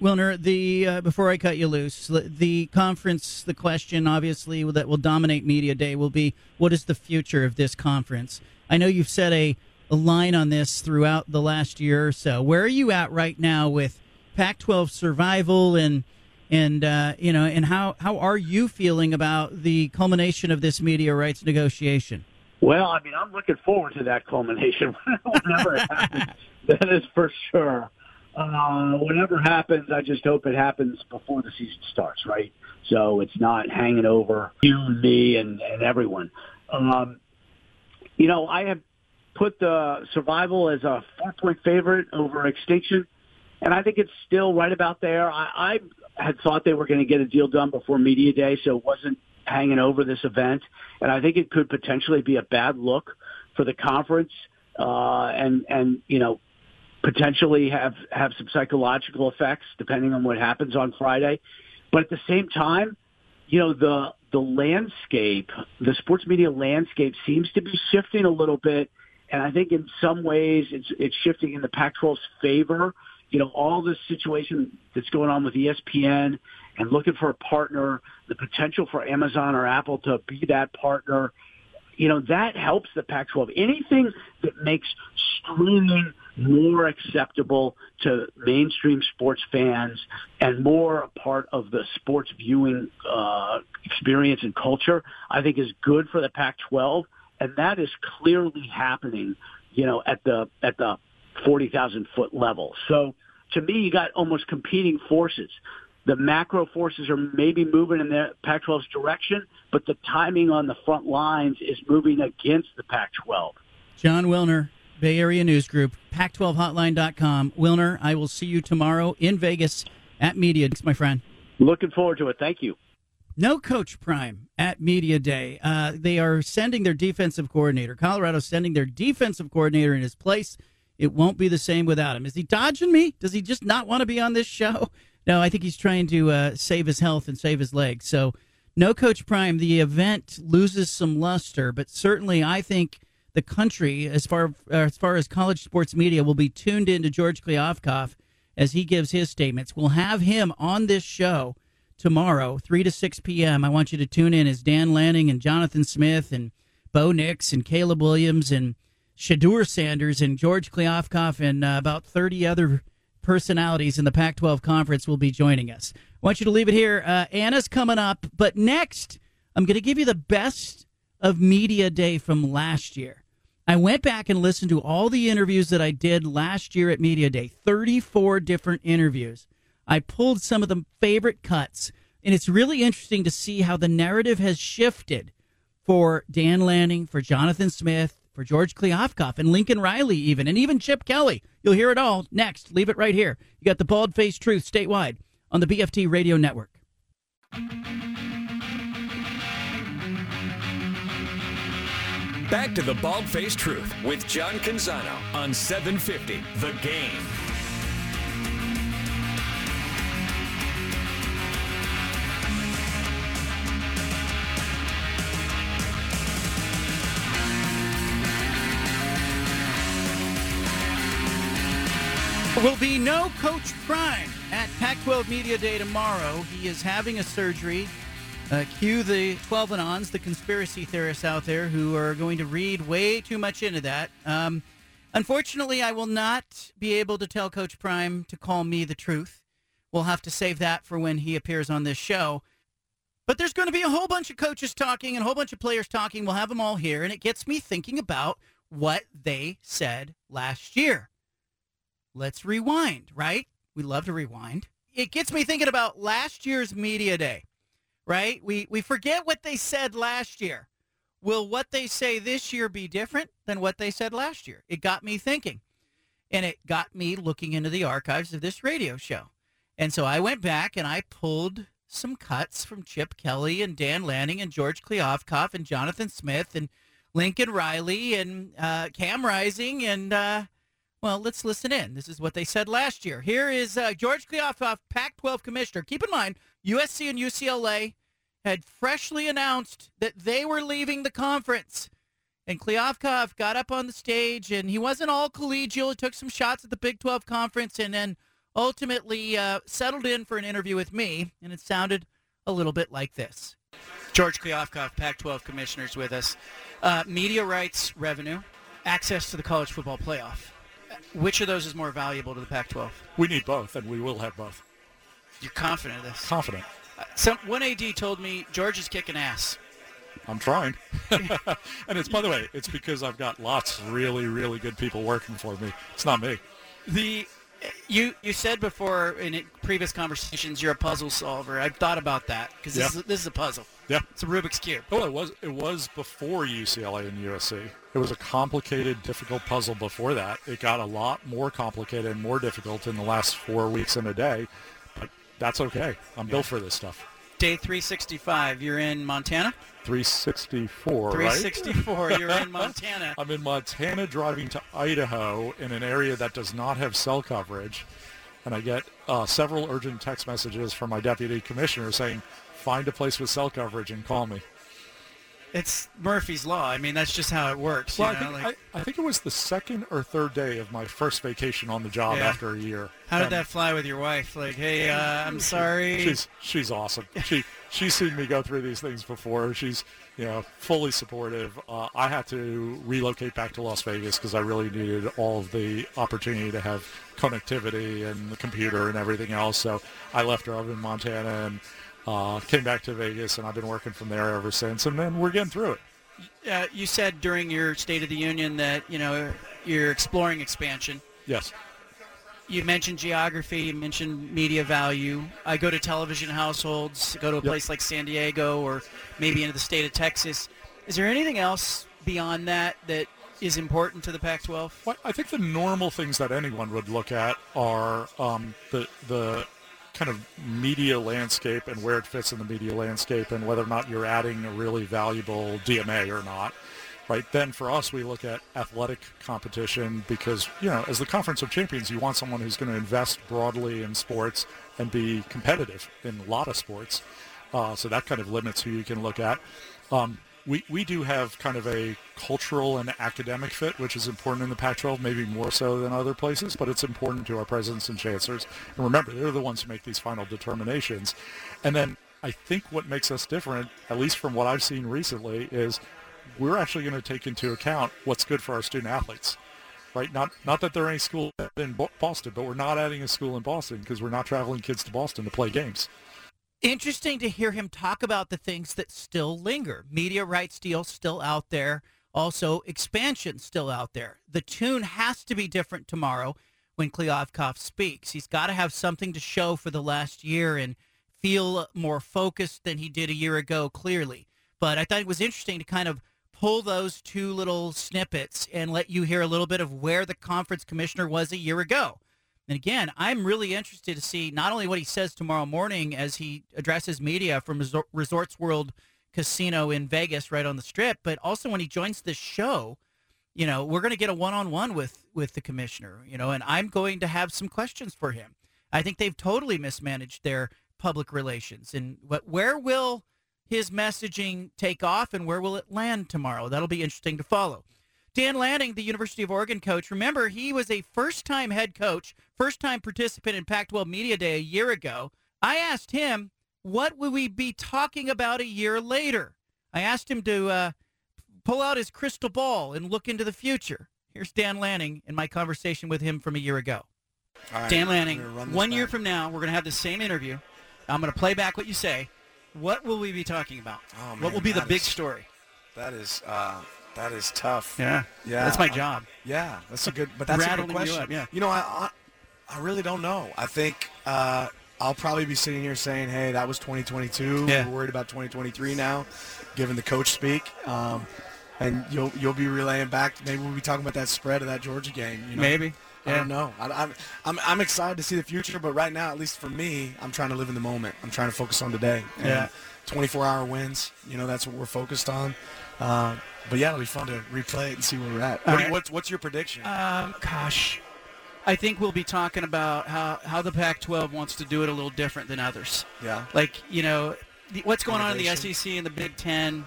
Wilner, the uh, before I cut you loose, the conference, the question obviously that will dominate media day will be what is the future of this conference? I know you've set a, a line on this throughout the last year or so. Where are you at right now with Pac-12 survival and and uh, you know and how how are you feeling about the culmination of this media rights negotiation? Well, I mean, I'm looking forward to that culmination whenever it happens. That is for sure uh, whatever happens, I just hope it happens before the season starts, right? So it's not hanging over you and me and, and everyone. Um, you know, I have put the survival as a four point favorite over extinction, and I think it's still right about there. I had thought they were going to get a deal done before media day, so it wasn't hanging over this event, and I think it could potentially be a bad look for the conference. Uh, and and you know potentially have have some psychological effects depending on what happens on Friday. But at the same time, you know the the landscape, the sports media landscape seems to be shifting a little bit, and I think in some ways it's it's shifting in the Pac-12's favor. You know, all this situation that's going on with ESPN and looking for a partner, the potential for Amazon or Apple to be that partner, you know, that helps the Pac-12. Anything that makes streaming more acceptable to mainstream sports fans and more a part of the sports viewing uh, experience and culture, I think is good for the Pac-12, and that is clearly happening. You know, at the at the forty thousand foot level. So to me, you got almost competing forces. The macro forces are maybe moving in the Pac-12's direction, but the timing on the front lines is moving against the Pac-12. Jon Wilner, Bay Area News Group, pac12hotline.com. Wilner, I will see you tomorrow in Vegas at Media. Thanks, my friend. Looking forward to it. Thank you. No Coach Prime at Media Day. Uh, they are sending their defensive coordinator. Colorado sending their defensive coordinator in his place. It won't be the same without him. Is he dodging me? Does he just not want to be on this show? No, I think he's trying to uh, save his health and save his legs. So, no Coach Prime. The event loses some luster, but certainly I think the country, as far as far as college sports media, will be tuned in to George Kliavkoff as he gives his statements. We'll have him on this show tomorrow, three to six p.m. I want you to tune in as Dan Lanning and Jonathan Smith and Bo Nix and Caleb Williams and Shedeur Sanders and George Kliavkoff and uh, about thirty other personalities in the Pac-12 conference will be joining us. I want you to leave it here. Uh, Anna's coming up, but next I'm going to give you the best of media day from last year. I went back and listened to all the interviews that I did last year at Media Day 34 different interviews. I pulled some of the favorite cuts, and it's really interesting to see how the narrative has shifted for Dan Lanning, for Jonathan Smith, for George Kliavkoff, and Lincoln Riley, even, and even Chip Kelly. You'll hear it all next. Leave it right here. You got the bald faced truth statewide on the BFT radio network. Back to the Bald Faced Truth with John Canzano on 750 The Game. Will be no Coach Prime at Pac 12 Media Day tomorrow. He is having a surgery uh, cue the 12 and ons, the conspiracy theorists out there who are going to read way too much into that. Um, unfortunately, I will not be able to tell Coach Prime to call me the truth. We'll have to save that for when he appears on this show. But there's going to be a whole bunch of coaches talking and a whole bunch of players talking. We'll have them all here. And it gets me thinking about what they said last year. Let's rewind, right? We love to rewind. It gets me thinking about last year's media day right? We we forget what they said last year. Will what they say this year be different than what they said last year? It got me thinking. And it got me looking into the archives of this radio show. And so I went back and I pulled some cuts from Chip Kelly and Dan Lanning and George Kliavkoff and Jonathan Smith and Lincoln Riley and uh, Cam Rising. And, uh, well, let's listen in. This is what they said last year. Here is uh, George Kliavkoff, Pac 12 commissioner. Keep in mind, USC and UCLA had freshly announced that they were leaving the conference. And Kliavkoff got up on the stage, and he wasn't all collegial. He took some shots at the Big 12 conference and then ultimately uh, settled in for an interview with me. And it sounded a little bit like this. George Kliavkoff, Pac-12 commissioners with us. Uh, media rights revenue, access to the college football playoff. Which of those is more valuable to the Pac-12? We need both, and we will have both. You're confident of this? Confident. Uh, some one AD told me George is kicking ass. I'm trying. and it's by the way, it's because I've got lots of really, really good people working for me. It's not me. The you you said before in previous conversations you're a puzzle solver. I've thought about that because this, yeah. is, this is a puzzle. Yeah, it's a Rubik's cube. Oh, it was it was before UCLA and USC. It was a complicated, difficult puzzle before that. It got a lot more complicated and more difficult in the last four weeks and a day. But that's okay. I'm yeah. built for this stuff. Day 365. You're in Montana. 364, 364. Right? You're in Montana. I'm in Montana driving to Idaho in an area that does not have cell coverage. And I get uh, several urgent text messages from my deputy commissioner saying, find a place with cell coverage and call me it's Murphy's Law. I mean, that's just how it works. Well, I think, like, I, I, think it was the second or third day of my first vacation on the job yeah. after a year. How did that fly with your wife? Like, hey, uh, I'm sorry. She's she's awesome. She she's seen me go through these things before. She's you know fully supportive. Uh, I had to relocate back to Las Vegas because I really needed all of the opportunity to have connectivity and the computer and everything else. So I left her up in Montana and uh, came back to Vegas, and I've been working from there ever since. And then we're getting through it. Uh, you said during your State of the Union that you know you're exploring expansion. Yes. You mentioned geography. You mentioned media value. I go to television households. Go to a yep. place like San Diego or maybe into the state of Texas. Is there anything else beyond that that is important to the Pac-12? Well, I think the normal things that anyone would look at are um, the the kind of media landscape and where it fits in the media landscape and whether or not you're adding a really valuable DMA or not. Right then, for us, we look at athletic competition because you know, as the Conference of Champions, you want someone who's going to invest broadly in sports and be competitive in a lot of sports. Uh, so that kind of limits who you can look at. Um, we, we do have kind of a cultural and academic fit, which is important in the Pac-12, maybe more so than other places, but it's important to our presidents and chancellors. And remember, they're the ones who make these final determinations. And then I think what makes us different, at least from what I've seen recently, is we're actually going to take into account what's good for our student athletes. Right? Not not that there are any school in Boston, but we're not adding a school in Boston because we're not traveling kids to Boston to play games. Interesting to hear him talk about the things that still linger. Media rights deal still out there. Also, expansion still out there. The tune has to be different tomorrow when Kliavkoff speaks. He's got to have something to show for the last year and feel more focused than he did a year ago, clearly. But I thought it was interesting to kind of pull those two little snippets and let you hear a little bit of where the conference commissioner was a year ago. And again, I'm really interested to see not only what he says tomorrow morning as he addresses media from Resorts World Casino in Vegas, right on the Strip, but also when he joins this show. You know, we're going to get a one-on-one with with the commissioner. You know, and I'm going to have some questions for him. I think they've totally mismanaged their public relations. And what, where will his messaging take off, and where will it land tomorrow? That'll be interesting to follow. Dan Lanning, the University of Oregon coach, remember he was a first time head coach, first time participant in Pac 12 Media Day a year ago. I asked him, what would we be talking about a year later? I asked him to uh, pull out his crystal ball and look into the future. Here's Dan Lanning in my conversation with him from a year ago. Dan Lanning, one back. year from now, we're going to have the same interview. I'm going to play back what you say. What will we be talking about? Oh, man, what will be the big is, story? That is uh, that is tough. Yeah, yeah. That's my job. yeah, that's a good. But that's a good question. You, up, yeah. you know, I, I, I really don't know. I think uh, I'll probably be sitting here saying, "Hey, that was 2022. Yeah. We're worried about 2023 now, given the coach speak." Um, and you'll you'll be relaying back. Maybe we'll be talking about that spread of that Georgia game. You know? Maybe. I don't know. I, am I'm, I'm excited to see the future, but right now, at least for me, I'm trying to live in the moment. I'm trying to focus on today. And yeah. 24 hour wins. You know, that's what we're focused on. Uh, but yeah, it'll be fun to replay it and see where we're at. What, right. what's, what's your prediction? Um, gosh, I think we'll be talking about how, how the Pac-12 wants to do it a little different than others. Yeah. Like, you know, the, what's going on in the SEC and the Big Ten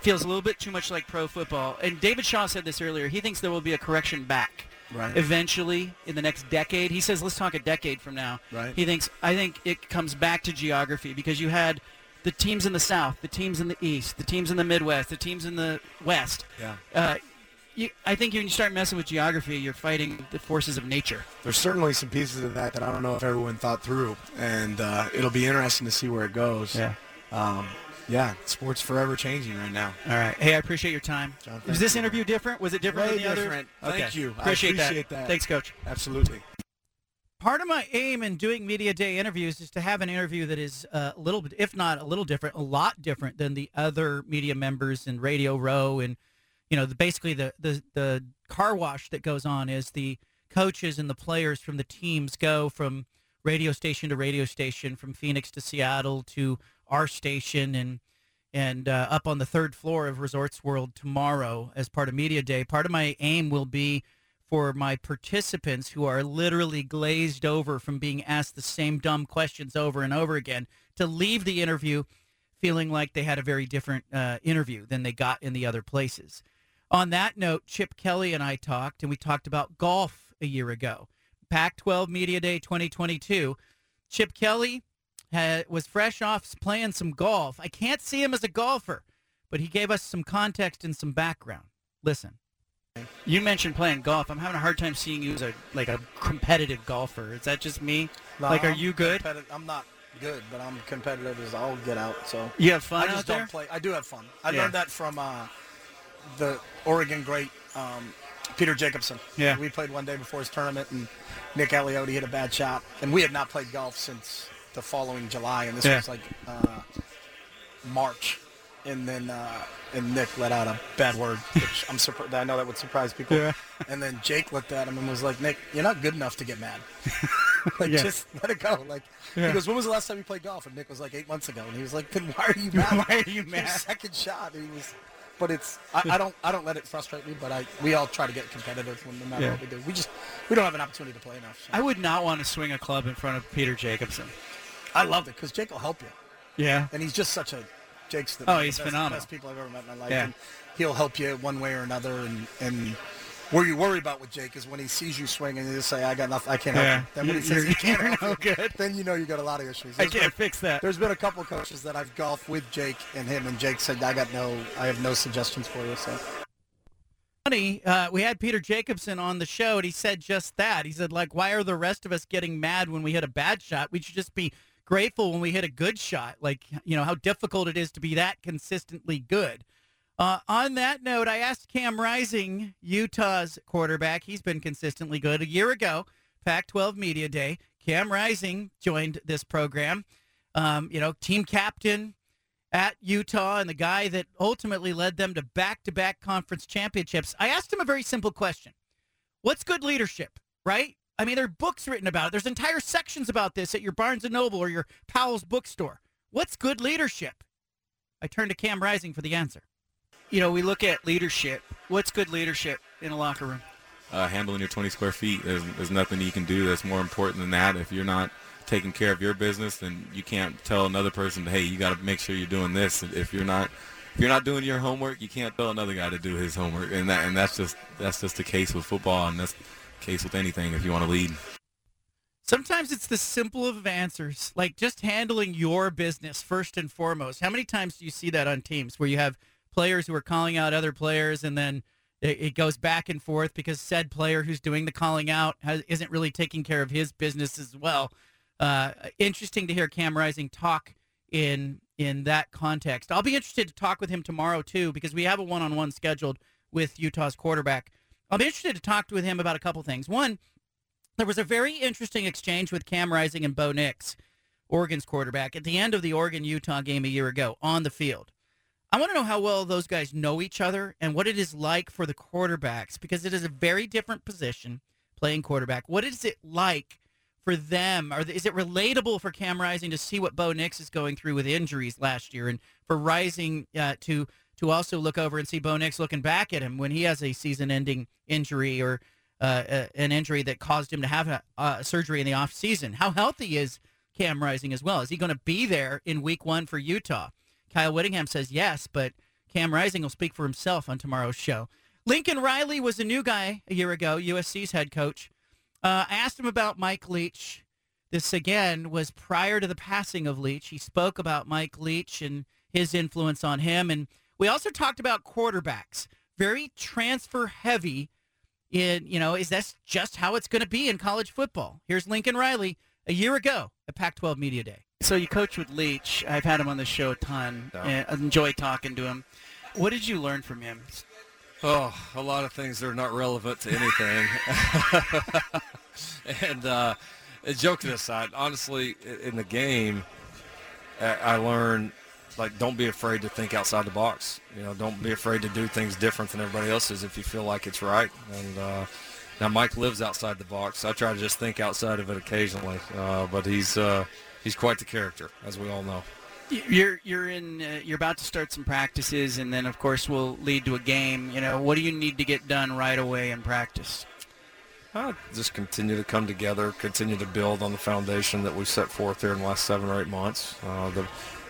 feels a little bit too much like pro football. And David Shaw said this earlier. He thinks there will be a correction back right. eventually in the next decade. He says, let's talk a decade from now. Right. He thinks, I think it comes back to geography because you had the teams in the South, the teams in the East, the teams in the Midwest, the teams in the West. Yeah. Uh, you, I think when you start messing with geography, you're fighting the forces of nature. There's certainly some pieces of that that I don't know if everyone thought through, and uh, it'll be interesting to see where it goes. Yeah. Um, yeah, sports forever changing right now. All right. Hey, I appreciate your time. John, Was this interview different? Was it different Way than the different. other? Thank you. Appreciate, appreciate that. that. Thanks, Coach. Absolutely. Part of my aim in doing media day interviews is to have an interview that is uh, a little bit, if not a little different, a lot different than the other media members in Radio Row and you know, the, basically the, the the car wash that goes on is the coaches and the players from the teams go from radio station to radio station, from Phoenix to Seattle to our station, and and uh, up on the third floor of Resorts World tomorrow as part of Media Day. Part of my aim will be for my participants who are literally glazed over from being asked the same dumb questions over and over again to leave the interview feeling like they had a very different uh, interview than they got in the other places. On that note, Chip Kelly and I talked, and we talked about golf a year ago. Pac 12 Media Day 2022. Chip Kelly had, was fresh off playing some golf. I can't see him as a golfer, but he gave us some context and some background. Listen. You mentioned playing golf. I'm having a hard time seeing you as a like a competitive golfer. Is that just me? No, like, are I'm you good? I'm not good, but I'm competitive as all get out. So you have fun I just don't play. I do have fun. I Yeah. learned that from uh, the Oregon great um, Peter Jacobsen. Yeah. we played one day before his tournament, and Nick Aliotti hit a bad shot, and we had not played golf since the following July, and this Yeah. was like uh, March. And then uh, and Nick let out a bad word, which I'm surprised. I know that would surprise people. Yeah. And then Jake looked at him and was like, "Nick, you're not good enough to get mad. like, Yeah. just let it go." Like Yeah. he goes, "When was the last time you played golf?" And Nick was like, eight months ago." And he was like, "Then why are you mad? Why are you Your mad? second shot." And He was, but it's I, I don't I don't let it frustrate me. But I we all try to get competitive when no matter what we do. We just we don't have an opportunity to play enough. so. I would not want to swing a club in front of Peter Jacobsen. I loved it because Jake will help you, Yeah. and he's just such a Jake's the, Oh, he's best, phenomenal. best people I've ever met in my life. Yeah. And he'll help you one way or another. And and where you worry about with Jake is when he sees you swing and you just say, "I got nothing. I can't Yeah. help you." Then when he says you can't help no you, good. then you know you got a lot of issues. I can't been- fix that. There's been a couple of coaches that I've golfed with Jake and him, and Jake said, "I got no, I have no suggestions for you." So funny. Uh, we had Peter Jacobsen on the show, and he said just that. He said, like, why are the rest of us getting mad when we hit a bad shot? We should just be grateful when we hit a good shot. Like, you know, how difficult it is to be that consistently good. Uh, on that note, I asked Cam Rising, Utah's quarterback. He's been consistently good. A year ago, Pac-12 Media Day, Cam Rising joined this program. Um, you know, team captain, at Utah and the guy that ultimately led them to back-to-back conference championships. I asked him a very simple question. What's good leadership, right? I mean, there are books written about it. There's entire sections about this at your Barnes & Noble or your Powell's bookstore. What's good leadership? I turned to Cam Rising for the answer. You know, we look at leadership. What's good leadership in a locker room? uh, handling your 20 square feet. There's, there's nothing you can do that's more important than that. If you're not taking care of your business, then you can't tell another person, hey, you got to make sure you're doing this. If you're not if you're not doing your homework, you can't tell another guy to do his homework. And that and that's just that's just the case with football, and that's the case with anything. If you want to lead. Sometimes it's the simple of answers, like just handling your business first and foremost. How many times do you see that on teams where you have players who are calling out other players and then it, it goes back and forth because said player who's doing the calling out has, isn't really taking care of his business as well. Uh, interesting to hear Cam Rising talk in in that context. I'll be interested to talk with him tomorrow too because we have a one-on-one scheduled with Utah's quarterback. Be interested to talk with him about a couple things. One, there was a very interesting exchange with Cam Rising and Bo Nix, Oregon's quarterback, at the end of the Oregon Utah game a year ago on the field. I want to know how well those guys know each other and what it is like for the quarterbacks because it is a very different position playing quarterback. What is it like for them? Or is it relatable for Cam Rising to see what Bo Nix is going through with injuries last year and for Rising uh, to to also look over and see Bo Nix looking back at him when he has a season-ending injury or uh, uh, an injury that caused him to have a, surgery in the off season. How healthy is Cam Rising as well? Is he going to be there in Week One for Utah? Kyle Whittingham says yes, but Cam Rising will speak for himself on tomorrow's show. Lincoln Riley was a new guy a year ago, USC's head coach. Uh, I asked him about Mike Leach. This again was prior to the passing of Leach. He spoke about Mike Leach and his influence on him, and we also talked about quarterbacks. Very transfer heavy. In you know, is that just how it's going to be in college football? Here's Lincoln Riley a year ago at Pac-12 Media Day. So you coach with Leach. I've had him on the show a ton. And enjoy talking to him. What did you learn from him? Oh, a lot of things that are not relevant to anything. and uh, joking aside, honestly, in the game, I learned like don't be afraid to think outside the box. You know, don't be afraid to do things different than everybody else is if you feel like it's right. And uh, now Mike lives outside the box. I try to just think outside of it occasionally, uh, but he's uh, he's quite the character, as we all know. You're you're in uh, you're about to start some practices, and then of course will lead to a game. You know, what do you need to get done right away in practice? Uh, just continue to come together, continue to build on the foundation that we've set forth here in the last seven or eight months. Uh, the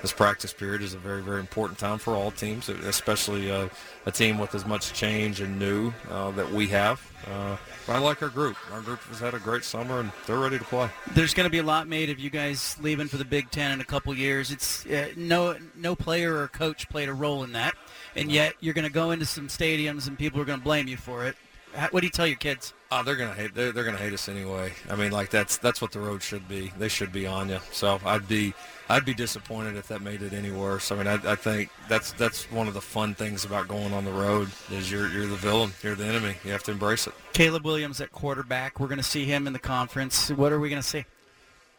this practice period is a very, very important time for all teams, especially uh, a team with as much change and new uh, that we have. Uh, I like our group. Our group has had a great summer, and they're ready to play. There's going to be a lot made of you guys leaving for the Big Ten in a couple years. It's uh, no no player or coach played a role in that, and yet you're going to go into some stadiums and people are going to blame you for it. What do you tell your kids? Oh, they're gonna hate. They're, they're gonna hate us anyway. I mean, like that's that's what the road should be. They should be on you. So I'd be I'd be disappointed if that made it any worse. I mean, I, I think that's that's one of the fun things about going on the road is you're you're the villain, you're the enemy. You have to embrace it. Caleb Williams at quarterback. We're going to see him in the conference. What are we going to see?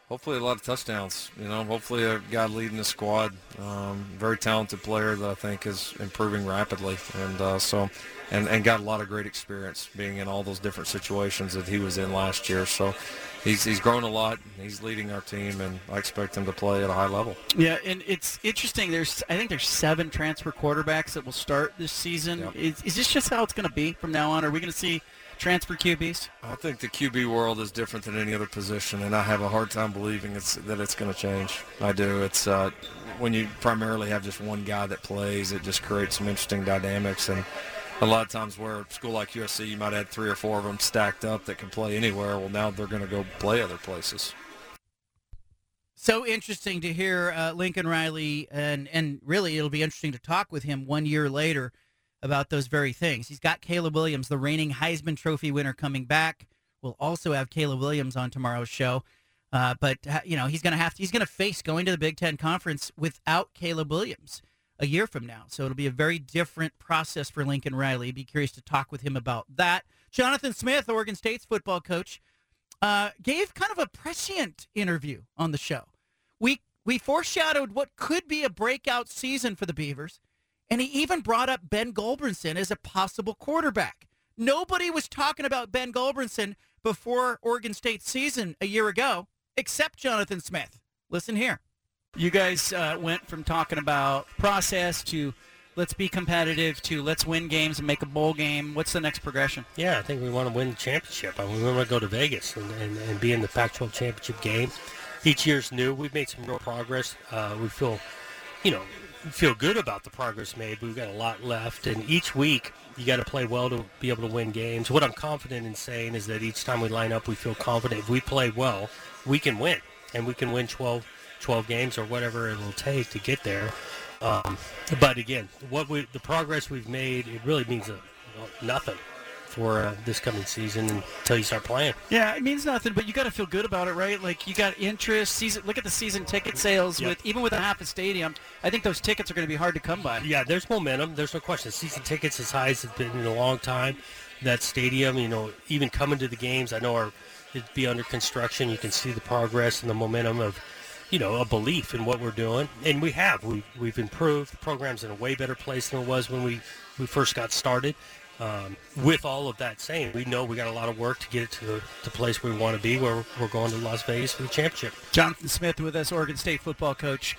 Hopefully a lot of touchdowns. You know, hopefully a guy leading the squad. Um, very talented player that I think is improving rapidly, and uh, so and and got a lot of great experience being in all those different situations that he was in last year. So he's he's grown a lot. He's leading our team, and I expect him to play at a high level. Yeah, and it's interesting. There's I think there's seven transfer quarterbacks that will start this season. Yep. Is, is this just how it's going to be from now on? Are we going to see transfer QBs? I think the QB world is different than any other position, and I have a hard time believing it's that it's going to change. I do. It's uh, when you primarily have just one guy that plays, it just creates some interesting dynamics and a lot of times where school like USC, you might have three or four of them stacked up that can play anywhere. Well, now they're going to go play other places. So interesting to hear uh, Lincoln Riley, and and really it'll be interesting to talk with him one year later about those very things. He's got Caleb Williams, the reigning Heisman Trophy winner, coming back. We'll also have Caleb Williams on tomorrow's show. Uh, but uh, you know he's going to have to, he's going to face going to the Big Ten conference without Caleb Williams a year from now. So it'll be a very different process for Lincoln Riley. Be curious to talk with him about that. Jonathan Smith, Oregon State's football coach, uh, gave kind of a prescient interview on the show. We we foreshadowed what could be a breakout season for the Beavers, and he even brought up Ben Gulbranson as a possible quarterback. Nobody was talking about Ben Gulbranson before Oregon State's season a year ago, except Jonathan Smith. Listen here. You guys uh, went from talking about process to let's be competitive to let's win games and make a bowl game. What's the next progression? Yeah, I think we want to win the championship. I mean, we want to go to Vegas and, and, and be in the Pac-12 championship game. Each year's new. We've made some real progress. Uh, we feel, you know, feel good about the progress made. But we've got a lot left, and each week you got to play well to be able to win games. What I'm confident in saying is that each time we line up, we feel confident. If we play well, we can win, and we can win 12 12 games or whatever it will take to get there. Um, but again, what we, the progress we've made, it really means uh, nothing for uh, this coming season until you start playing. Yeah, it means nothing, but you got to feel good about it, right? Like you got interest. Season. Look at the season ticket sales yep. with even with a half a stadium. I think those tickets are going to be hard to come by. Yeah, there's momentum. There's no question. Season tickets as high as it's been in a long time. That stadium, you know, even coming to the games, I know are it'd be under construction. You can see the progress and the momentum of you know, a belief in what we're doing, and we have. We we've improved. The program's in a way better place than it was when we we first got started. Um, with all of that saying, we know we got a lot of work to get it to the, the place we want to be, where we're going to Las Vegas for the championship. Jonathan Smith with us, Oregon State football coach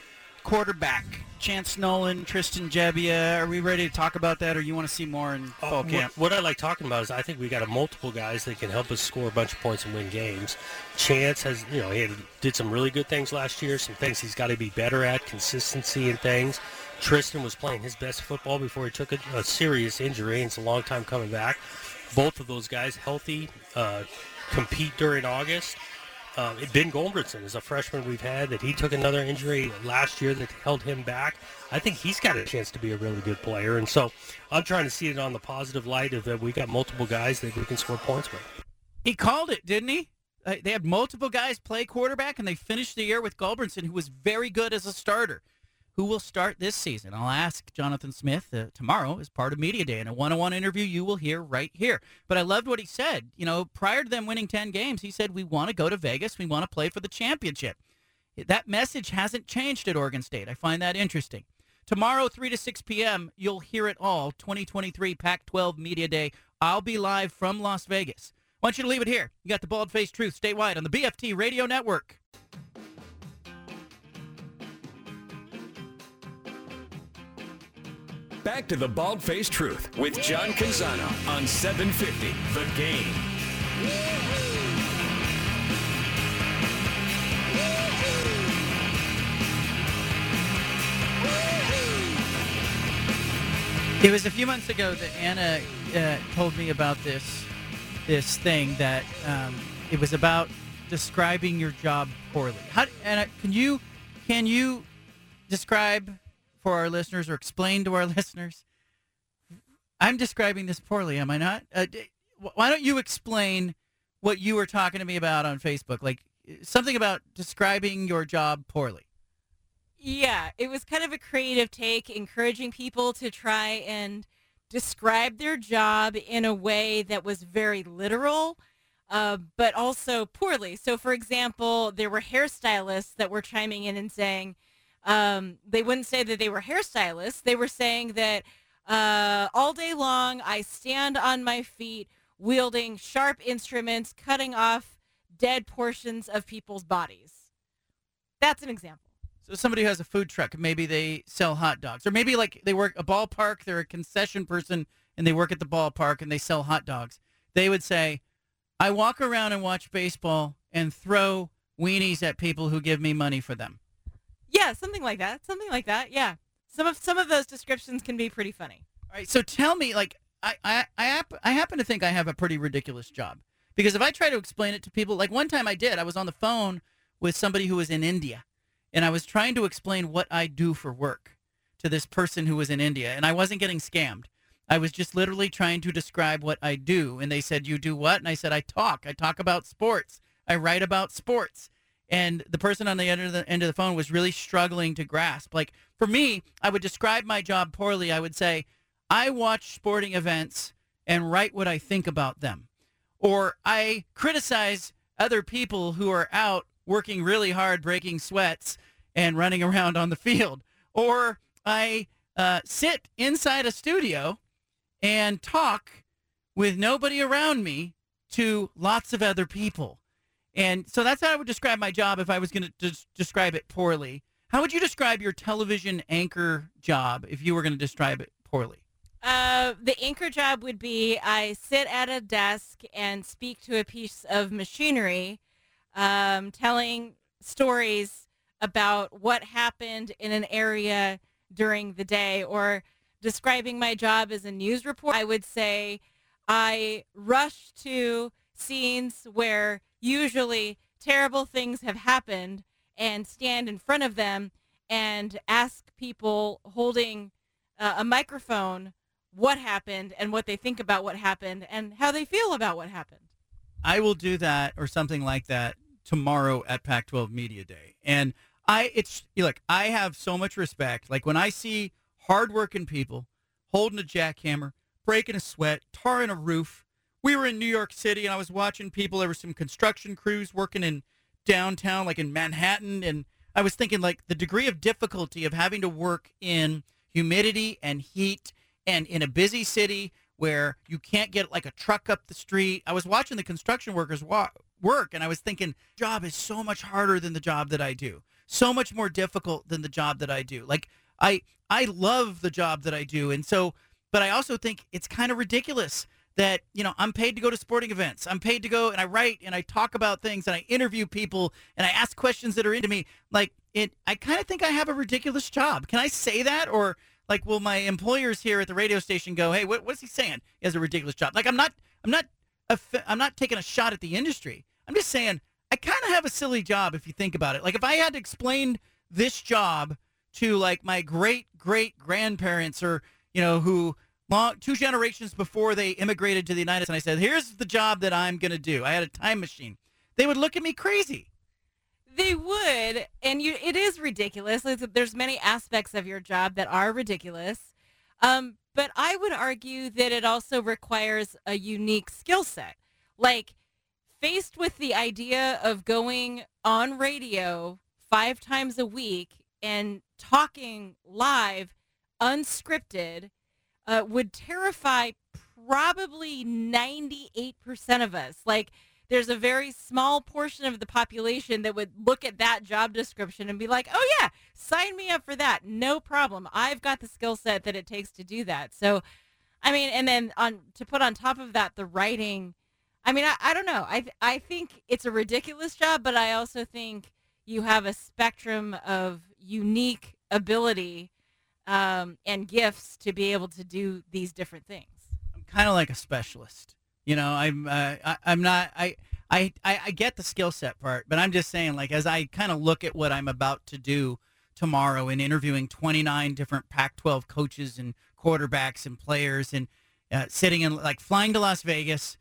quarterback. Chance Nolan, Tristan Gebbia. Are we ready to talk about that, or you want to see more in Oh, fall what- camp? What, I like talking about is I think we got a multiple guys that can help us score a bunch of points and win games. Chance has, you know, he had, did some really good things last year. Some things he's got to be better at, consistency and things. Tristan was playing his best football before he took a, a serious injury, and it's a long time coming back. Both of those guys healthy, uh, compete during August. Uh, ben Gulbranson is a freshman we've had that he took another injury last year that held him back. I think he's got a chance to be a really good player, and so I'm trying to see it on the positive light of that we got multiple guys that we can score points with. He called it, didn't he? Uh, they had multiple guys play quarterback, and they finished the year with Gulbranson, who was very good as a starter. Who will start this season? I'll ask Jonathan Smith uh, tomorrow as part of Media Day in a one-on-one interview you will hear right here. But I loved what he said. You know, prior to them winning 10 games, he said, we want to go to Vegas. We want to play for the championship. That message hasn't changed at Oregon State. I find that interesting. Tomorrow, 3 to 6 p.m., you'll hear it all. 2023 Pac-12 Media Day. I'll be live from Las Vegas. I want you to leave it here. You got the Bald Faced Truth statewide on the BFT Radio Network. Back to the Bald Faced Truth with John Canzano on 750 The Game. It was a few months ago that Anna uh, told me about this this thing that um, it was about describing your job poorly. How, Anna, can you can you describe for our listeners or explain to our listeners? I'm describing this poorly, am I not? Uh, why don't you explain what you were talking to me about on Facebook? Like something about describing your job poorly. Yeah, it was kind of a creative take, encouraging people to try and describe their job in a way that was very literal, uh, but also poorly. So, for example, there were hairstylists that were chiming in and saying um, they wouldn't say that they were hairstylists. They were saying that uh, all day long I stand on my feet wielding sharp instruments, cutting off dead portions of people's bodies. That's an example. So somebody who has a food truck, maybe they sell hot dogs, or maybe like they work a ballpark, they're a concession person and they work at the ballpark and they sell hot dogs. They would say, "I walk around and watch baseball and throw weenies at people who give me money for them." Yeah, something like that. Something like that. Yeah. Some of some of those descriptions can be pretty funny. All right, so tell me, like, I I I, hap- I happen to think I have a pretty ridiculous job because if I try to explain it to people, like one time I did, I was on the phone with somebody who was in India, and I was trying to explain what I do for work to this person who was in India, and I wasn't getting scammed. I was just literally trying to describe what I do, and they said, "You do what?" And I said, "I talk. I talk about sports. I write about sports." And the person on the end of the end of the phone was really struggling to grasp. Like for me, I would describe my job poorly. I would say, "I watch sporting events and write what I think about them," or I criticize other people who are out working really hard, breaking sweats, and running around on the field, or I uh, sit inside a studio and talk with nobody around me to lots of other people. And so that's how I would describe my job if I was going to des- describe it poorly. How would you describe your television anchor job if you were going to describe it poorly? Uh, the anchor job would be I sit at a desk and speak to a piece of machinery, um, telling stories about what happened in an area during the day or describing my job as a news reporter. I would say I rush to scenes where usually terrible things have happened and stand in front of them and ask people holding uh, a microphone what happened and what they think about what happened and how they feel about what happened. I will do that or something like that tomorrow at Pac-12 Media Day. And I, it's look, I have so much respect. Like when I see hardworking people holding a jackhammer, breaking a sweat, tarring a roof. We were in New York City, and I was watching people. There were some construction crews working in downtown, like in Manhattan, and I was thinking like the degree of difficulty of having to work in humidity and heat and in a busy city where you can't get like a truck up the street. I was watching the construction workers wa- work and I was thinking, job is so much harder than the job that I do. so much more difficult than the job that I do. Like I I love the job that I do, and so but I also think it's kind of ridiculous that you know I'm paid to go to sporting events. I'm paid to go and I write and I talk about things and I interview people and I ask questions that are into me. Like it, I kind of think I have a ridiculous job. Can I say that or? Like, will my employers here at the radio station go, "Hey, what, what's he saying? He has a ridiculous job." Like, I'm not, I'm not, I'm not taking a shot at the industry. I'm just saying I kind of have a silly job if you think about it. Like, if I had to explain this job to like my great great grandparents or you know who long two generations before they immigrated to the United States, and I said, "Here's the job that I'm going to do." I had a time machine. They would look at me crazy. They would, and you, it is ridiculous. There's many aspects of your job that are ridiculous, um, but I would argue that it also requires a unique skill set. Like, faced with the idea of going on radio five times a week and talking live, unscripted, uh, would terrify probably 98% of us. Like, there's a very small portion of the population that would look at that job description and be like, oh, yeah, sign me up for that. No problem. I've got the skill set that it takes to do that. So, I mean, and then on to put on top of that, the writing. I mean, I, I don't know. I, I think it's a ridiculous job, but I also think you have a spectrum of unique ability um, and gifts to be able to do these different things. I'm kind of like a specialist. You know, I'm uh, I, am not I, I I get the skill set part, but I'm just saying, like, as I kind of look at what I'm about to do tomorrow in interviewing 29 different Pac-12 coaches and quarterbacks and players, and uh, sitting in like flying to Las Vegas,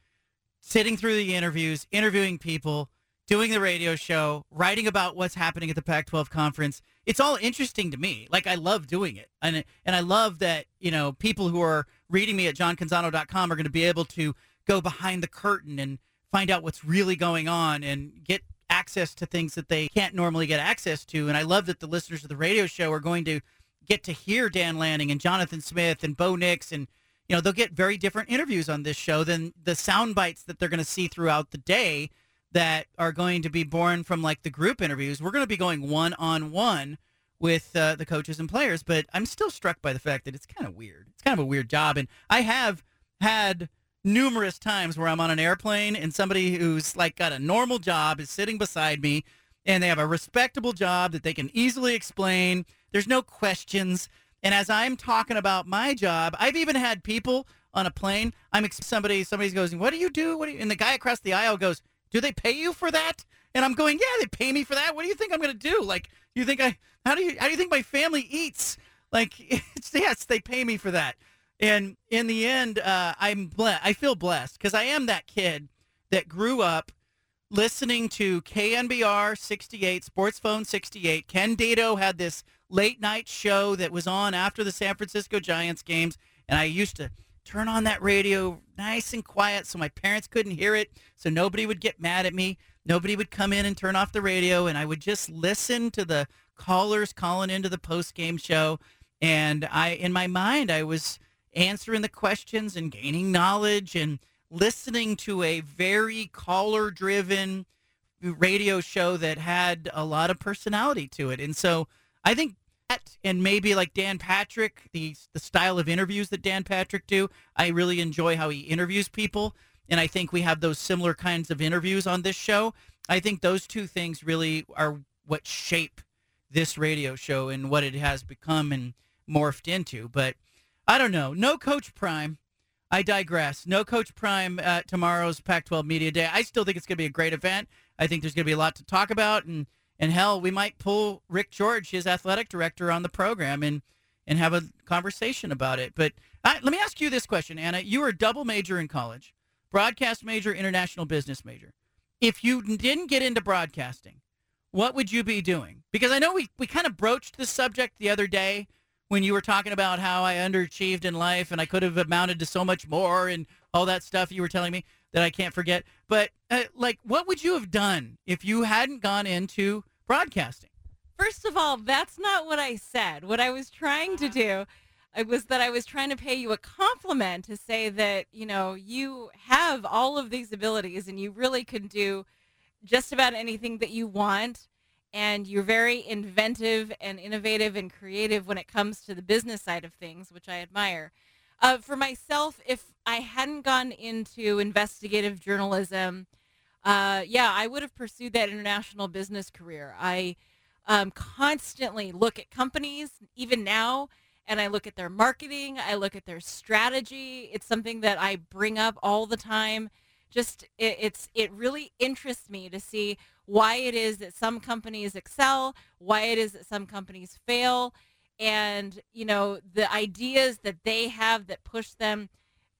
sitting through the interviews, interviewing people, doing the radio show, writing about what's happening at the Pac-12 conference. It's all interesting to me. Like I love doing it, and and I love that you know people who are reading me at johncanzano.com are going to be able to go behind the curtain and find out what's really going on and get access to things that they can't normally get access to. And I love that the listeners of the radio show are going to get to hear Dan Lanning and Jonathan Smith and Bo Nix and you know they'll get very different interviews on this show than the sound bites that they're going to see throughout the day that are going to be born from like the group interviews. We're going to be going one on one with uh, the coaches and players, but I'm still struck by the fact that it's kind of weird. It's kind of a weird job, and I have had numerous times where I'm on an airplane and somebody who's like got a normal job is sitting beside me and they have a respectable job that they can easily explain. There's no questions. And as I'm talking about my job, I've even had people on a plane. I'm somebody somebody's goes, "What do you do?" What do you? And the guy across the aisle goes, "Do they pay you for that?" And I'm going, "Yeah, they pay me for that. What do you think I'm going to do? Like, you think I? How do you? How do you think my family eats? Like, yes, they pay me for that." And in the end, uh, I'm blessed. I feel blessed because I am that kid that grew up listening to KNBR 68, Sports Phone 68. Ken Dato had this late night show that was on after the San Francisco Giants games, and I used to turn on that radio nice and quiet so my parents couldn't hear it, so nobody would get mad at me. Nobody would come in and turn off the radio, and I would just listen to the callers calling into the post game show. And I, in my mind, I was answering the questions and gaining knowledge and listening to a very caller driven radio show that had a lot of personality to it. And so I think and maybe like Dan Patrick, the the style of interviews that Dan Patrick do, I really enjoy how he interviews people. And I think we have those similar kinds of interviews on this show. I think those two things really are what shape this radio show and what it has become and morphed into. But I don't know. No Coach Prime. I digress. No Coach Prime at tomorrow's Pac-12 Media Day. I still think it's going to be a great event. I think there's going to be a lot to talk about, and and hell, we might pull Rick George, his athletic director, on the program and and have a conversation about it. But uh, let me ask you this question, Anna. You were a double major in college, broadcast major, international business major. If you didn't get into broadcasting, what would you be doing? Because I know we, we kind of broached this subject the other day when you were talking about how I underachieved in life and I could have amounted to so much more and all that stuff you were telling me that I can't forget. But uh, like, what would you have done if you hadn't gone into broadcasting? First of all, that's not what I said. What I was trying to do uh, was that I was trying to pay you a compliment to say that, you know, you have all of these abilities and you really can do just about anything that you want and you're very inventive and innovative and creative when it comes to the business side of things, which I admire. Uh, for myself, if I hadn't gone into investigative journalism, uh, yeah, I would have pursued that international business career. I um, constantly look at companies, even now, and I look at their marketing. I look at their strategy. It's something that I bring up all the time. Just it, it's it really interests me to see why it is that some companies excel, why it is that some companies fail, and you know the ideas that they have that push them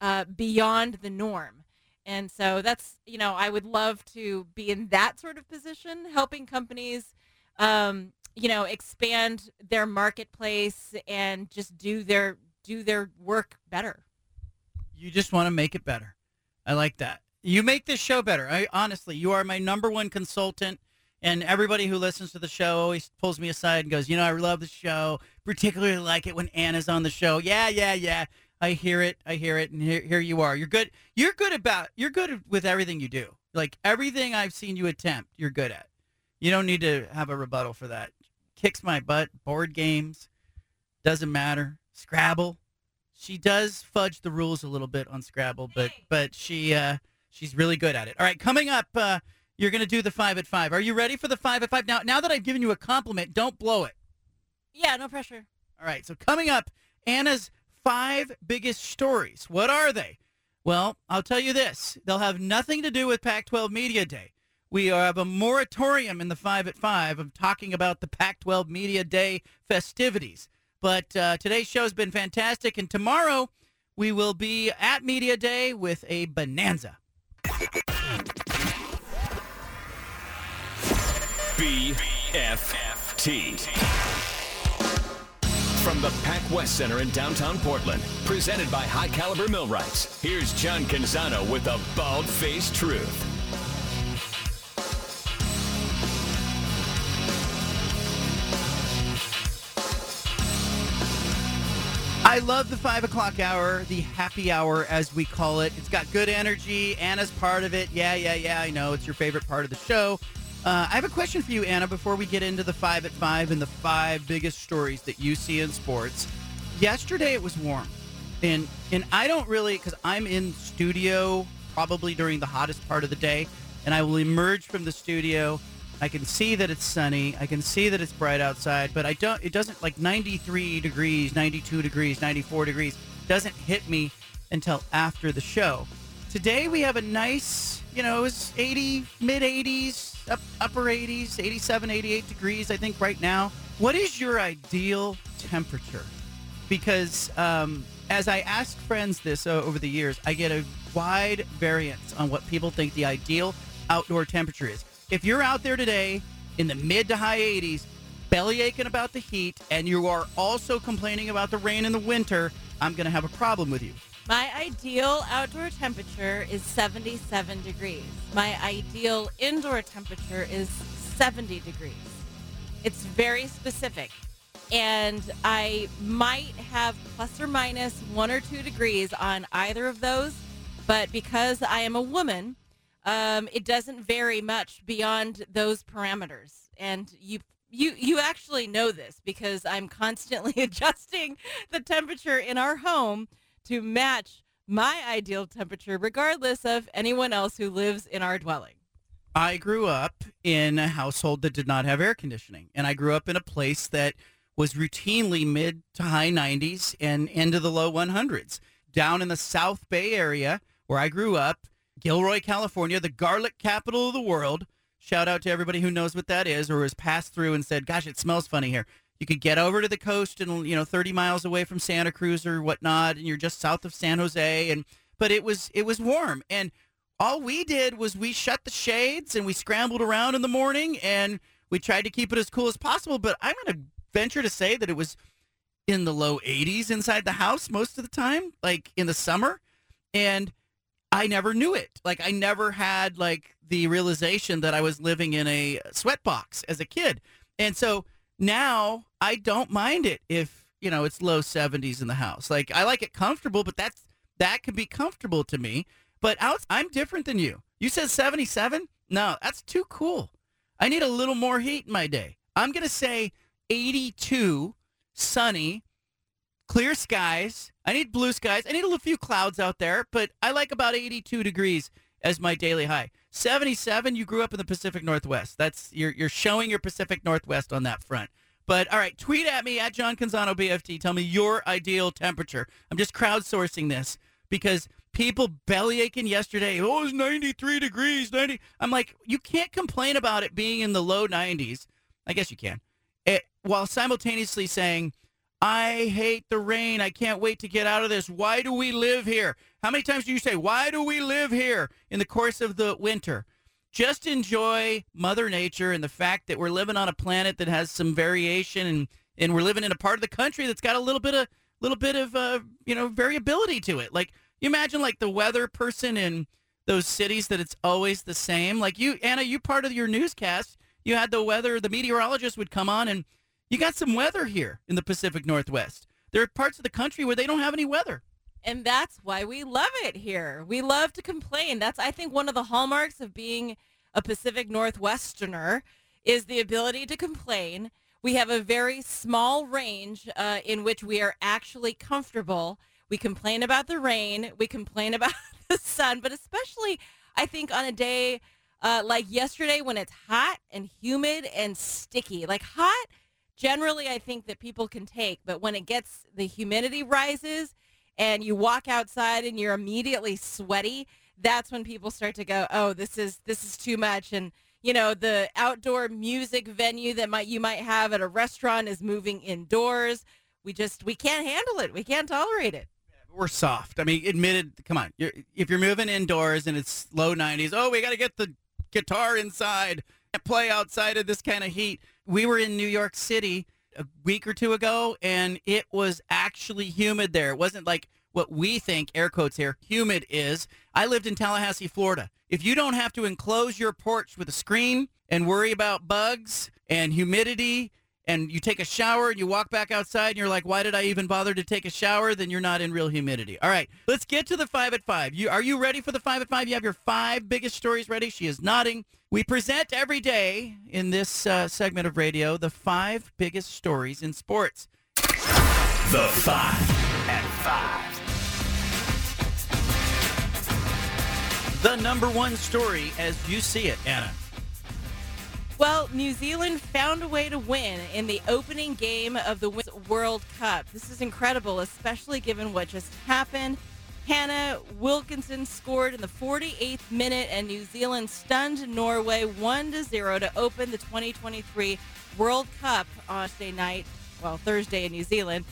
uh, beyond the norm. And so that's you know I would love to be in that sort of position, helping companies, um, you know, expand their marketplace and just do their do their work better. You just want to make it better. I like that. You make this show better. I honestly, you are my number one consultant. And everybody who listens to the show always pulls me aside and goes, you know, I love the show. Particularly like it when Anna's on the show. Yeah, yeah, yeah. I hear it. I hear it. And here, here you are. You're good. You're good about. You're good with everything you do. Like everything I've seen you attempt, you're good at. You don't need to have a rebuttal for that. Kicks my butt. Board games, doesn't matter. Scrabble. She does fudge the rules a little bit on Scrabble, but but she uh, she's really good at it. All right, coming up, uh, you're going to do the five at five. Are you ready for the five at five? Now, now that I've given you a compliment, don't blow it. Yeah, no pressure. All right, so coming up, Anna's five biggest stories. What are they? Well, I'll tell you this. They'll have nothing to do with Pac-12 Media Day. We have a moratorium in the five at five of talking about the Pac-12 Media Day festivities. But uh, today's show has been fantastic, and tomorrow we will be at Media Day with a bonanza. BFFT. From the Pac West Center in downtown Portland, presented by High Caliber Millwrights, here's John Canzano with the bald faced truth. I love the five o'clock hour, the happy hour as we call it. It's got good energy. Anna's part of it. Yeah, yeah, yeah. I know it's your favorite part of the show. Uh, I have a question for you, Anna, before we get into the five at five and the five biggest stories that you see in sports. Yesterday it was warm, and and I don't really because I'm in studio probably during the hottest part of the day, and I will emerge from the studio. I can see that it's sunny. I can see that it's bright outside, but I don't. It doesn't like 93 degrees, 92 degrees, 94 degrees doesn't hit me until after the show. Today we have a nice, you know, it was 80, mid 80s, up, upper 80s, 87, 88 degrees, I think, right now. What is your ideal temperature? Because um, as I ask friends this uh, over the years, I get a wide variance on what people think the ideal outdoor temperature is. If you're out there today in the mid to high 80s, belly aching about the heat, and you are also complaining about the rain in the winter, I'm going to have a problem with you. My ideal outdoor temperature is 77 degrees. My ideal indoor temperature is 70 degrees. It's very specific. And I might have plus or minus one or two degrees on either of those. But because I am a woman, um, it doesn't vary much beyond those parameters. And you you you actually know this because I'm constantly adjusting the temperature in our home to match my ideal temperature, regardless of anyone else who lives in our dwelling. I grew up in a household that did not have air conditioning, and I grew up in a place that was routinely mid to high 90s and into the low 100s. Down in the South Bay area where I grew up, Gilroy, California, the garlic capital of the world. Shout out to everybody who knows what that is or has passed through and said, gosh, it smells funny here you could get over to the coast and you know 30 miles away from Santa Cruz or whatnot, and you're just south of San Jose. And but it was it was warm, and all we did was we shut the shades and we scrambled around in the morning and we tried to keep it as cool as possible. But I'm going to venture to say that it was in the low 80s inside the house most of the time, like in the summer, and I never knew it. Like I never had like the realization that I was living in a sweatbox as a kid, and so now I don't mind it if you know it's low 70s in the house. Like I like it comfortable, but that's that can be comfortable to me. But out, I'm different than you. You said 77? No, that's too cool. I need a little more heat in my day. I'm to say 82, sunny, clear skies. I need blue skies. I need a few clouds out there, but I like about 82 degrees as my daily high. 77, you grew up in the Pacific Northwest. That's you're you're showing your Pacific Northwest on that front. But all right, tweet at me at John Canzano BFT. Tell me your ideal temperature. I'm just crowdsourcing this because people belly aching yesterday. Oh, it's 93 degrees. 90. I'm like, you can't complain about it being in the low 90s. I guess you can. It, while simultaneously saying, I hate the rain. I can't wait to get out of this. Why do we live here? How many times do you say, Why do we live here in the course of the winter? Just enjoy Mother Nature and the fact that we're living on a planet that has some variation and, and we're living in a part of the country that's got a little bit of little bit of uh, you know variability to it. Like you imagine like the weather person in those cities that it's always the same. Like you, Anna, you part of your newscast. You had the weather. The meteorologist would come on and you got some weather here in the Pacific Northwest. There are parts of the country where they don't have any weather. And that's why we love it here. We love to complain. That's, I think, one of the hallmarks of being a Pacific Northwesterner is the ability to complain. We have a very small range uh, in which we are actually comfortable. We complain about the rain. We complain about the sun, but especially, I think, on a day uh, like yesterday when it's hot and humid and sticky. Like hot generally I think that people can take, but when it gets the humidity rises and you walk outside and you're immediately sweaty, that's when people start to go, "Oh, this is this is too much." And you know, the outdoor music venue that might you might have at a restaurant is moving indoors. We just we can't handle it. We can't tolerate it. We're soft. I mean, admitted. Come on, you're, if you're moving indoors and it's low 90s, oh, we got to get the guitar inside play outside of this kind of heat we were in New York City a week or two ago, and it was actually humid there. It wasn't like what we think, air quotes here, humid is. I lived in Tallahassee, Florida. If you don't have to enclose your porch with a screen and worry about bugs and humidity and you take a shower and you walk back outside and you're like, why did I even bother to take a shower? Then you're not in real humidity. All right, let's get to the five at five. You are you ready for the five at five? You have your five biggest stories ready. She is nodding. We present every day in this uh, segment of radio the five biggest stories in sports. The five at five. The number one story as you see it, Anna. Well, New Zealand found a way to win in the opening game of the World Cup. This is incredible, especially given what just happened. Hannah Wilkinson scored in the 48th minute, and New Zealand stunned Norway 1 to 0 to open the 2023 World Cup on Thursday night. Well, Thursday in New Zealand.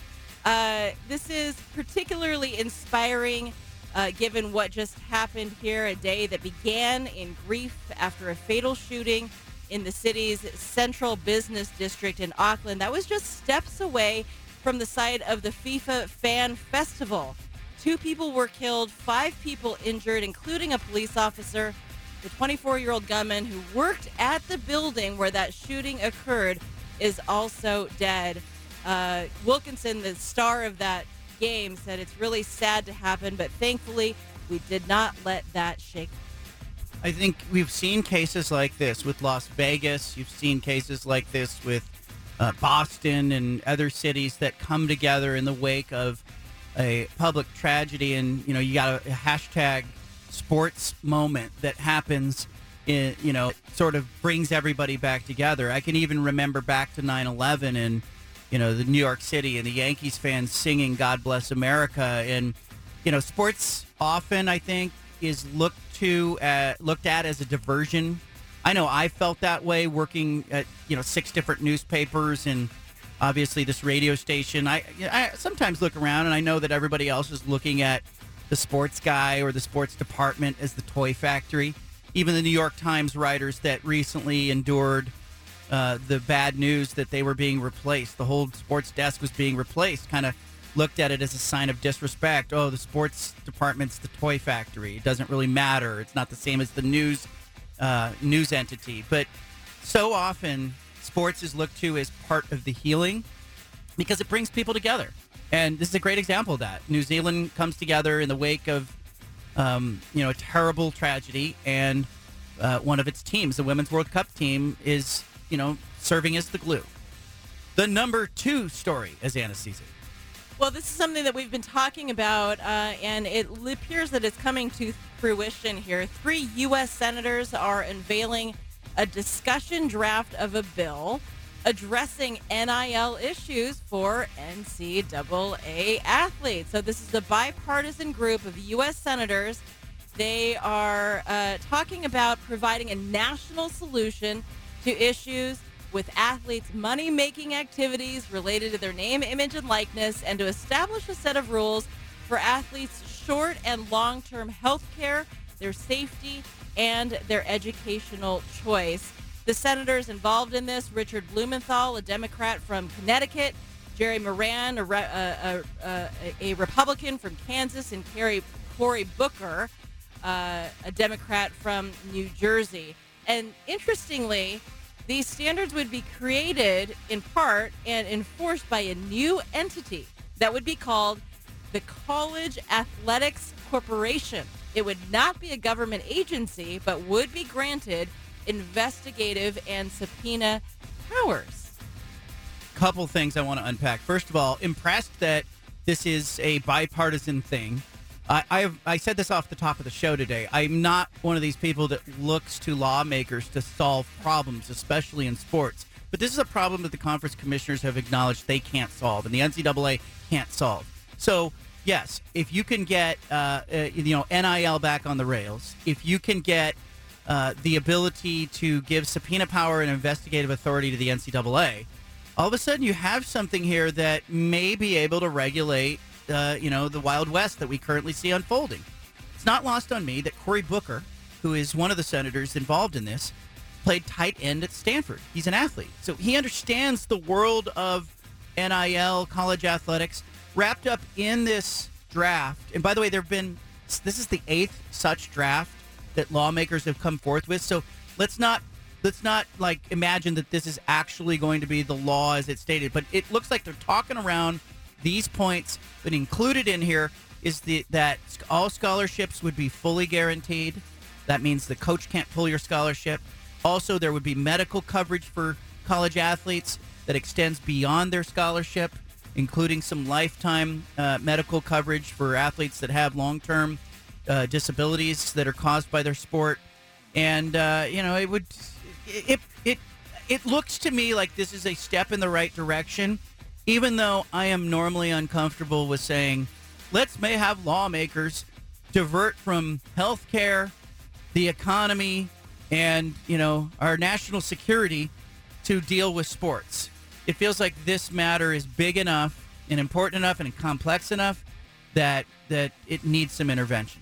Uh, this is particularly inspiring uh, given what just happened here, a day that began in grief after a fatal shooting in the city's central business district in Auckland. That was just steps away from the site of the FIFA Fan Festival. Two people were killed, five people injured, including a police officer. The 24 year old gunman who worked at the building where that shooting occurred is also dead. Uh, Wilkinson, the star of that game, said it's really sad to happen, but thankfully we did not let that shake I think we've seen cases like this with Las Vegas. You've seen cases like this with uh, Boston and other cities that come together in the wake of a public tragedy. And, you know, you got a, hashtag sports moment that happens in, you know, sort of brings everybody back together. I can even remember back to 9 11 and, you know, the New York City and the Yankees fans singing God Bless America. And, you know, sports often, I think, is looked to uh, looked at as a diversion. I know I felt that way working at you know six different newspapers and obviously this radio station. I, I sometimes look around and I know that everybody else is looking at the sports guy or the sports department as the toy factory. Even the New York Times writers that recently endured uh, the bad news that they were being replaced, the whole sports desk was being replaced, kind of looked at it as a sign of disrespect. Oh, the sports department's the toy factory. It doesn't really matter. It's not the same as the news uh, news entity. But so often, sports is looked to as part of the healing because it brings people together. And this is a great example of that. New Zealand comes together in the wake of, um, you know, a terrible tragedy, and uh, one of its teams, the Women's World Cup team, is you know serving as the glue. The number two story, as it. Well, this is something that we've been talking about, uh, and it appears that it's coming to fruition here. Three U.S. senators are unveiling a discussion draft of a bill addressing NIL issues for NCAA athletes. So this is a bipartisan group of U.S. senators. They are uh, talking about providing a national solution to issues with athletes' money making activities related to their name, image, and likeness, and to establish a set of rules for athletes' short and long term health care, their safety, and their educational choice. The senators involved in this Richard Blumenthal, a Democrat from Connecticut, Jerry Moran, a, a, a, uh, uh, uh, a Republican from Kansas, and Cory, Cory Booker, uh, a Democrat from New Jersey. And interestingly, these standards would be created in part and enforced by a new entity that would be called the College Athletics Corporation. It would not be a government agency, but would be granted investigative and subpoena powers. Couple things I want to unpack. First of all, impressed that this is a bipartisan thing. I, I, I said this off the top of the show today. I'm not one of these people that looks to lawmakers to solve problems, especially in sports. But this is a problem that the conference commissioners have acknowledged they can't solve, and the NCAA can't solve. So, yes, if you can get uh, uh, you know NIL back on the rails, if you can get uh, the ability to give subpoena power and investigative authority to the NCAA, all of a sudden you have something here that may be able to regulate uh, you know, the Wild West that we currently see unfolding. It's not lost on me that Cory Booker, who is one of the senators involved in this, played tight end at Stanford. He's an athlete. So he understands the world of NIL, college athletics, wrapped up in this draft. And by the way, there have been, this is the eighth such draft that lawmakers have come forth with. So let's not let's not like imagine that this is actually going to be the law as it stated but it looks like they're talking around these points, but included in here is the that all scholarships would be fully guaranteed. That means the coach can't pull your scholarship. Also, there would be medical coverage for college athletes that extends beyond their scholarship, including some lifetime uh, medical coverage for athletes that have long-term uh, disabilities that are caused by their sport. And uh, you know, it would it it it looks to me like this is a step in the right direction even though I am normally uncomfortable with saying, let's may have lawmakers divert from health care, the economy, and you know our national security to deal with sports. It feels like this matter is big enough and important enough and complex enough that that it needs some intervention.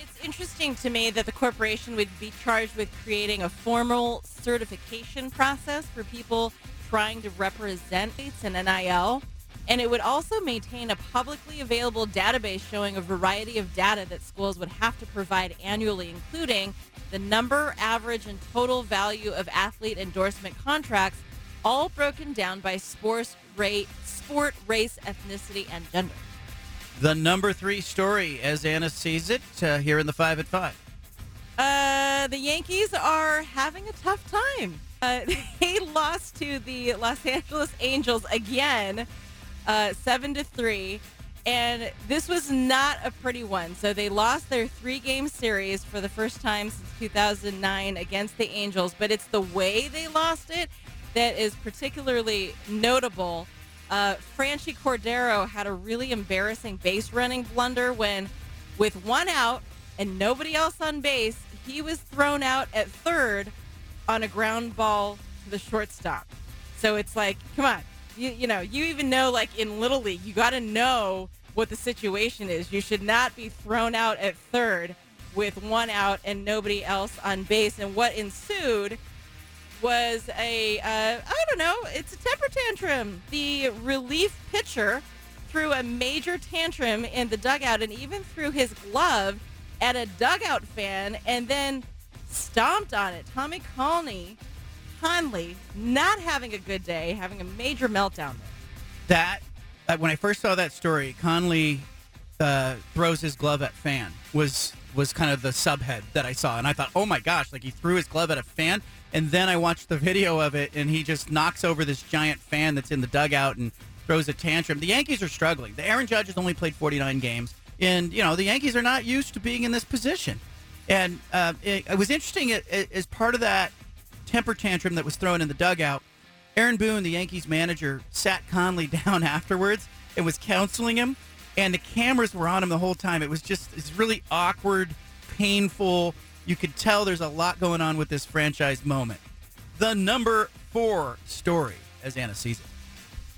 It's interesting to me that the corporation would be charged with creating a formal certification process for people trying to represent states in NIL. And it would also maintain a publicly available database showing a variety of data that schools would have to provide annually, including the number, average, and total value of athlete endorsement contracts, all broken down by sports rate, sport, race, ethnicity, and gender. The number three story, as Anna sees it, uh, here in the five at five. Uh, the Yankees are having a tough time. Uh, they lost to the Los Angeles Angels again, uh, seven to three, and this was not a pretty one. So they lost their three-game series for the first time since 2009 against the Angels. But it's the way they lost it that is particularly notable. Uh, Franchy Cordero had a really embarrassing base running blunder when, with one out and nobody else on base, he was thrown out at third on a ground ball to the shortstop. So it's like, come on, you, you know, you even know like in Little League, you got to know what the situation is. You should not be thrown out at third with one out and nobody else on base. And what ensued was a uh, I don't know, it's a temper tantrum. The relief pitcher threw a major tantrum in the dugout and even threw his glove at a dugout fan and then stomped on it. Tommy Kahnle, Kahnle, not having a good day, having a major meltdown. That, uh, when I first saw that story, Kahnle uh, throws his glove at fan was was kind of the subhead that I saw, and I thought, oh my gosh, like he threw his glove at a fan, and then I watched the video of it, and he just knocks over this giant fan that's in the dugout and throws a tantrum. The Yankees are struggling. The Aaron Judge has only played 49 games, and you know the Yankees are not used to being in this position. And uh, it, it was interesting it, it, as part of that temper tantrum that was thrown in the dugout. Aaron Boone, the Yankees manager, sat Kahnle down afterwards and was counseling him, and the cameras were on him the whole time. It was just it's really awkward, painful. You could tell there's a lot going on with this franchise moment. The number four story, as Anna sees it.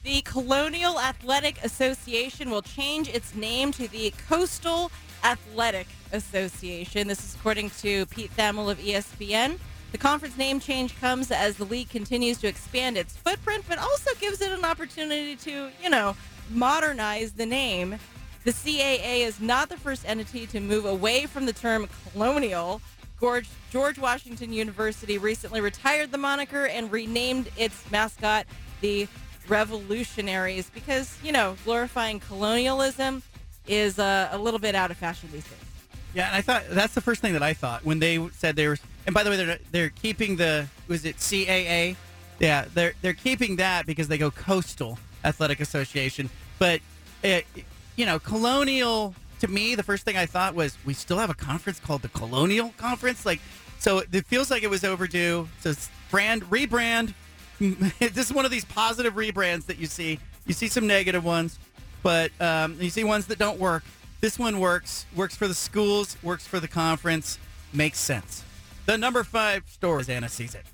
The Colonial Athletic Association will change its name to the Coastal Athletic Association. This is according to Pete Thamel of ESPN. The conference name change comes as the league continues to expand its footprint, but also gives it an opportunity to, you know, modernize the name. The CAA is not the first entity to move away from the term colonial. George, George Washington University recently retired the moniker and renamed its mascot the Revolutionaries because, you know, glorifying colonialism is uh, a little bit out of fashion these days. Yeah, and I thought that's the first thing that I thought when they said they were. And by the way, they're they're keeping the was it CAA? Yeah, they're they're keeping that because they go Coastal Athletic Association. But it, you know, Colonial to me, the first thing I thought was we still have a conference called the Colonial Conference. Like, so it feels like it was overdue. So brand rebrand. this is one of these positive rebrands that you see. You see some negative ones, but um, you see ones that don't work. This one works. Works for the schools. Works for the conference. Makes sense. The number five store, as Anna sees it.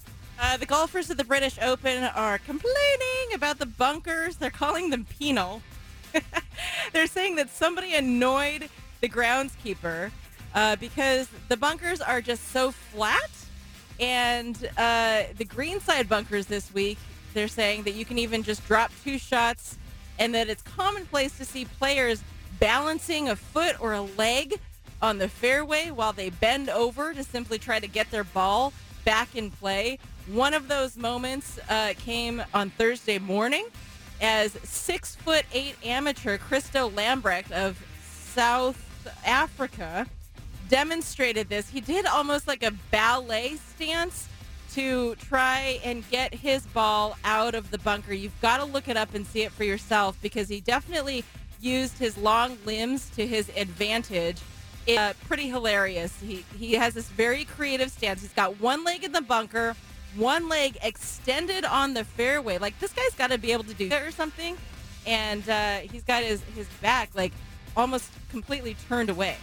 Uh, the golfers at the British Open are complaining about the bunkers. They're calling them penal. They're saying that somebody annoyed the groundskeeper uh, because the bunkers are just so flat. And uh, the greenside bunkers this week, they're saying that you can even just drop two shots and that it's commonplace to see players balancing a foot or a leg on the fairway while they bend over to simply try to get their ball back in play. One of those moments uh, came on Thursday morning as six foot eight amateur Christo Lamprecht of South Africa demonstrated this. He did almost like a ballet stance to try and get his ball out of the bunker. You've got to look it up and see it for yourself because he definitely used his long limbs to his advantage. It's uh, pretty hilarious. He he has this very creative stance. He's got one leg in the bunker, one leg extended on the fairway. Like this guy's got to be able to do that or something. And uh, he's got his his back like almost completely turned away.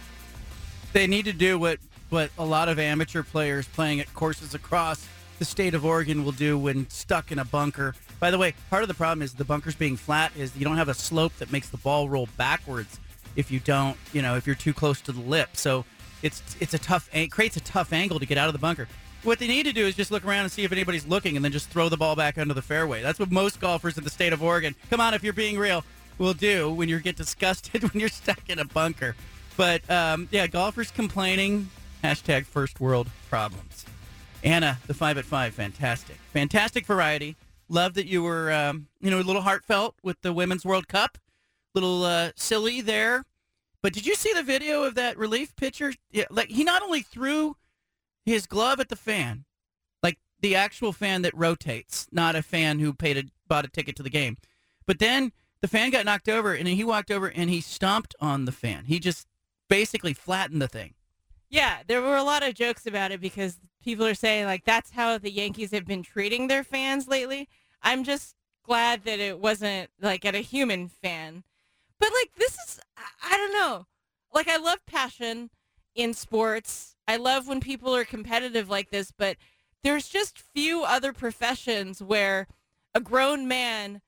They need to do what what a lot of amateur players playing at courses across the state of Oregon will do when stuck in a bunker. By the way, part of the problem is the bunkers being flat is you don't have a slope that makes the ball roll backwards if you don't, you know, if you're too close to the lip. So it's it's a tough it creates a tough angle to get out of the bunker. What they need to do is just look around and see if anybody's looking and then just throw the ball back under the fairway. That's what most golfers in the state of Oregon, come on if you're being real, will do when you get disgusted when you're stuck in a bunker. But um, yeah, golfers complaining, hashtag first world problems. Anna, the five at five, fantastic, fantastic variety. Love that you were, um, you know, a little heartfelt with the Women's World Cup, little uh, silly there. But did you see the video of that relief pitcher? Yeah, like he not only threw his glove at the fan, like the actual fan that rotates, not a fan who paid a bought a ticket to the game, but then the fan got knocked over, and he walked over and he stomped on the fan. He just basically flattened the thing. Yeah, there were a lot of jokes about it because people are saying like that's how the Yankees have been treating their fans lately. I'm just glad that it wasn't like at a human fan. But like this is I don't know. Like I love passion in sports. I love when people are competitive like this, but there's just few other professions where a grown man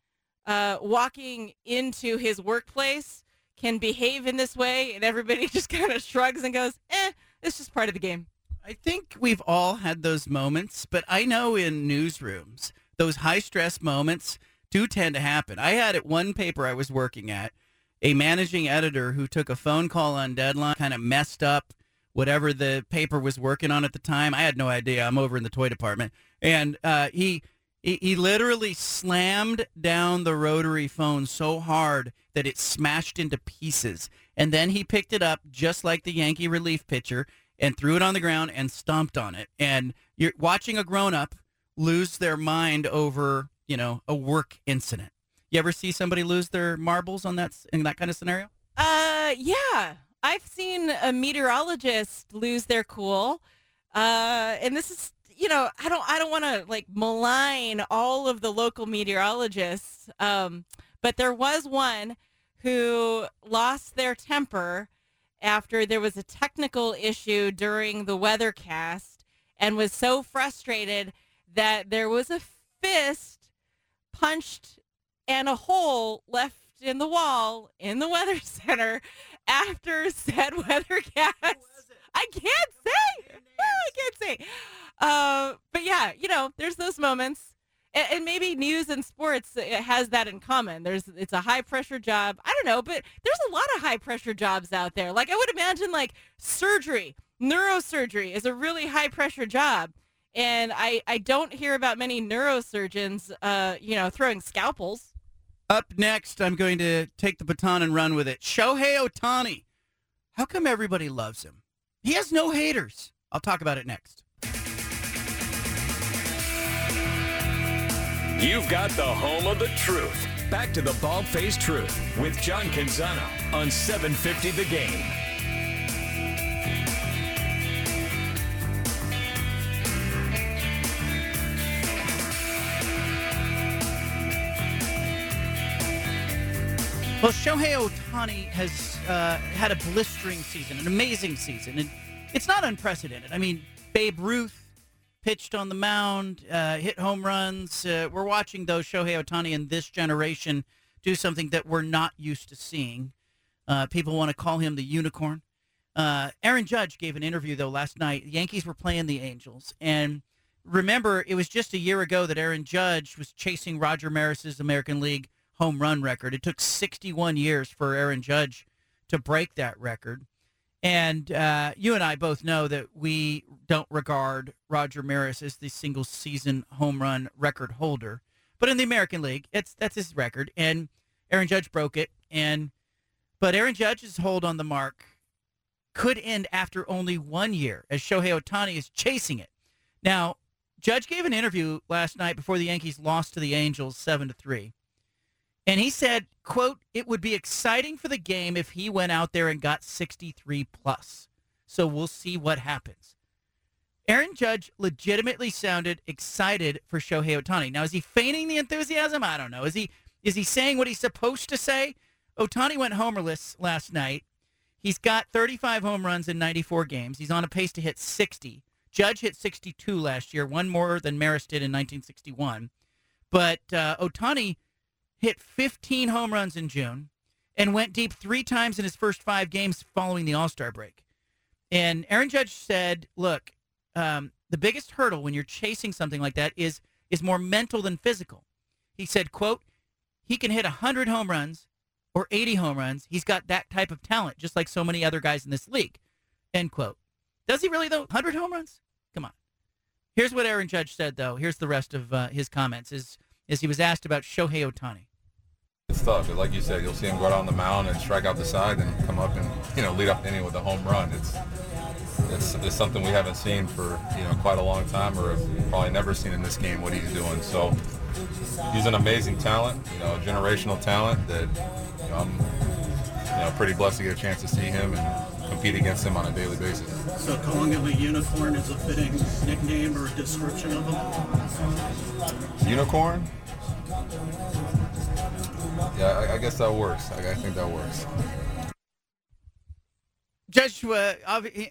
uh, walking into his workplace can behave in this way and everybody just kind of shrugs and goes, eh, it's just part of the game. I think we've all had those moments, but I know in newsrooms, those high stress moments do tend to happen. I had at one paper I was working at a managing editor who took a phone call on deadline, kind of messed up whatever the paper was working on at the time. I had no idea. I'm over in the toy department, and uh, he He, he literally slammed down the rotary phone so hard that it smashed into pieces. And then he picked it up just like the Yankee relief pitcher and threw it on the ground and stomped on it. And you're watching a grown up lose their mind over, you know, a work incident. You ever see somebody lose their marbles on that in that kind of scenario? Uh, yeah. I've seen a meteorologist lose their cool. Uh, and this is, you know, I don't, I don't want to like malign all of the local meteorologists. Um, but there was one who lost their temper after there was a technical issue during the weathercast and was so frustrated that there was a fist punched and a hole left in the wall in the weather center after said weathercast. I can't say. I can't say. Uh, but yeah, you know, there's those moments, and, and maybe news and sports it has that in common. There's it's a high pressure job. I don't know, but there's a lot of high pressure jobs out there. Like I would imagine, like surgery, neurosurgery is a really high pressure job. And I, I don't hear about many neurosurgeons, uh, you know, throwing scalpels. Up next, I'm going to take the baton and run with it. Shohei Ohtani. How come everybody loves him? He has no haters. I'll talk about it next. You've got the home of the truth. Back to the bald faced truth with John Canzano on 750 The Game. Well, Shohei Ohtani has uh, had a blistering season, an amazing season, and it's not unprecedented. I mean, Babe Ruth pitched on the mound, uh, hit home runs. Uh, we're watching though Shohei Ohtani in this generation do something that we're not used to seeing. Uh, people want to call him the unicorn. Uh, Aaron Judge gave an interview though last night. The Yankees were playing the Angels, and remember, it was just a year ago that Aaron Judge was chasing Roger Maris's American League home run record. It took 61 years for Aaron Judge to break that record. And uh, you and I both know that we don't regard Roger Maris as the single season home run record holder. But in the American League, it's that's his record. And Aaron Judge broke it. And but Aaron Judge's hold on the mark could end after only one year as Shohei Ohtani is chasing it. Now, Judge gave an interview last night before the Yankees lost to the Angels seven to three. And he said, quote, it would be exciting for the game if he went out there and got 63 plus. So we'll see what happens. Aaron Judge legitimately sounded excited for Shohei Ohtani. Now, is he feigning the enthusiasm? I don't know. Is he is he saying what he's supposed to say? Ohtani went homerless last night. He's got 35 home runs in 94 games. He's on a pace to hit 60. Judge hit 62 last year, one more than Maris did in 1961. But uh, Ohtani hit 15 home runs in June and went deep three times in his first five games following the All Star break. And Aaron Judge said, "Look, um, the biggest hurdle when you're chasing something like that is is more mental than physical." He said, "quote He can hit 100 home runs or 80 home runs. He's got that type of talent, just like so many other guys in this league." End quote. Does he really though? 100 home runs? Come on. Here's what Aaron Judge said though. Here's the rest of uh, his comments. Is is he was asked about Shohei Ohtani. It's tough. but Like you said, you'll see him go out on the mound and strike out the side and come up and, you know, lead up the inning with a home run. It's, it's, it's something we haven't seen for, you know, quite a long time or probably never seen in this game what he's doing. So he's an amazing talent, you know, generational talent that you know, I'm, you know, pretty blessed to get a chance to see him and compete against him on a daily basis. So calling him a unicorn is a fitting nickname or description of him? Unicorn? Yeah, I, I guess that works. I, I think that works. Joshua,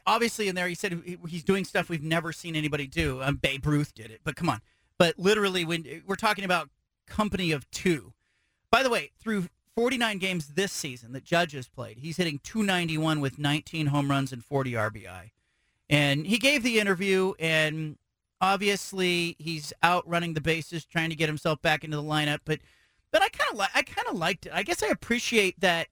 obviously in there, he said he's doing stuff we've never seen anybody do. Um, Babe Ruth did it, but come on. But literally, when we're talking about company of two. By the way, through 49 games this season that Judge has played, he's hitting 291 with 19 home runs and 40 RBI. And he gave the interview, and obviously he's out running the bases, trying to get himself back into the lineup. But but I kind of like I kind of liked it. I guess I appreciate that.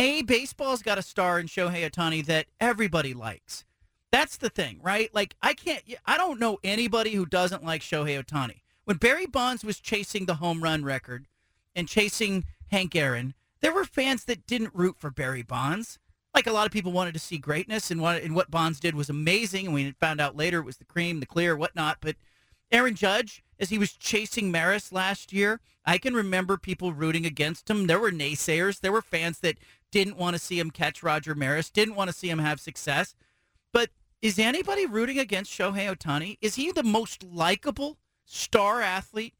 A baseball's got a star in Shohei Ohtani that everybody likes. That's the thing, right? Like I can't I don't know anybody who doesn't like Shohei Ohtani. When Barry Bonds was chasing the home run record and chasing Hank Aaron, there were fans that didn't root for Barry Bonds. Like a lot of people wanted to see greatness, and and what Bonds did was amazing. And we found out later it was the cream, the clear, whatnot. But Aaron Judge, as he was chasing Maris last year, I can remember people rooting against him. There were naysayers. There were fans that didn't want to see him catch Roger Maris, didn't want to see him have success. But is anybody rooting against Shohei Ohtani? Is he the most likable star athlete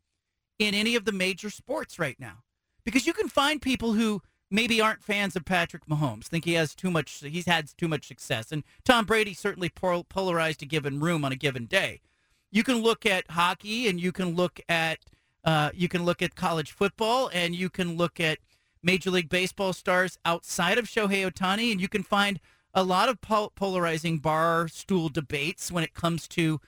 in any of the major sports right now? Because you can find people who maybe aren't fans of Patrick Mahomes, think he has too much, he's had too much success. And Tom Brady certainly polarized a given room on a given day. You can look at hockey and you can look at uh, you can look at college football and you can look at Major League Baseball stars outside of Shohei Ohtani, and you can find a lot of pol- polarizing bar stool debates when it comes to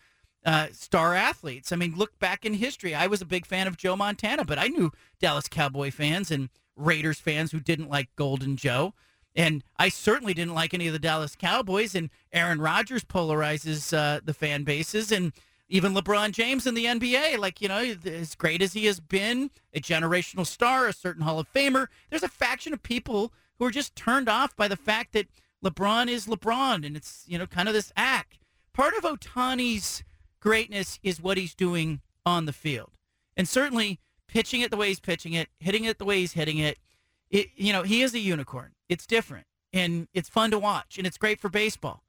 uh, star athletes. I mean, look back in history. I was a big fan of Joe Montana, but I knew Dallas Cowboy fans and Raiders fans who didn't like Golden Joe. And I certainly didn't like any of the Dallas Cowboys. And Aaron Rodgers polarizes uh, the fan bases. And even LeBron James in the NBA, like, you know, as great as he has been, a generational star, a certain Hall of Famer, there's a faction of people who are just turned off by the fact that LeBron is LeBron and it's, you know, kind of this act. Part of Ohtani's greatness is what he's doing on the field. And certainly pitching it the way he's pitching it, hitting it the way he's hitting it. It you know, he is a unicorn. It's different and it's fun to watch and it's great for baseball.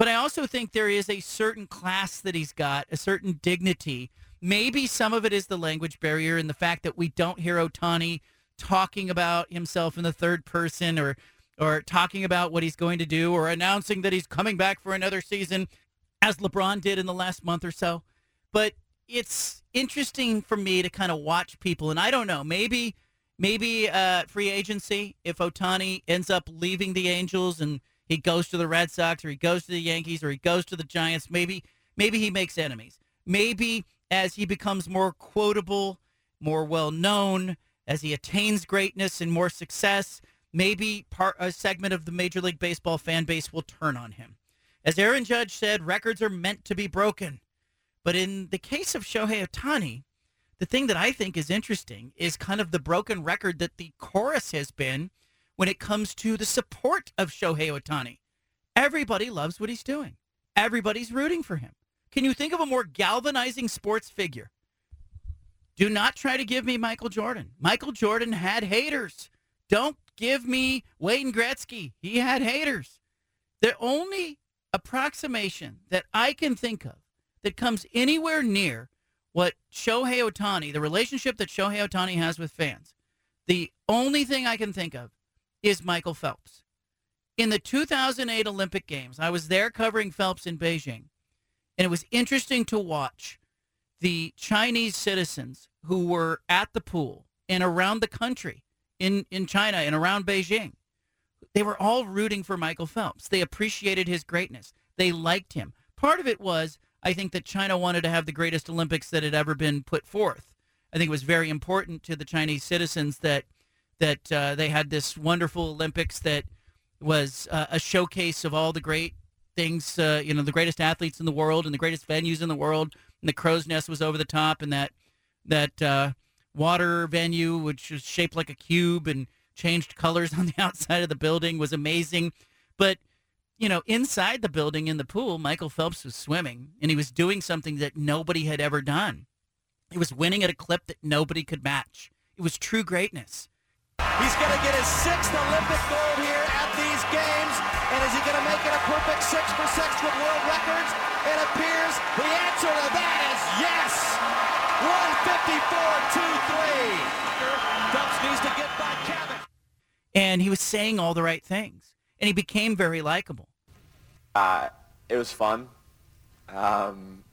But I also think there is a certain class that he's got, a certain dignity. Maybe some of it is the language barrier and the fact that we don't hear Ohtani talking about himself in the third person or or talking about what he's going to do or announcing that he's coming back for another season as LeBron did in the last month or so. But it's interesting for me to kind of watch people and I don't know, maybe maybe uh, free agency if Ohtani ends up leaving the Angels and he goes to the Red Sox or he goes to the Yankees or he goes to the Giants. Maybe maybe he makes enemies. Maybe as he becomes more quotable, more well known, as he attains greatness and more success, maybe part a segment of the Major League Baseball fan base will turn on him. As Aaron Judge said, records are meant to be broken. But in the case of Shohei Ohtani, the thing that I think is interesting is kind of the broken record that the chorus has been when it comes to the support of Shohei Ohtani. Everybody loves what he's doing. Everybody's rooting for him. Can you think of a more galvanizing sports figure? Do not try to give me Michael Jordan. Michael Jordan had haters. Don't give me Wayne Gretzky. He had haters. The only approximation that I can think of that comes anywhere near what Shohei Ohtani, the relationship that Shohei Ohtani has with fans, the only thing I can think of is Michael Phelps. In the 2008 Olympic Games, I was there covering Phelps in Beijing, and it was interesting to watch the Chinese citizens who were at the pool and around the country in, in China and around Beijing. They were all rooting for Michael Phelps. They appreciated his greatness. They liked him. Part of it was, I think, that China wanted to have the greatest Olympics that had ever been put forth. I think it was very important to the Chinese citizens that – that uh, they had this wonderful Olympics that was uh, a showcase of all the great things, uh, you know, the greatest athletes in the world and the greatest venues in the world. And the crow's nest was over the top, and that that uh, water venue, which was shaped like a cube and changed colors on the outside of the building, was amazing. But you know, inside the building in the pool, Michael Phelps was swimming, and he was doing something that nobody had ever done. He was winning at a clip that nobody could match. It was true greatness. He's going to get his sixth Olympic gold here at these games. And is he going to make it a perfect six for six with world records? It appears the answer to that is yes. 154.23. Phelps needs to get by Kevin. And he was saying all the right things. And he became very likable. Uh, it was fun. Um,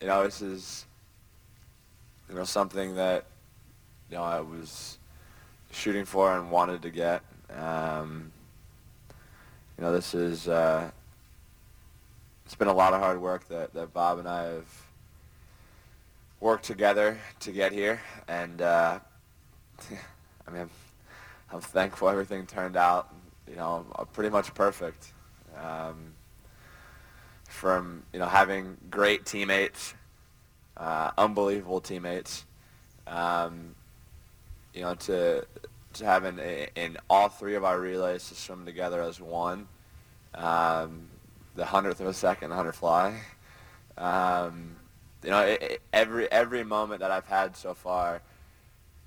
you know, this is, you know, something that, you know, I was shooting for and wanted to get. Um, you know, this is uh, it's been a lot of hard work that, that Bob and I have worked together to get here, and uh, I mean, I'm, I'm, thankful everything turned out. You know, pretty much perfect. Um, from you know having great teammates uh, unbelievable teammates. Um, you know, to to have in, in all three of our relays to swim together as one, um, the hundredth of a second, hundred fly. Um, you know, it, it, every every moment that I've had so far,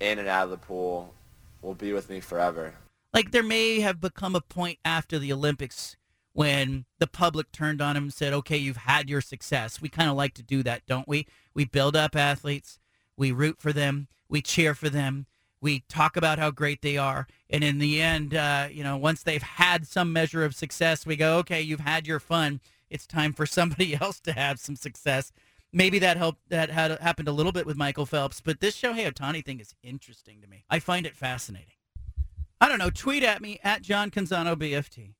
in and out of the pool, will be with me forever. Like there may have become a point after the Olympics when the public turned on him and said, "Okay, you've had your success." We kind of like to do that, don't we? We build up athletes, we root for them, we cheer for them, we talk about how great they are, and in the end, uh, you know, once they've had some measure of success, we go, "Okay, you've had your fun. It's time for somebody else to have some success." Maybe that helped. That had happened a little bit with Michael Phelps, but this Shohei Ohtani thing is interesting to me. I find it fascinating. I don't know. Tweet at me at John Canzano BFT.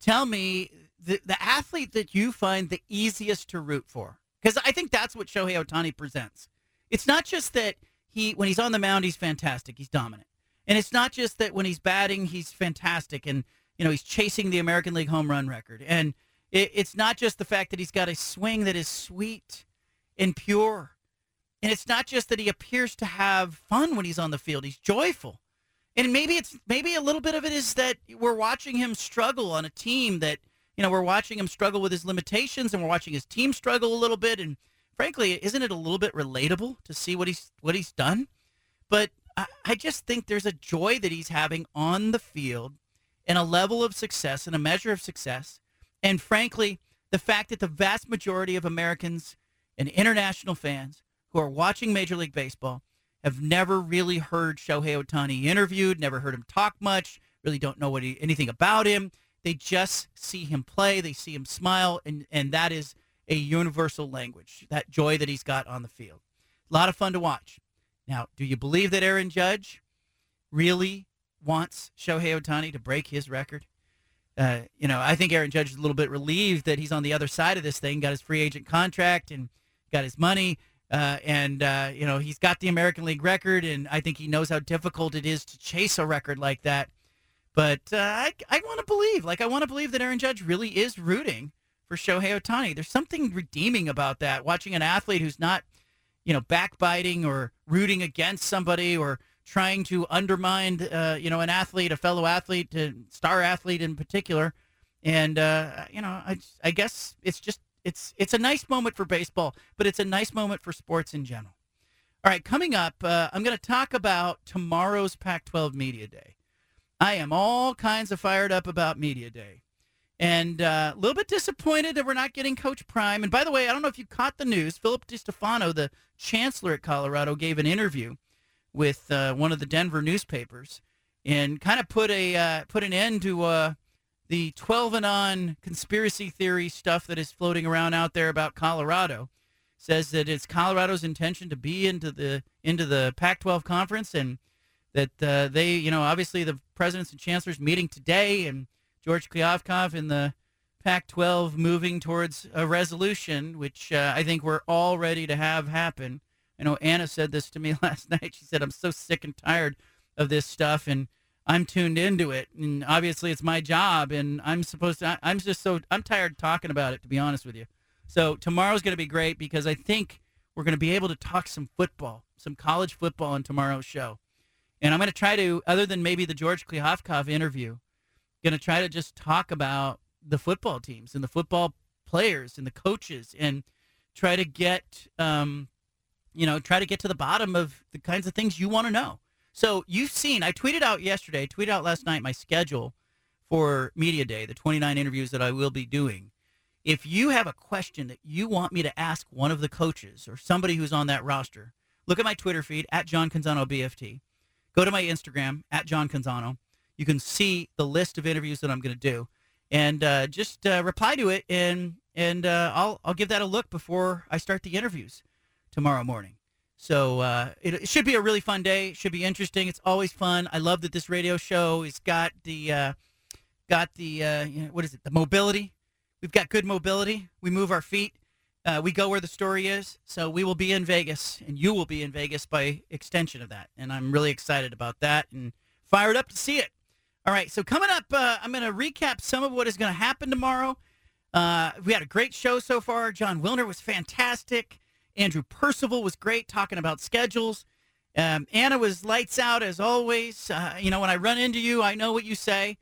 Tell me the the athlete that you find the easiest to root for, because I think that's what Shohei Ohtani presents. It's not just that he when he's on the mound he's fantastic, he's dominant, and it's not just that when he's batting he's fantastic, and you know he's chasing the American League home run record, and it, it's not just the fact that he's got a swing that is sweet and pure, and it's not just that he appears to have fun when he's on the field; he's joyful. And maybe it's maybe a little bit of it is that we're watching him struggle on a team that you know we're watching him struggle with his limitations, and we're watching his team struggle a little bit. And frankly, isn't it a little bit relatable to see what he's what he's done? But I, I just think there's a joy that he's having on the field, and a level of success and a measure of success, and frankly, the fact that the vast majority of Americans and international fans who are watching Major League Baseball have never really heard Shohei Ohtani interviewed, never heard him talk much, really don't know what he, anything about him. They just see him play, they see him smile, and, and that is a universal language, that joy that he's got on the field. A lot of fun to watch. Now, do you believe that Aaron Judge really wants Shohei Ohtani to break his record? Uh, you know, I think Aaron Judge is a little bit relieved that he's on the other side of this thing, got his free agent contract and got his money. Uh, and uh, you know he's got the American League record, and I think he knows how difficult it is to chase a record like that. But uh, I, I want to believe, like I want to believe that Aaron Judge really is rooting for Shohei Ohtani. There's something redeeming about that. Watching an athlete who's not, you know, backbiting or rooting against somebody or trying to undermine, uh, you know, an athlete, a fellow athlete, a star athlete in particular. And uh, you know, I, I guess it's just it's it's a nice moment for baseball, but it's a nice moment for sports in general. All right, coming up, uh, I'm going to talk about tomorrow's Pac-12 Media Day. I am all kinds of fired up about Media Day, and uh, a little bit disappointed that we're not getting Coach Prime. And by the way, I don't know if you caught the news. Philip DiStefano, the chancellor at Colorado, gave an interview with uh, one of the Denver newspapers and kind of put a uh, put an end to uh, the 12 and on conspiracy theory stuff that is floating around out there about Colorado says that it's Colorado's intention to be into the into the Pac-12 conference and that uh, they, you know, obviously the presidents and chancellors meeting today and George Kliavkoff in the Pac-12 moving towards a resolution, which uh, I think we're all ready to have happen. I know Anna said this to me last night. She said, "I'm so sick and tired of this stuff," and I'm tuned into it, and obviously it's my job, and I'm supposed to. I'm just so I'm tired talking about it, to be honest with you. So tomorrow's going to be great because I think we're going to be able to talk some football, some college football in tomorrow's show, and I'm going to try to, other than maybe the George Kliavkoff interview, going to try to just talk about the football teams and the football players and the coaches, and try to get, um, you know, try to get to the bottom of the kinds of things you want to know. So you've seen, I tweeted out yesterday, tweeted out last night my schedule for Media Day, the 29 interviews that I will be doing. If you have a question that you want me to ask one of the coaches or somebody who's on that roster, look at my Twitter feed at John Canzano BFT. Go to my Instagram at John Canzano. You can see the list of interviews that I'm going to do, and uh, just uh, reply to it, and and uh, I'll I'll give that a look before I start the interviews tomorrow morning. So uh, it, it, should be a really fun day. It should be interesting. It's always fun. I love that this radio show has got the uh, got the you know, what is it? The mobility. We've got good mobility. We move our feet. Uh, we go where the story is. So we will be in Vegas, and you will be in Vegas by extension of that. And I'm really excited about that and fired up to see it. All right. So coming up, uh, I'm going to recap some of what is going to happen tomorrow. Uh, we had a great show so far. Jon Wilner was fantastic. Andrew Percival was great talking about schedules. Um, Anna was lights out as always. Uh, you know, when I run into you, I know what you say.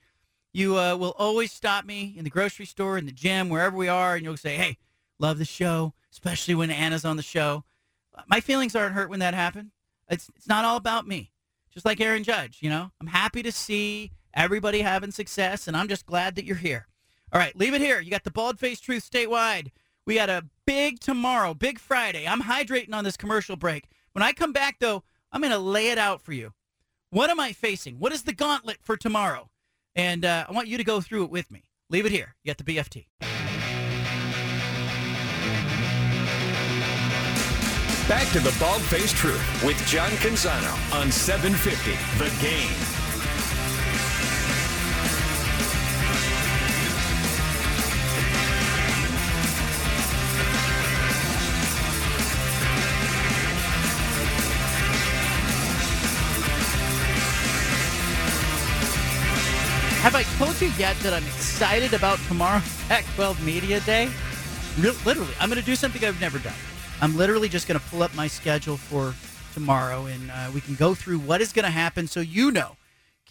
You uh, will always stop me in the grocery store, in the gym, wherever we are, and you'll say, "Hey, love the show," especially when Anna's on the show. My feelings aren't hurt when that happened. It's it's not all about me. Just like Aaron Judge, you know, I'm happy to see everybody having success, and I'm just glad that you're here. All right, leave it here. You got the bald face truth statewide. We got a big tomorrow, big Friday. I'm hydrating on this commercial break. When I come back, though, I'm going to lay it out for you. What am I facing? What is the gauntlet for tomorrow? And uh, I want you to go through it with me. Leave it here. You got the BFT. Back to the Bald Faced Truth with John Canzano on 750 The Game. Have I told you yet that I'm excited about tomorrow's Pac-12 Media Day? Literally, I'm going to do something I've never done. I'm literally just going to pull up my schedule for tomorrow, and uh, we can go through what is going to happen so you know.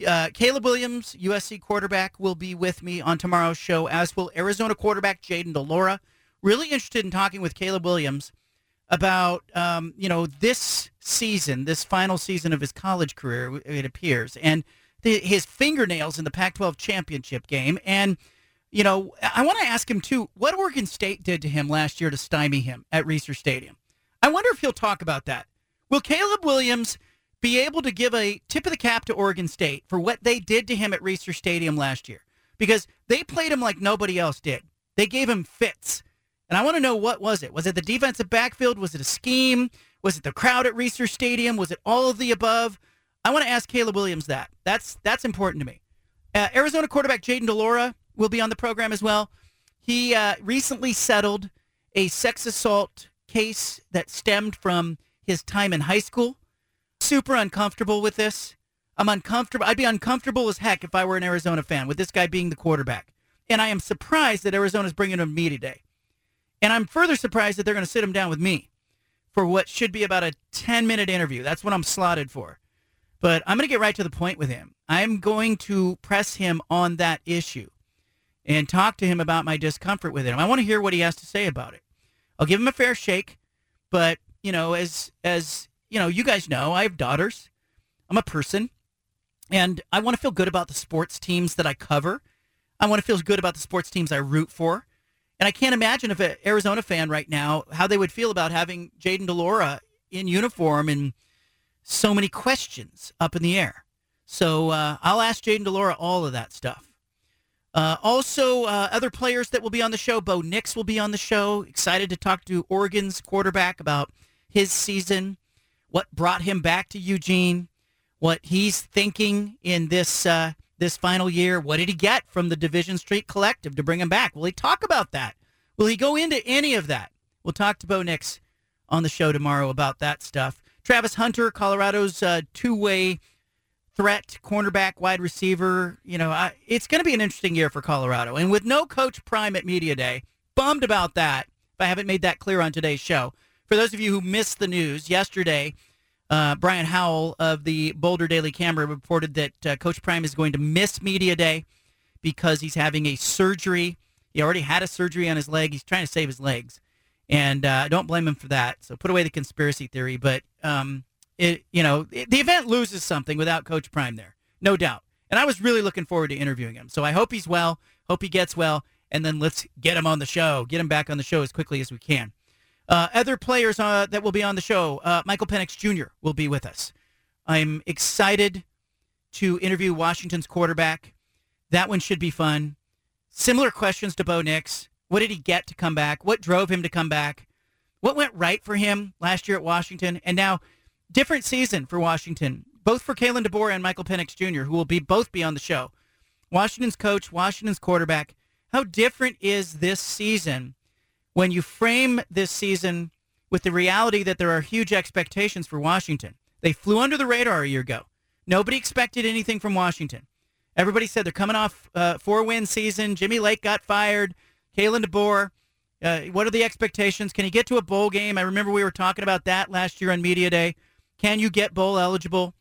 Uh, Caleb Williams, USC quarterback, will be with me on tomorrow's show, as will Arizona quarterback Jayden de Laura. Really interested in talking with Caleb Williams about um, you know this season, this final season of his college career. It appears, and his fingernails in the Pac-12 championship game. And, you know, I want to ask him, too, what Oregon State did to him last year to stymie him at Reser Stadium. I wonder if he'll talk about that. Will Caleb Williams be able to give a tip of the cap to Oregon State for what they did to him at Reser Stadium last year? Because they played him like nobody else did. They gave him fits. And I want to know what was it? Was it the defensive backfield? Was it a scheme? Was it the crowd at Reser Stadium? Was it all of the above? I want to ask Caleb Williams that. That's that's important to me. Uh, Arizona quarterback Jayden de Laura will be on the program as well. He uh, recently settled a sex assault case that stemmed from his time in high school. Super uncomfortable with this. I'm uncomfortable. I'd be uncomfortable as heck if I were an Arizona fan with this guy being the quarterback. And I am surprised that Arizona's bringing him to me today. And I'm further surprised that they're going to sit him down with me for what should be about a 10 minute interview. That's what I'm slotted for. But I'm going to get right to the point with him. I'm going to press him on that issue and talk to him about my discomfort with it. I want to hear what he has to say about it. I'll give him a fair shake, but you know, as as you know, you guys know, I have daughters. I'm a person, and I want to feel good about the sports teams that I cover. I want to feel good about the sports teams I root for. And I can't imagine if an Arizona fan right now how they would feel about having Jayden de Laura in uniform and so many questions up in the air. So uh, I'll ask Jayden de Laura all of that stuff. Uh, also, uh, other players that will be on the show. Bo Nix will be on the show. Excited to talk to Oregon's quarterback about his season, what brought him back to Eugene, what he's thinking in this uh, this final year. What did he get from the Division Street Collective to bring him back? Will he talk about that? Will he go into any of that? We'll talk to Bo Nix on the show tomorrow about that stuff. Travis Hunter, Colorado's uh, two-way threat, cornerback, wide receiver. You know, I, it's going to be an interesting year for Colorado. And with no Coach Prime at Media Day, bummed about that. If I haven't made that clear on today's show. For those of you who missed the news, yesterday, uh, Brian Howell of the Boulder Daily Camera reported that uh, Coach Prime is going to miss Media Day because he's having a surgery. He already had a surgery on his leg. He's trying to save his legs and uh, I don't blame him for that. So put away the conspiracy theory, but um, it you know it, the event loses something without Coach Prime there, no doubt. And I was really looking forward to interviewing him. So I hope he's well. Hope he gets well, and then let's get him on the show. Get him back on the show as quickly as we can. Uh, other players uh, that will be on the show, uh, Michael Penix Jr. will be with us. I'm excited to interview Washington's quarterback. That one should be fun. Similar questions to Bo Nix. What did he get to come back? What drove him to come back? What went right for him last year at Washington? And now, different season for Washington, both for Kalen DeBoer and Michael Penix Jr., who will be both be on the show. Washington's coach, Washington's quarterback. How different is this season when you frame this season with the reality that there are huge expectations for Washington? They flew under the radar a year ago. Nobody expected anything from Washington. Everybody said they're coming off uh, a four win season. Jimmy Lake got fired. Kalen DeBoer, Uh, what are the expectations? Can he get to a bowl game? I remember we were talking about that last year on Media Day. Can you get bowl eligible?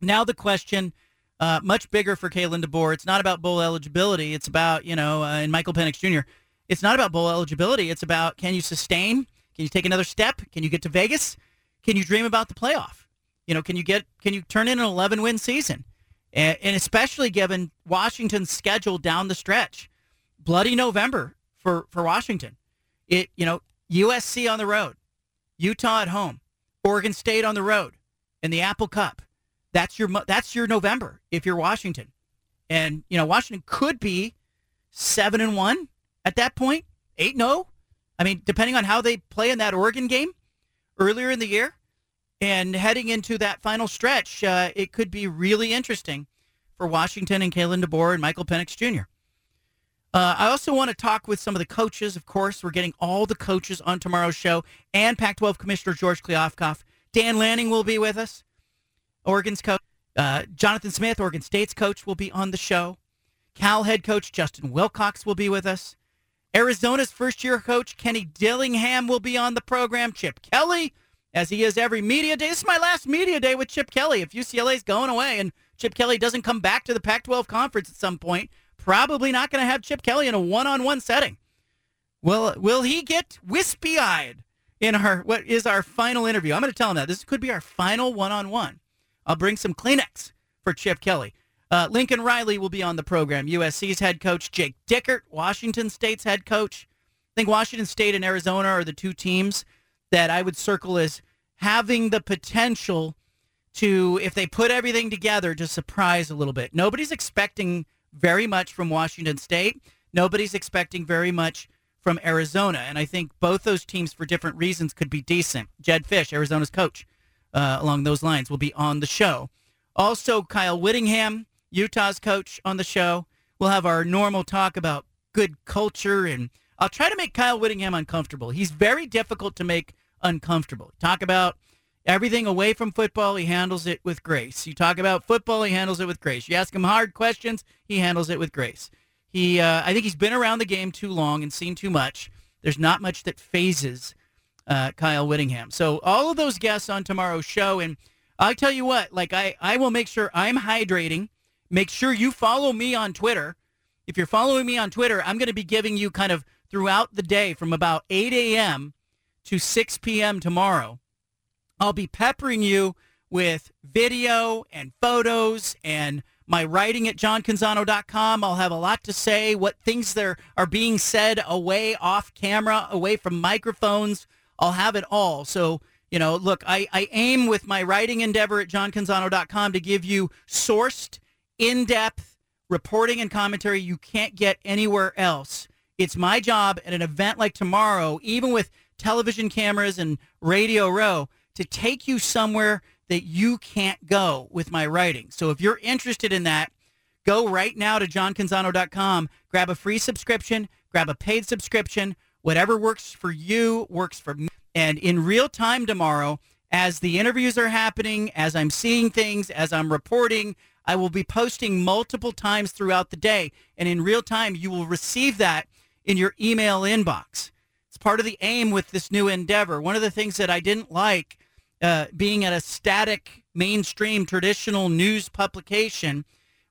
Now the question, uh, much bigger for Kalen DeBoer. It's not about bowl eligibility. It's about you know, uh, and Michael Penix Jr. It's not about bowl eligibility. It's about can you sustain? Can you take another step? Can you get to Vegas? Can you dream about the playoff? You know, can you get can you turn in an 11 win season? And, and especially given Washington's schedule down the stretch, bloody November for for Washington. It you know USC on the road, Utah at home, Oregon State on the road, and the Apple Cup. That's your that's your November if you're Washington, and you know Washington could be seven and one at that point, eight no. Oh. I mean, depending on how they play in that Oregon game earlier in the year, and heading into that final stretch, uh, it could be really interesting for Washington and Kalen DeBoer and Michael Penix Jr. Uh, I also want to talk with some of the coaches. Of course, we're getting all the coaches on tomorrow's show, and Pac-12 Commissioner George Kliavkoff. Dan Lanning will be with us. Oregon's coach, uh, Jonathan Smith, Oregon State's coach, will be on the show. Cal head coach Justin Wilcox will be with us. Arizona's first-year coach Kenny Dillingham will be on the program. Chip Kelly, as he is every media day. This is my last media day with Chip Kelly. If UCLA's going away and Chip Kelly doesn't come back to the Pac-12 conference at some point, probably not going to have Chip Kelly in a one-on-one setting. Will will he get wispy-eyed in our what is our final interview? I'm going to tell him that this could be our final one-on-one. I'll bring some Kleenex for Chip Kelly. Uh, Lincoln Riley will be on the program. USC's head coach Jake Dickert, Washington State's head coach. I think Washington State and Arizona are the two teams that I would circle as having the potential to, if they put everything together, to surprise a little bit. Nobody's expecting very much from Washington State. Nobody's expecting very much from Arizona. And I think both those teams, for different reasons, could be decent. Jedd Fisch, Arizona's coach, uh, along those lines, will be on the show. Also, Kyle Whittingham, Utah's coach, on the show. We'll have our normal talk about good culture, and I'll try to make Kyle Whittingham uncomfortable. He's very difficult to make uncomfortable. Talk about everything away from football, he handles it with grace. You talk about football, he handles it with grace. You ask him hard questions, he handles it with grace. He, uh, I think he's been around the game too long and seen too much. There's not much that phases uh, Kyle Whittingham. So all of those guests on tomorrow's show, and I tell you what, like I, I will make sure I'm hydrating. Make sure you follow me on Twitter. If you're following me on Twitter, I'm going to be giving you kind of throughout the day from about 8 a.m. to 6 p.m. tomorrow I'll be peppering you with video and photos and my writing at johncanzano.com. I'll have a lot to say, what things there are being said away off camera, away from microphones. I'll have it all. So, you know, look, I, I aim with my writing endeavor at johncanzano.com to give you sourced, in-depth reporting and commentary you can't get anywhere else. It's my job at an event like tomorrow, even with television cameras and Radio Row, to take you somewhere that you can't go with my writing. So if you're interested in that, go right now to johncanzano.com, grab a free subscription, grab a paid subscription, whatever works for you works for me. And in real time tomorrow, as the interviews are happening, as I'm seeing things, as I'm reporting, I will be posting multiple times throughout the day. And in real time, you will receive that in your email inbox. It's part of the aim with this new endeavor. One of the things that I didn't like uh, being at a static mainstream traditional news publication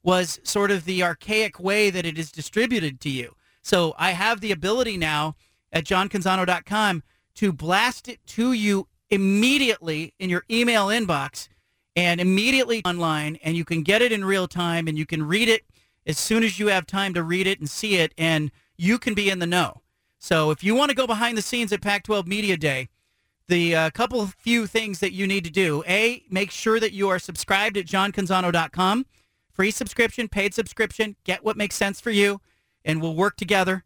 was sort of the archaic way that it is distributed to you. So I have the ability now at johncanzano.com to blast it to you immediately in your email inbox and immediately online and you can get it in real time and you can read it as soon as you have time to read it and see it and you can be in the know. So if you want to go behind the scenes at Pac-12 Media Day, the uh, couple of few things that you need to do. A, make sure that you are subscribed at johncanzano.com. Free subscription, paid subscription. Get what makes sense for you, and we'll work together.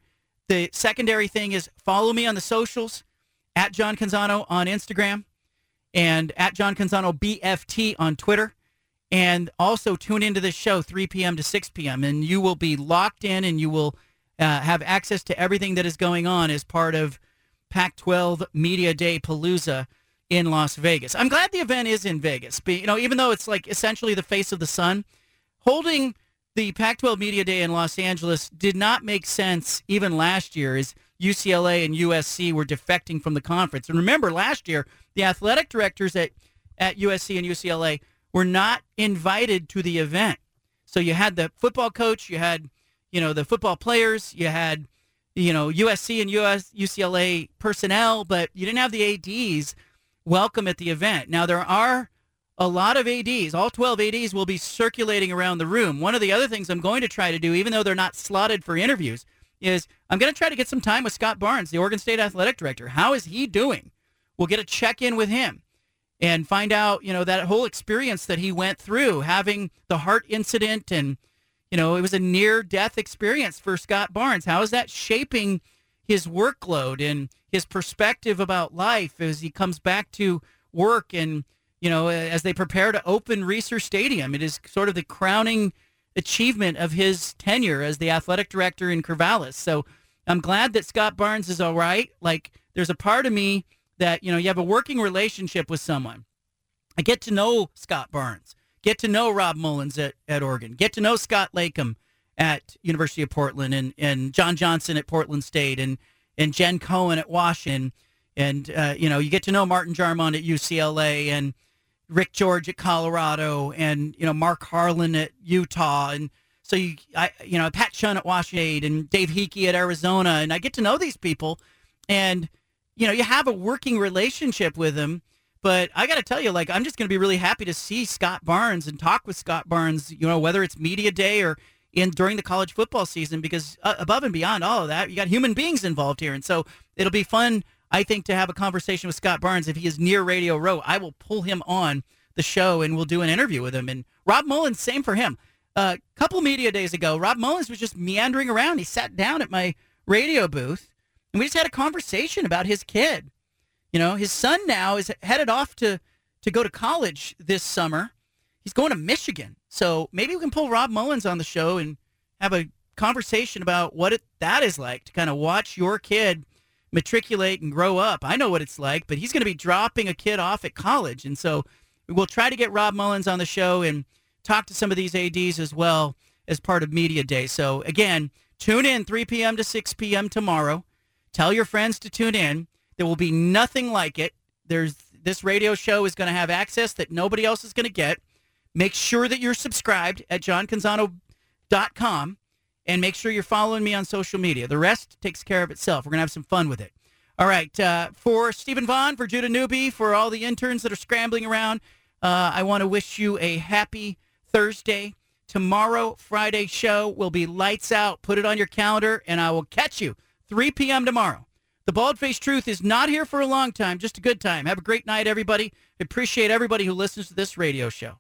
The secondary thing is follow me on the socials at John Canzano on Instagram and at John Canzano BFT on Twitter. And also tune into this show 3 p.m. to 6 p.m. And you will be locked in and you will uh, have access to everything that is going on as part of Pac 12 Media Day Palooza in Las Vegas. I'm glad the event is in Vegas. But, you know, even though it's like essentially the face of the sun, holding the Pac 12 Media Day in Los Angeles did not make sense even last year. as UCLA and USC were defecting from the conference. And remember, last year, the athletic directors at, at USC and UCLA were not invited to the event. So you had the football coach, you had, you know, the football players, you had, you know, USC and US, UCLA personnel, but you didn't have the ADs welcome at the event. Now, there are a lot of ADs. All 12 ADs will be circulating around the room. One of the other things I'm going to try to do, even though they're not slotted for interviews, is I'm going to try to get some time with Scott Barnes, the Oregon State athletic director. How is he doing? We'll get a check in with him and find out, you know, that whole experience that he went through, having the heart incident and, you know, it was a near death experience for Scott Barnes. How is that shaping his workload and his perspective about life as he comes back to work and, you know, as they prepare to open Reser Stadium? It is sort of the crowning achievement of his tenure as the athletic director in Corvallis. So I'm glad that Scott Barnes is all right. Like, there's a part of me that, you know, you have a working relationship with someone. I get to know Scott Barnes, get to know Rob Mullens at, at Oregon, get to know Scott Leykam at University of Portland and, and John Johnson at Portland State and, and Jen Cohen at Washington. And, uh, you know, you get to know Martin Jarmond at UCLA and, Rick George at Colorado and you know Mark Harlan at Utah. And so you I you know Pat Chun at Washington and Dave Heeke at Arizona. And I get to know these people. And you know you have a working relationship with them but I got to tell you like I'm just going to be really happy to see Scott Barnes and talk with Scott Barnes you know whether it's media day or in during the college football season because uh, above and beyond all of that you got human beings involved here and so it'll be fun I think to have a conversation with Scott Barnes, if he is near Radio Row, I will pull him on the show and we'll do an interview with him. And Rob Mullens, same for him. A uh, couple media days ago, Rob Mullens was just meandering around. He sat down at my radio booth and we just had a conversation about his kid. You know, his son now is headed off to, to go to college this summer. He's going to Michigan. So maybe we can pull Rob Mullens on the show and have a conversation about what it, that is like to kind of watch your kid matriculate and grow up. I know what it's like, but he's going to be dropping a kid off at college. And so we'll try to get Rob Mullens on the show and talk to some of these ADs as well as part of Media Day. So again, tune in 3 p.m. to 6 p.m. tomorrow. Tell your friends to tune in. There will be nothing like it. There's this radio show is going to have access that nobody else is going to get. Make sure that you're subscribed at johncanzano.com and make sure you're following me on social media. The rest takes care of itself. We're going to have some fun with it. All right. Uh, for Stephen Vaughn, for Judah Newby, for all the interns that are scrambling around, uh, I want to wish you a happy Thursday. Tomorrow, Friday show will be lights out. Put it on your calendar, and I will catch you 3 p.m. tomorrow. The Bald Faced Truth is not here for a long time, just a good time. Have a great night, everybody. Appreciate everybody who listens to this radio show.